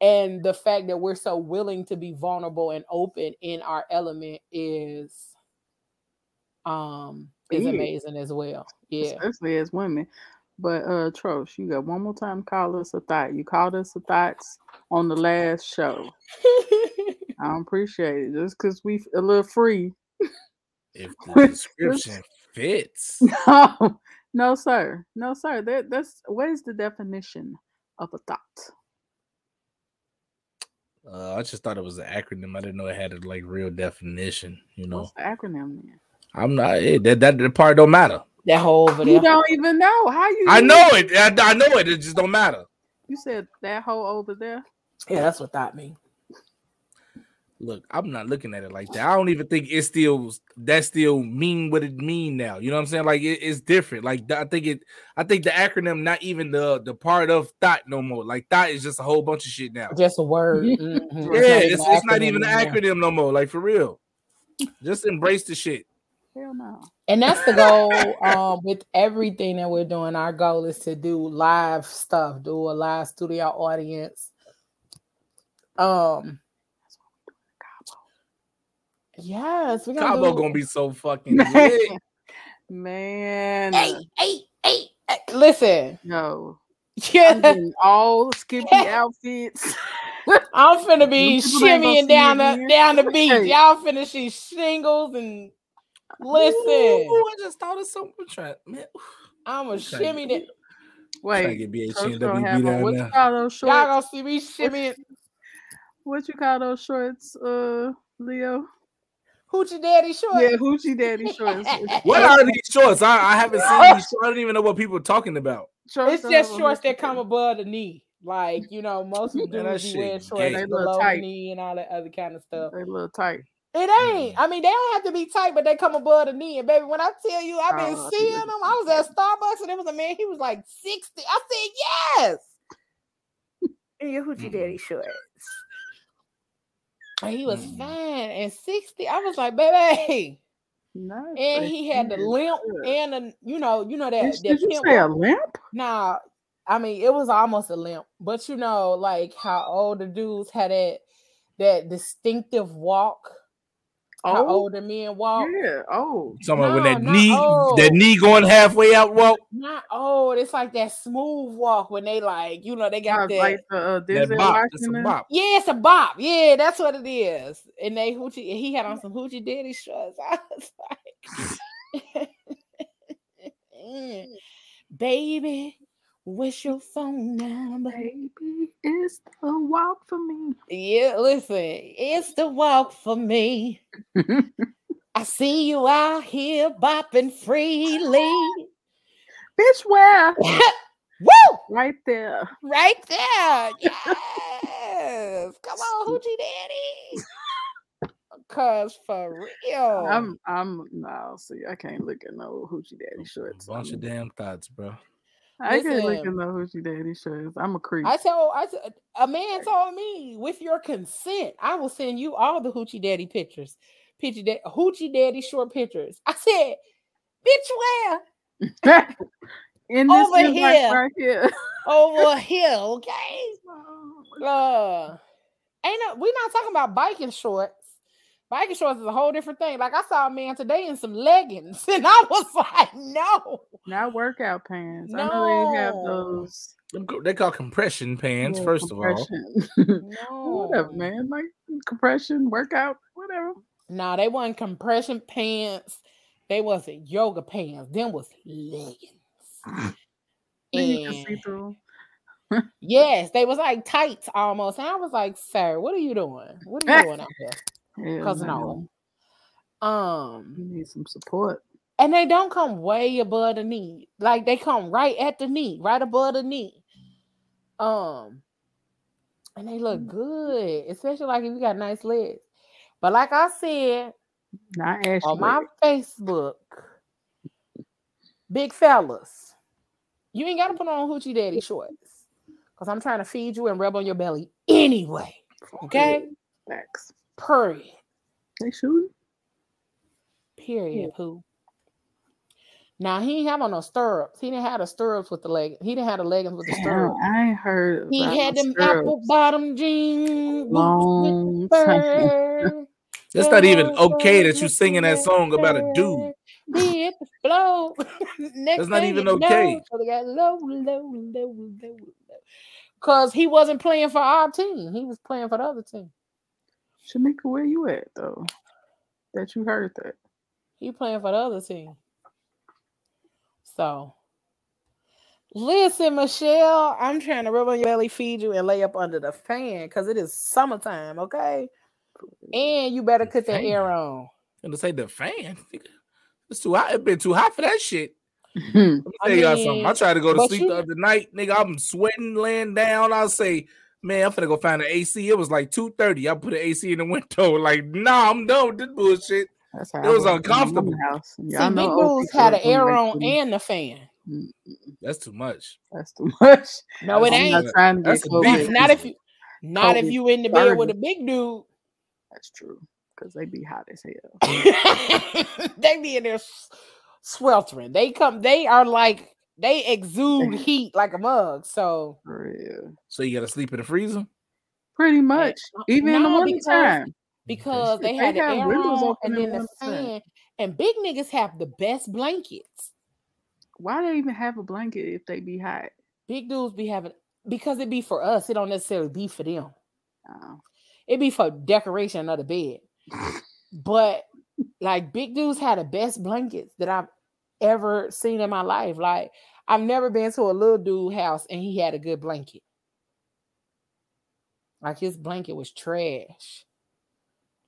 and the fact that we're so willing to be vulnerable and open in our element is um is Big. amazing as well yeah especially as women. But uh Trosh, you got one more time call us a thought. You called us a thoughts on the last show. I don't appreciate it. Just cause we a little free. If the description fits. No, no, sir. No, sir. That that's what is the definition of a thought? Uh, I just thought it was an acronym. I didn't know it had a like real definition. You know, What's the acronym then? I'm not that that the part don't matter. that whole over there. You don't even know. How you I know it. I, I know it. It just don't matter. You said that hole over there. yeah that's what that means Look, I'm not looking at it like that. I don't even think it still that still mean what it mean now. You know what I'm saying? Like it- it's different. Like I think it. I think the acronym not even the the part of thought no more. Like thought is just a whole bunch of shit now. Just a word. Yeah, Mhm. Yeah, not it's, it's not even an acronym no more. Like for real. Just embrace the shit. Hell no. And that's the goal um, with everything that we're doing. Our goal is to do live stuff, do a live studio audience. Um, yes, we're gonna Cabo do- gonna be so fucking lit. Man. Hey, hey, hey, hey, listen. No. I'm Yeah, getting all skippy outfits. I'm finna be Them people ain't gonna shimmying down the down the beach. Hey. Y'all finna see shingles and listen. Ooh, I just thought of something. I'm trying, man. I'm a Okay. shimmy that Trying to Wait. get BH Coach and gonna have WB on- down What you there. call those y'all shorts? gonna see me shimmying. What you call those shorts, uh, Leo? Hoochie daddy short. Yeah, hoochie daddy shorts. What are these shorts? I, I haven't seen these. Shorts. I don't even know what people are talking about. Shorts It's just shorts that come above the knee. Like, you know, most Man, that dudes be wearing shorts They look below the knee and all that other kind of stuff. They look tight. It ain't. I mean, they don't have to be tight, but they come above the knee. And baby, when I tell you I've been Oh, seeing them, I was at Starbucks and there was a man, he was like 60. I said, yes. In your hoochie Mm. daddy shorts. And he was Mm. fine and 60. I was like, baby. Nice. And he had the limp and the, you know, you know that, Did, that did you say a limp? Nah, I mean it was almost a limp, but you know, like how all the dudes had that that distinctive walk, how Oh, older men walk. yeah. Oh, Someone about when that No, not knee, that knee going halfway out. Walk. Not old. It's like that smooth walk when they like, you know, they got that. like the uh, That Denzel bop. It's a Washington. bop. yeah, it's a bop. Yeah, that's what it is. And they hoochie. He had on some hoochie daddy shorts. I was like, mm, baby, what's your phone number? Baby, it's the walk for me. Yeah, listen, it's the walk for me. I see you out here bopping freely. Bitch, where? Woo! Right there. Right there. Yes. Come on, Hoochie Daddy. Cause for real. I'm, I'm, no, see, I can't look at no hoochie daddy shorts. Bunch of I'm- damn thoughts, bro. I can't look Listen. at no hoochie daddy shorts. I'm a creep. I told I t- a man told me with your consent, I will send you all the Hoochie Daddy pictures. Picture that Hoochie Daddy short pictures. I said, bitch, where? In this Over here. right here. Over here, okay? Uh, ain't no, we not talking about biking shorts. Biking shorts is a whole different thing. Like I saw a man today in some leggings, and I was like, no, Not workout pants. I know they have No. those. They call compression pants. yeah, First of all, no, whatever, man. Like compression, workout, whatever. Nah, they wasn't compression pants. They wasn't yoga pants. Them was leggings. Then you can see through. yes, they was like tights almost. And I was like, sir, what are you doing? What are you doing out here? Hell Cause no. You Um, need some support. And they don't come way above the knee. Like they come right at the knee, right above the knee. Um, and they look good, especially like if you got nice legs. But like I said, Not on my Facebook, big fellas, you ain't got to put on hoochie daddy shorts because I'm trying to feed you and rub on your belly anyway. Okay, Facts. period. They shooting. Period. Pooh. Now he ain't have on no stirrups. He didn't have the stirrups with the leg. He didn't have the leggings with the Damn, stirrups. I ain't heard. He had them stirrups. apple bottom jeans. boots Long time. it's not even okay that you go, singing that song about a dude. Be it the flow. Next That's not even okay. Low, low, low. Cause he wasn't playing for our team. He was playing for the other team. Shamika, where you at though? That you heard that. He playing for the other team. So listen, Michelle, I'm trying to rub on your belly, feed you, and lay up under the fan because it is summertime, okay? And you better cut that Fan. air on. And to say the fan, it's too hot. It's been too hot for that shit. Let me I tell y'all something. I tried to go to sleep you- the other night, nigga. I'm sweating, laying down. I'll say Man, I'm finna go find the AC. It was like 2:30. I put the AC in the window. Like, nah, I'm done with this bullshit. That's how It I was in my uncomfortable. House. See, Y'all big know dudes had an air on and the fan. That's too much. That's too much. No, it ain't. I'm not trying to That's get a close. Not if you, not if you in the bed with a big dude. That's true. Because they be hot as hell. they be in there sweltering. They come. They are like they exude heat like a mug. So For real. So you gotta sleep in the freezer. Pretty much. Uh, Even in the no, winter because- time. Because they They had the air windows on and then the fan. And big niggas have the best blankets. Why they even have a blanket if they be hot? Big dudes be having because it be for us. It don't necessarily be for them. Oh. It be for decoration of the bed. but like big dudes had the best blankets that I've ever seen in my life. Like I've never been to a little dude house and he had a good blanket. Like his blanket was trash.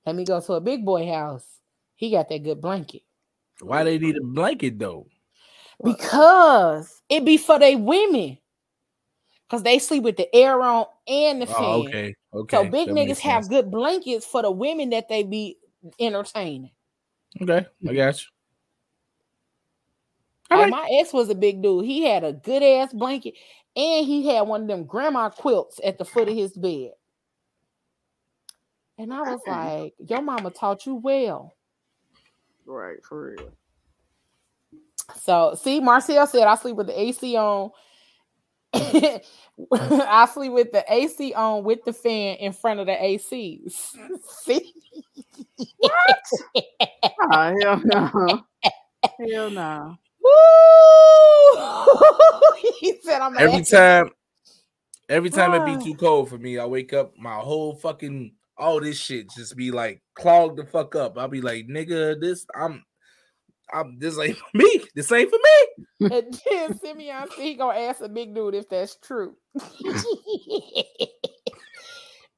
Let me go to a big boy house. He got that good blanket. Why they need a blanket though? Because it be for they women. Because they sleep with the air on and the oh, fan. Oh, okay. Okay. So big that niggas have good blankets for the women that they be entertaining. Okay, I got you. Like, oh, my ex was a big dude. He had a good ass blanket, and he had one of them grandma quilts at the foot of his bed. And I was like, "Your mama taught you well." Right, for real. So, see, Marcel said I sleep with the AC on. I sleep with the AC on with the fan in front of the AC. see, Oh, hell no. hell no. Woo! he said, "I'm Every time, every time it Ah. be too cold for me, I wake up, my whole fucking all this shit just be like clogged the fuck up. I'll be like, nigga, this I'm I'm this ain't for me. This ain't for me. And then Simeon said he gonna ask a big dude if that's true.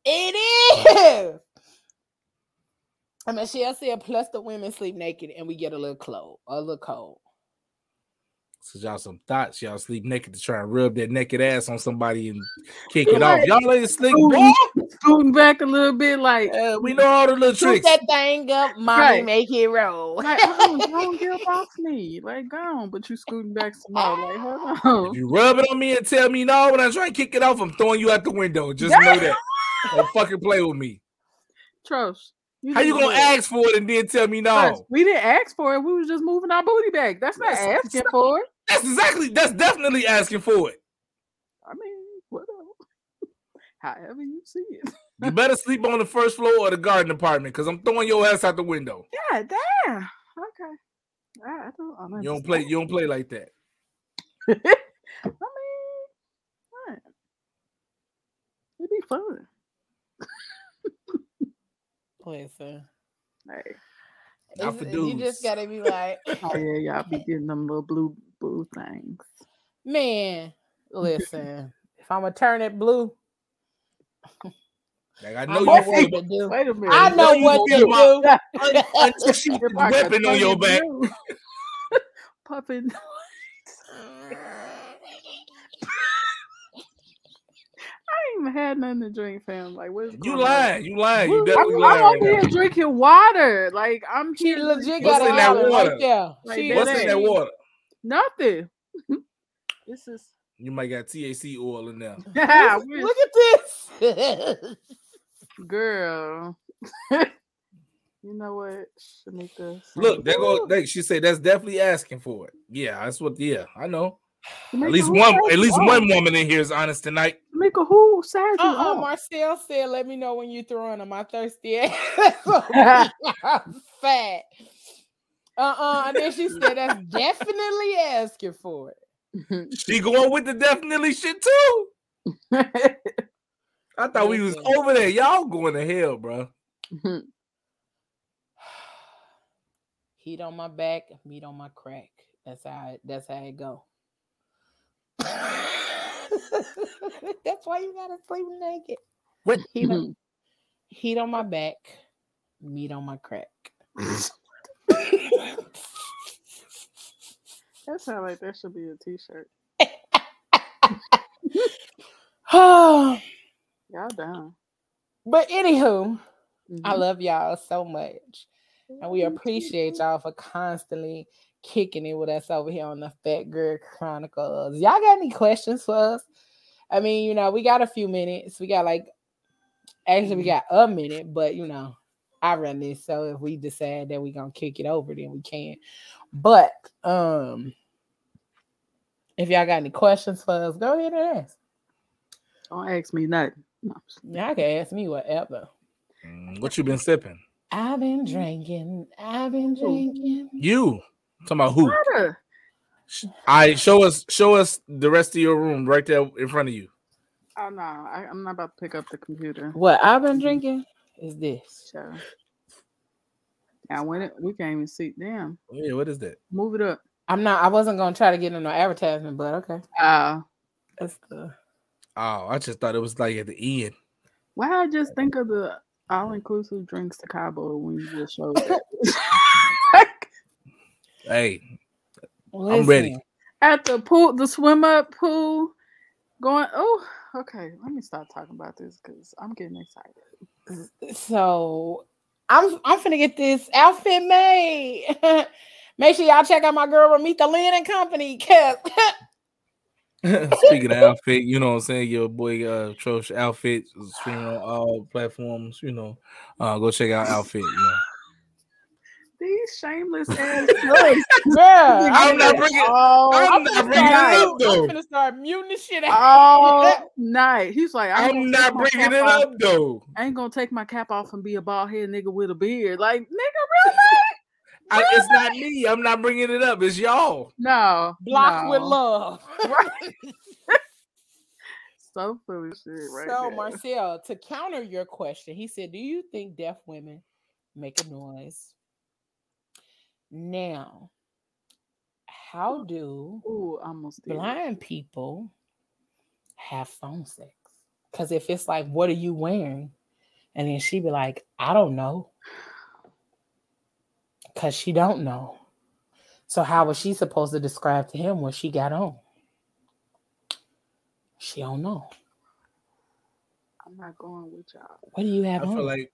it is. And Michelle said, plus the women sleep naked and we get a little cold, a little cold. So y'all some thoughts. Y'all sleep naked to try and rub that naked ass on somebody and kick it off. Y'all ain't boy. Scooting back a little bit like, Yeah, we know all the little tricks. that thing up, mommy, Right. make it roll. like oh, don't get up off me. Like, go on. But you scooting back some more. Like, hold on. If you rub it on me and tell me no when I try and kick it off, I'm throwing you out the window. Just know that. Don't fucking play with me. Trust. How you gonna good. ask for it and then tell me Trust, no? We didn't ask for it. We was just moving our booty back. That's not That's- asking for it. That's exactly. That's definitely asking for it. I mean, whatever. However you see it. You better sleep on the first floor or the garden apartment because I'm throwing your ass out the window. Yeah, damn. Okay. I, I don't. I You don't play. You don't play like that. I mean, what? It'd be fun. Listen, Hey. Not for it's- you just gotta be like, Oh yeah, y'all be getting them little blue blue things. man, listen, if I'm gonna turn it blue, Like I I know know you what want to do. Wait a minute. I know you what gonna to do. until she put If the I could weapon on your back. blue. Puppet. I ain't even had nothing to drink, fam. Like, what's You going on? lying. You lying. You I'm, definitely I'm over here drinking water. Like I'm She here. legit What's got in that water water? right there. Like She What's in that water? Nothing. this is. You might got TAC oil in there. Yeah, Look, look at this. Girl. you know what, Shamika? Look, there go. They, she said that's definitely asking for it. Yeah, that's what. Yeah, I know. Shamika, At least one. At you least on? one woman in here is honest tonight. Shamika, who said you uh-uh. Marcel said, let me know when you're throwing them. I thirsty ass. I'm fat. Uh-uh. And then she said that's definitely asking for it. She going with the definitely shit too. I thought we was over there. Y'all going to hell, bro. Heat on my back, meat on my crack. That's how it, that's how it go. that's why you gotta sleep naked. What? Heat on, heat on my back, meat on my crack. that sounds like that should be a T-shirt. Y'all done. But anywho, I Mhm. love y'all so much. And we Love you too. appreciate y'all for constantly kicking it with us over here on the Phat Girl Chronicles. Y'all got any questions for us? I mean, you know, we got a few minutes. We got like actually we got a minute, but you know, I run this. So if we decide that we're gonna kick it over, then we can. But um if y'all got any questions for us, go ahead and ask. Don't ask me nothing. No. Y'all can ask me whatever. Mm, What you been sipping? I've been drinking. I've been drinking. You talking about who? Nada. I show us show us the rest of your room right there in front of you. Oh no, I, I'm not about to pick up the computer. What I've been drinking is this. So now when it we can't even see. Damn, Yeah, what is that? move it up. I'm not. I wasn't gonna try to get in no advertisement, but okay. Uh That's the. Oh, I just thought it was like at the end. why I just think of the all inclusive drinks to Cabo when you just showed that. Hey, I'm ready. At the pool, the swim up pool, going. Oh, okay. Let me stop talking about this because I'm getting excited. So I'm I'm finna get this outfit made. Make sure y'all check out my girl Ramita Lynn and Company. Cause Speaking of outfit, you know what I'm saying? Your boy uh Trosh outfit streaming on all platforms, you know. Uh go check out outfit, you know. These shameless ass jokes. yeah, I'm not bringing all, I'm not bringing it up though. I'm up though. finna start muting the shit out. all night. He's like, I'm, I'm not bringing cap it off. up though. I ain't gonna take my cap off and be a bald head nigga with a beard. Like, nigga, really? I, it's not me. I'm not bringing it up. It's y'all. No. Block with no. love. So foolish shit right so there. Marcel, to counter your question, he said, "Do you think deaf women make a noise?" Now, how do Ooh, I almost did. blind people have phone sex? Because if it's like, "What are you wearing?" and then she'd be like, "I don't know," because she don't know. So how was she supposed to describe to him what she got on? She don't know. I'm not going with y'all. What do you I have on? feel like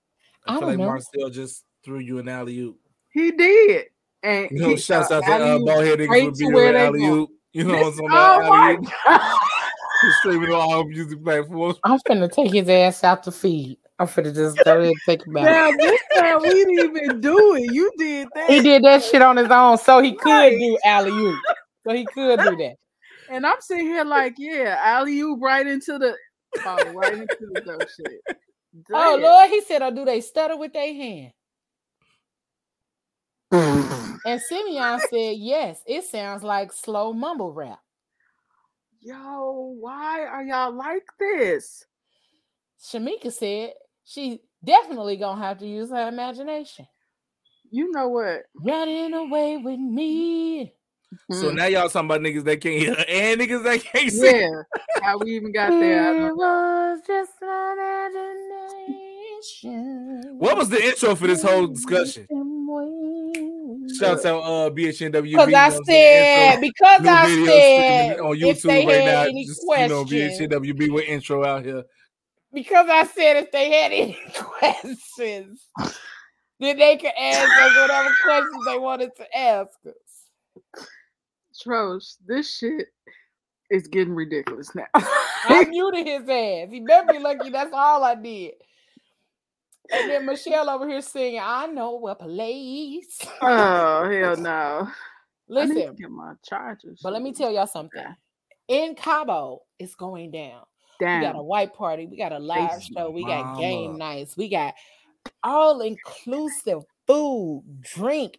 I I feel like know. Marcel just threw you an alley oop. He did. And You know, he, shouts out to uh, alley-oop bald head niggas straight with to beard where alley oop. You know what's on Oh that alley oop? Streaming on all music platforms. I'm finna take his ass out the feed. I'm finna just go ahead and take him out. Now this time we didn't even do it. You did that. He did that shit on his own, so he could Right. do alley oop. So he could do that. And I'm sitting here like, yeah, alley oop right into the fall right into the dope shit. Oh Lord, he said, "Oh, do they stutter with their hand?" And Simeon said, "Yes, it sounds like slow mumble rap." Yo, why are y'all like this? Shamika said she definitely gonna have to use her imagination. You know what? Running away with me. So Hmm. now y'all talking about niggas that can't hear and niggas that can't see. yeah, how we even got there? It was just an imagination. What was the intro for this whole discussion? Shouts out uh BHNWB. Because I what I'm saying? said, because New I said, streaming on if YouTube they right had now. any Just you know, questions, BHNWB with intro out here. Because I said if they had any questions, then they could ask us whatever questions they wanted to ask us. Trosh, this shit is getting ridiculous now. I muted his ass. He better be lucky. That's all I did. And then Michelle over here singing, "I know a place." oh hell no! I need to Listen, get my charges. but let me tell y'all something. In Cabo, it's going down. We got a white party. We got a live Thanks, show. We got game mama. nights. We got all inclusive food, drink.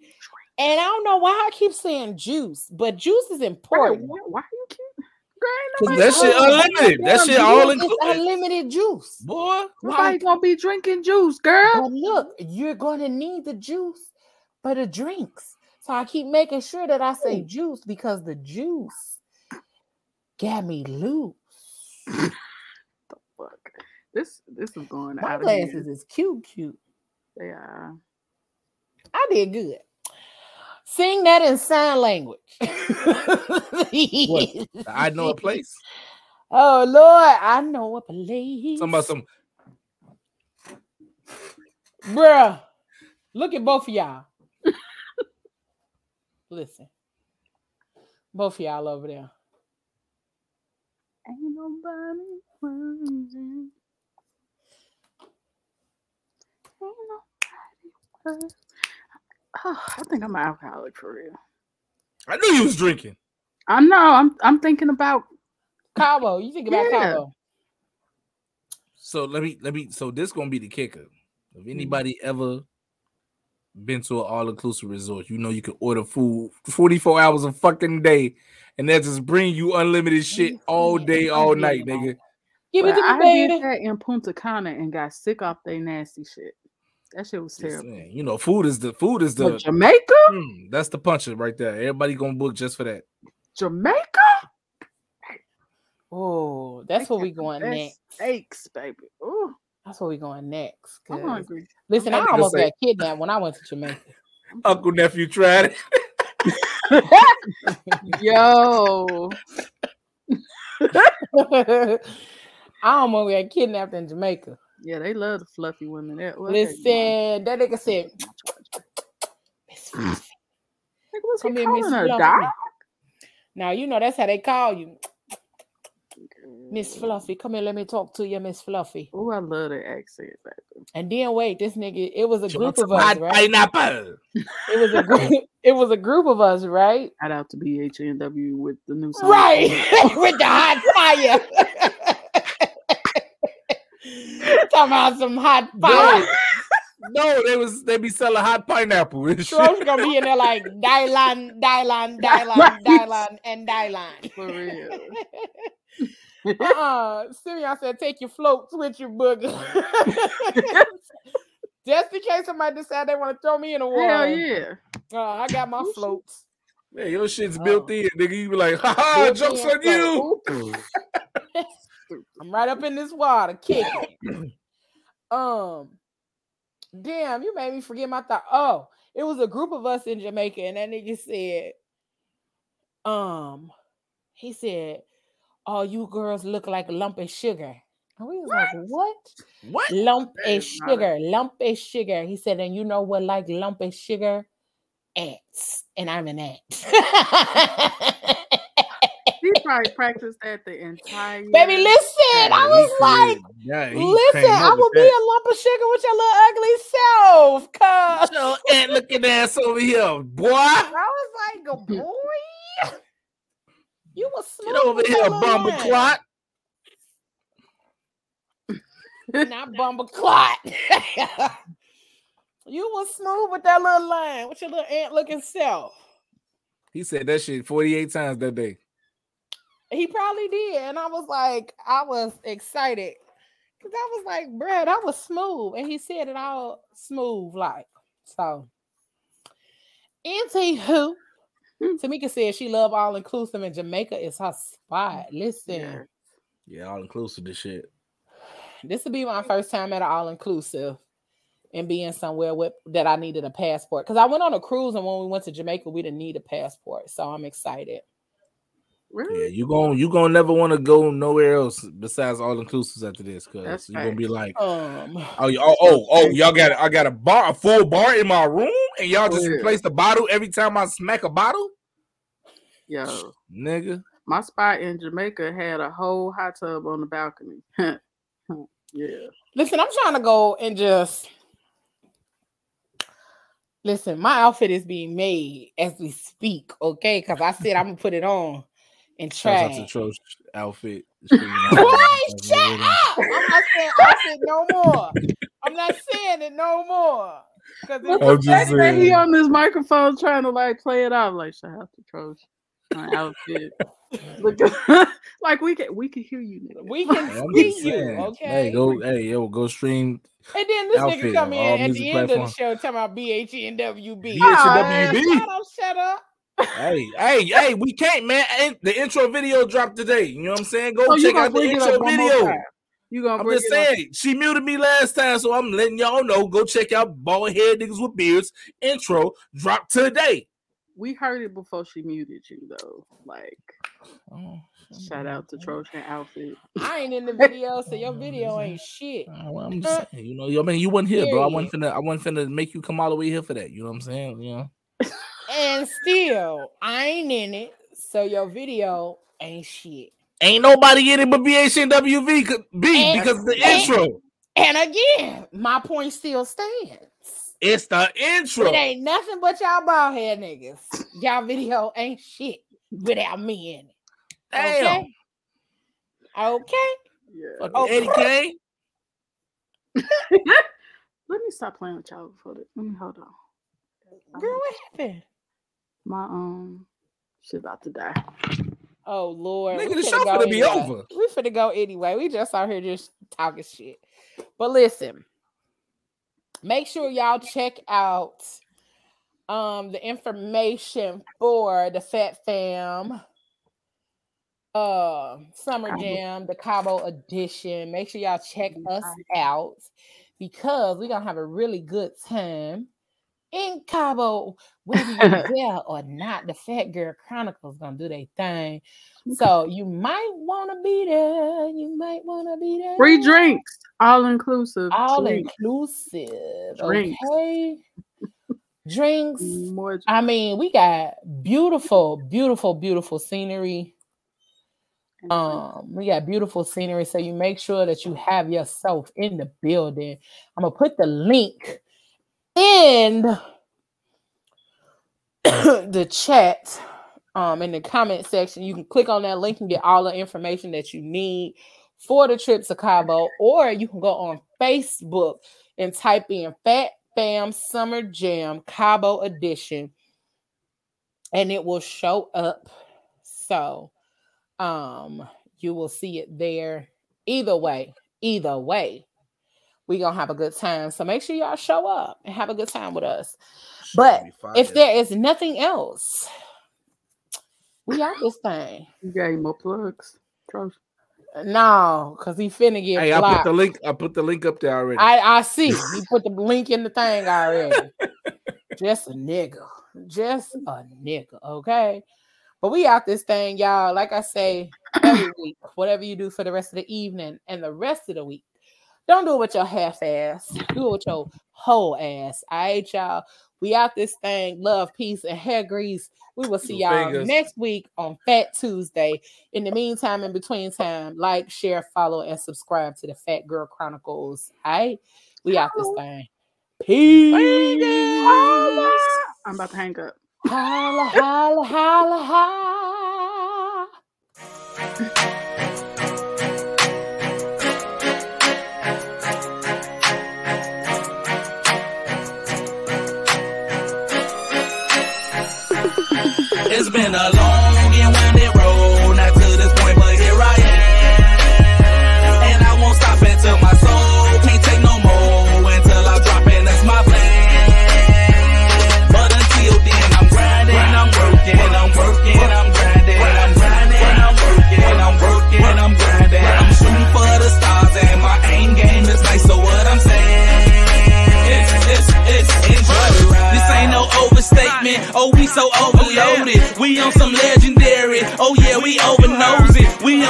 And I don't know why I keep saying juice, but juice is important. why, why you keep? Girl, ain't Cause nobody, that shit unlimited. That shit juice all is included. unlimited juice. Boy, nobody gonna be drinking juice, girl. But look, you're going to need the juice for the drinks. So I keep making sure that I say juice because the juice got me loose. Fuck. This this is going My out of glasses hand. is cute, cute. They are. I did good. Sing that in sign language. I know a place. Oh Lord, I know a place. Talking about some Bruh, look at both of y'all. Listen, both of y'all over there. Ain't nobody worrying. Ain't nobody worrying. Oh, I think I'm an alcoholic for real. I knew you was drinking. I know. I'm. I'm thinking about. Cabo, you think about Yeah. Cabo? So let me let me so this gonna be the kicker. If mm. anybody ever been to an all-inclusive resort, you know you can order food 44 hours a fucking day, and they just bring you unlimited shit all day, all night, nigga. Give it to me, I baby. did that in Punta Cana and got sick off they nasty shit. That shit was terrible. saying, You know, food is the food is But the Jamaica, Hmm, that's the puncher right there. Everybody gonna book just for that. Jamaica. Oh, that's where we going next. Steaks, baby. Ooh, That's where we going next. I'm 'cause- hungry. Listen, I about to almost say- got kidnapped when I went to Jamaica. Uncle nephew tried it. Yo, I almost got kidnapped in Jamaica. Yeah, they love the fluffy women. That what they want. Listen, that nigga said, Miss Fluffy. Like, what's he Come here, Miss calling her? Fluffy. Doc? Now you know that's how they call you, Miss Fluffy. Come here, let me talk to you, Miss Fluffy. Oh, I love that accent, baby. And then wait, this nigga, it was a She group of us, right? Pineapple. It was a group. It was a group of us, right? Shout out to BHNW with the new song. Right, with the hot fire. Talking about some hot fire. No, they was they be selling hot pineapple. Trump's gonna be in there like Dylan, Dylan, Dylan. Dylan, and Dylan. For real. uh-uh. Simeon said, take your floats with your booger. Just in case somebody decide they want to throw me in the water. Hell yeah. Uh, I got my floats. Man, your shit's Oh. built in, nigga. You be like, ha ha, jokes on you. I'm right up in this water, kicking. um, damn, you made me forget my thought. Oh, it was a group of us in Jamaica, and that nigga said, um, he said, "All you girls look like lump of sugar." And we was like, "What? What? Lump That of not a- sugar? Lump of sugar?" He said, "And you know what? Like lump of sugar." Ants, and I'm an ant. He probably practiced that the entire Baby, listen, I was like, Listen, I will be a lump of sugar with your little ugly self. Cause Yo, ant looking ass over here, boy. I was like, "Good boy, you was smooth. Get over here, that bumble clot. Not bumble clot. you was smooth with that little line, with your little ant looking self. He said that shit 48 times that day. He probably did, and I was like, I was excited because I was like, "Bruh, that was smooth," and he said it all smooth, like so. Anywho, hmm. Tamika said she love all inclusive and Jamaica is her spot. Listen, Yeah. Yeah, all inclusive this shit. this will be my first time at an all inclusive and being somewhere with that I needed a passport because I went on a cruise and when we went to Jamaica, we didn't need a passport, so I'm excited. Really? Yeah, you gon' you gonna never want to go nowhere else besides all inclusives after this, cause That's you're gonna be like, Um, oh, oh, oh, oh, y'all got I got a bar, a full bar in my room, and y'all just Yeah. replace the bottle every time I smack a bottle, Yo, nigga. my spot in Jamaica had a whole hot tub on the balcony. yeah. Listen, I'm trying to go and just listen. My outfit is being made as we speak, okay? Because I said I'm gonna put it on and Shout out to Tro's outfit. Boy, shut up! I'm not saying outfit no more. I'm not saying it no more. Because the just fact that he on this microphone trying to like play it out, like shout out to Trosh. My outfit. Look like we can we can hear you. Nigga. we can I'm see just you, okay? Hey, go, hey, yo, go stream. and then this nigga come in at music the end of the show talking about BHNWB. Ah, BHNWB. Shut up, shut up. Hey, hey, hey, we can't, man. And the intro video dropped today. You know what I'm saying? Go Oh, you check gonna out the intro up one more video. You gonna I'm just it up- saying, she muted me last time, so I'm letting y'all know. Go check out Bald Head Niggas with Beards intro dropped today. We heard it before she muted you though. Like Oh, Shout out to Trojan outfit. I ain't in the video, so your video ain't shit. Uh, well, I'm just saying, you know, I mean, you wasn't here, bro. I wasn't finna, I wasn't finna make you come all the way here for that. You know what I'm saying? You know. And still, I ain't in it, so your video ain't shit. Ain't nobody in it but BHNWB co- B And- because of the and- intro. And again, my point still stands. It's the intro. It ain't nothing but y'all bald head niggas. Y'all video ain't shit without me in it. Damn. Okay. Okay. Yeah. Fucking Oh. Eddie Kane. Let me stop playing with y'all before the, let me hold on. Girl, what happened? My um shit about to die. Oh Lord. Nigga, we the finna show go finna be anyway. over. We finna go anyway. We just out here just talking shit. But listen, make sure y'all check out um the information for the Fat Fam uh Summer Jam, the Cabo edition. Make sure y'all check us out because we're gonna have a really good time in Cabo, whether you're there or not. The Phat Girl Chronicles gonna do their thing. So you might want to be there. You might want to be there. Free drinks, all inclusive. all drinks. inclusive. Drinks. Okay. Drinks. More I mean, we got beautiful, beautiful, beautiful scenery. Um, we got beautiful scenery, so you make sure that you have yourself in the building. I'm gonna put the link in the chat, um, in the comment section. You can click on that link and get all the information that you need for the trip to Cabo, or you can go on Facebook and type in Fat Fam Summer Jam Cabo Edition, and it will show up. So, um, you will see it there. Either way, either way, we gonna have a good time. So make sure y'all show up and have a good time with us. But if there is nothing else, we got this thing. You gave more plugs. Trojan. No, because he finna get Hey, I put the link. I put the link up there already. I, I see. He put the link in the thing already. Just a nigga. Just a nigga. Okay. But we out this thing, y'all. Like I say every week, whatever you do for the rest of the evening and the rest of the week, don't do it with your half ass. Do it with your whole ass. All right, y'all. We out this thing. Love, peace, and hair grease. We will see y'all fingers. next week on Fat Tuesday. In the meantime, in between time, like, share, follow, and subscribe to the Phat Girl Chronicles. All right. We out this thing. Peace. I'm about to hang up. Holla, holla, holla, holla. It's been a long and winding road, Oh, we so overloaded. We on some legendary.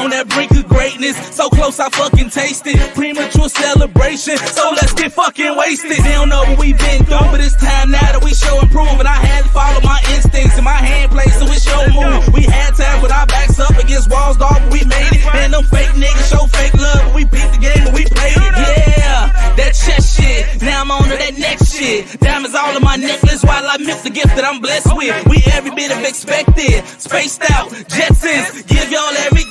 On that brink of greatness. So close, I fucking taste it. Premature celebration. So let's get fucking wasted. They don't know what we've been through, but it's time now that we show and prove. And I had to follow my instincts and my hand play, so it's your move. We had time with our backs up against walls, dog, but we made it. And them fake niggas show fake love, but we beat the game and we played it. Yeah, that chest shit. Now I'm on to that next shit. Diamonds all in my necklace while I miss the gift that I'm blessed with. We every bit of expected. Spaced out, Jetsons, give y'all everything.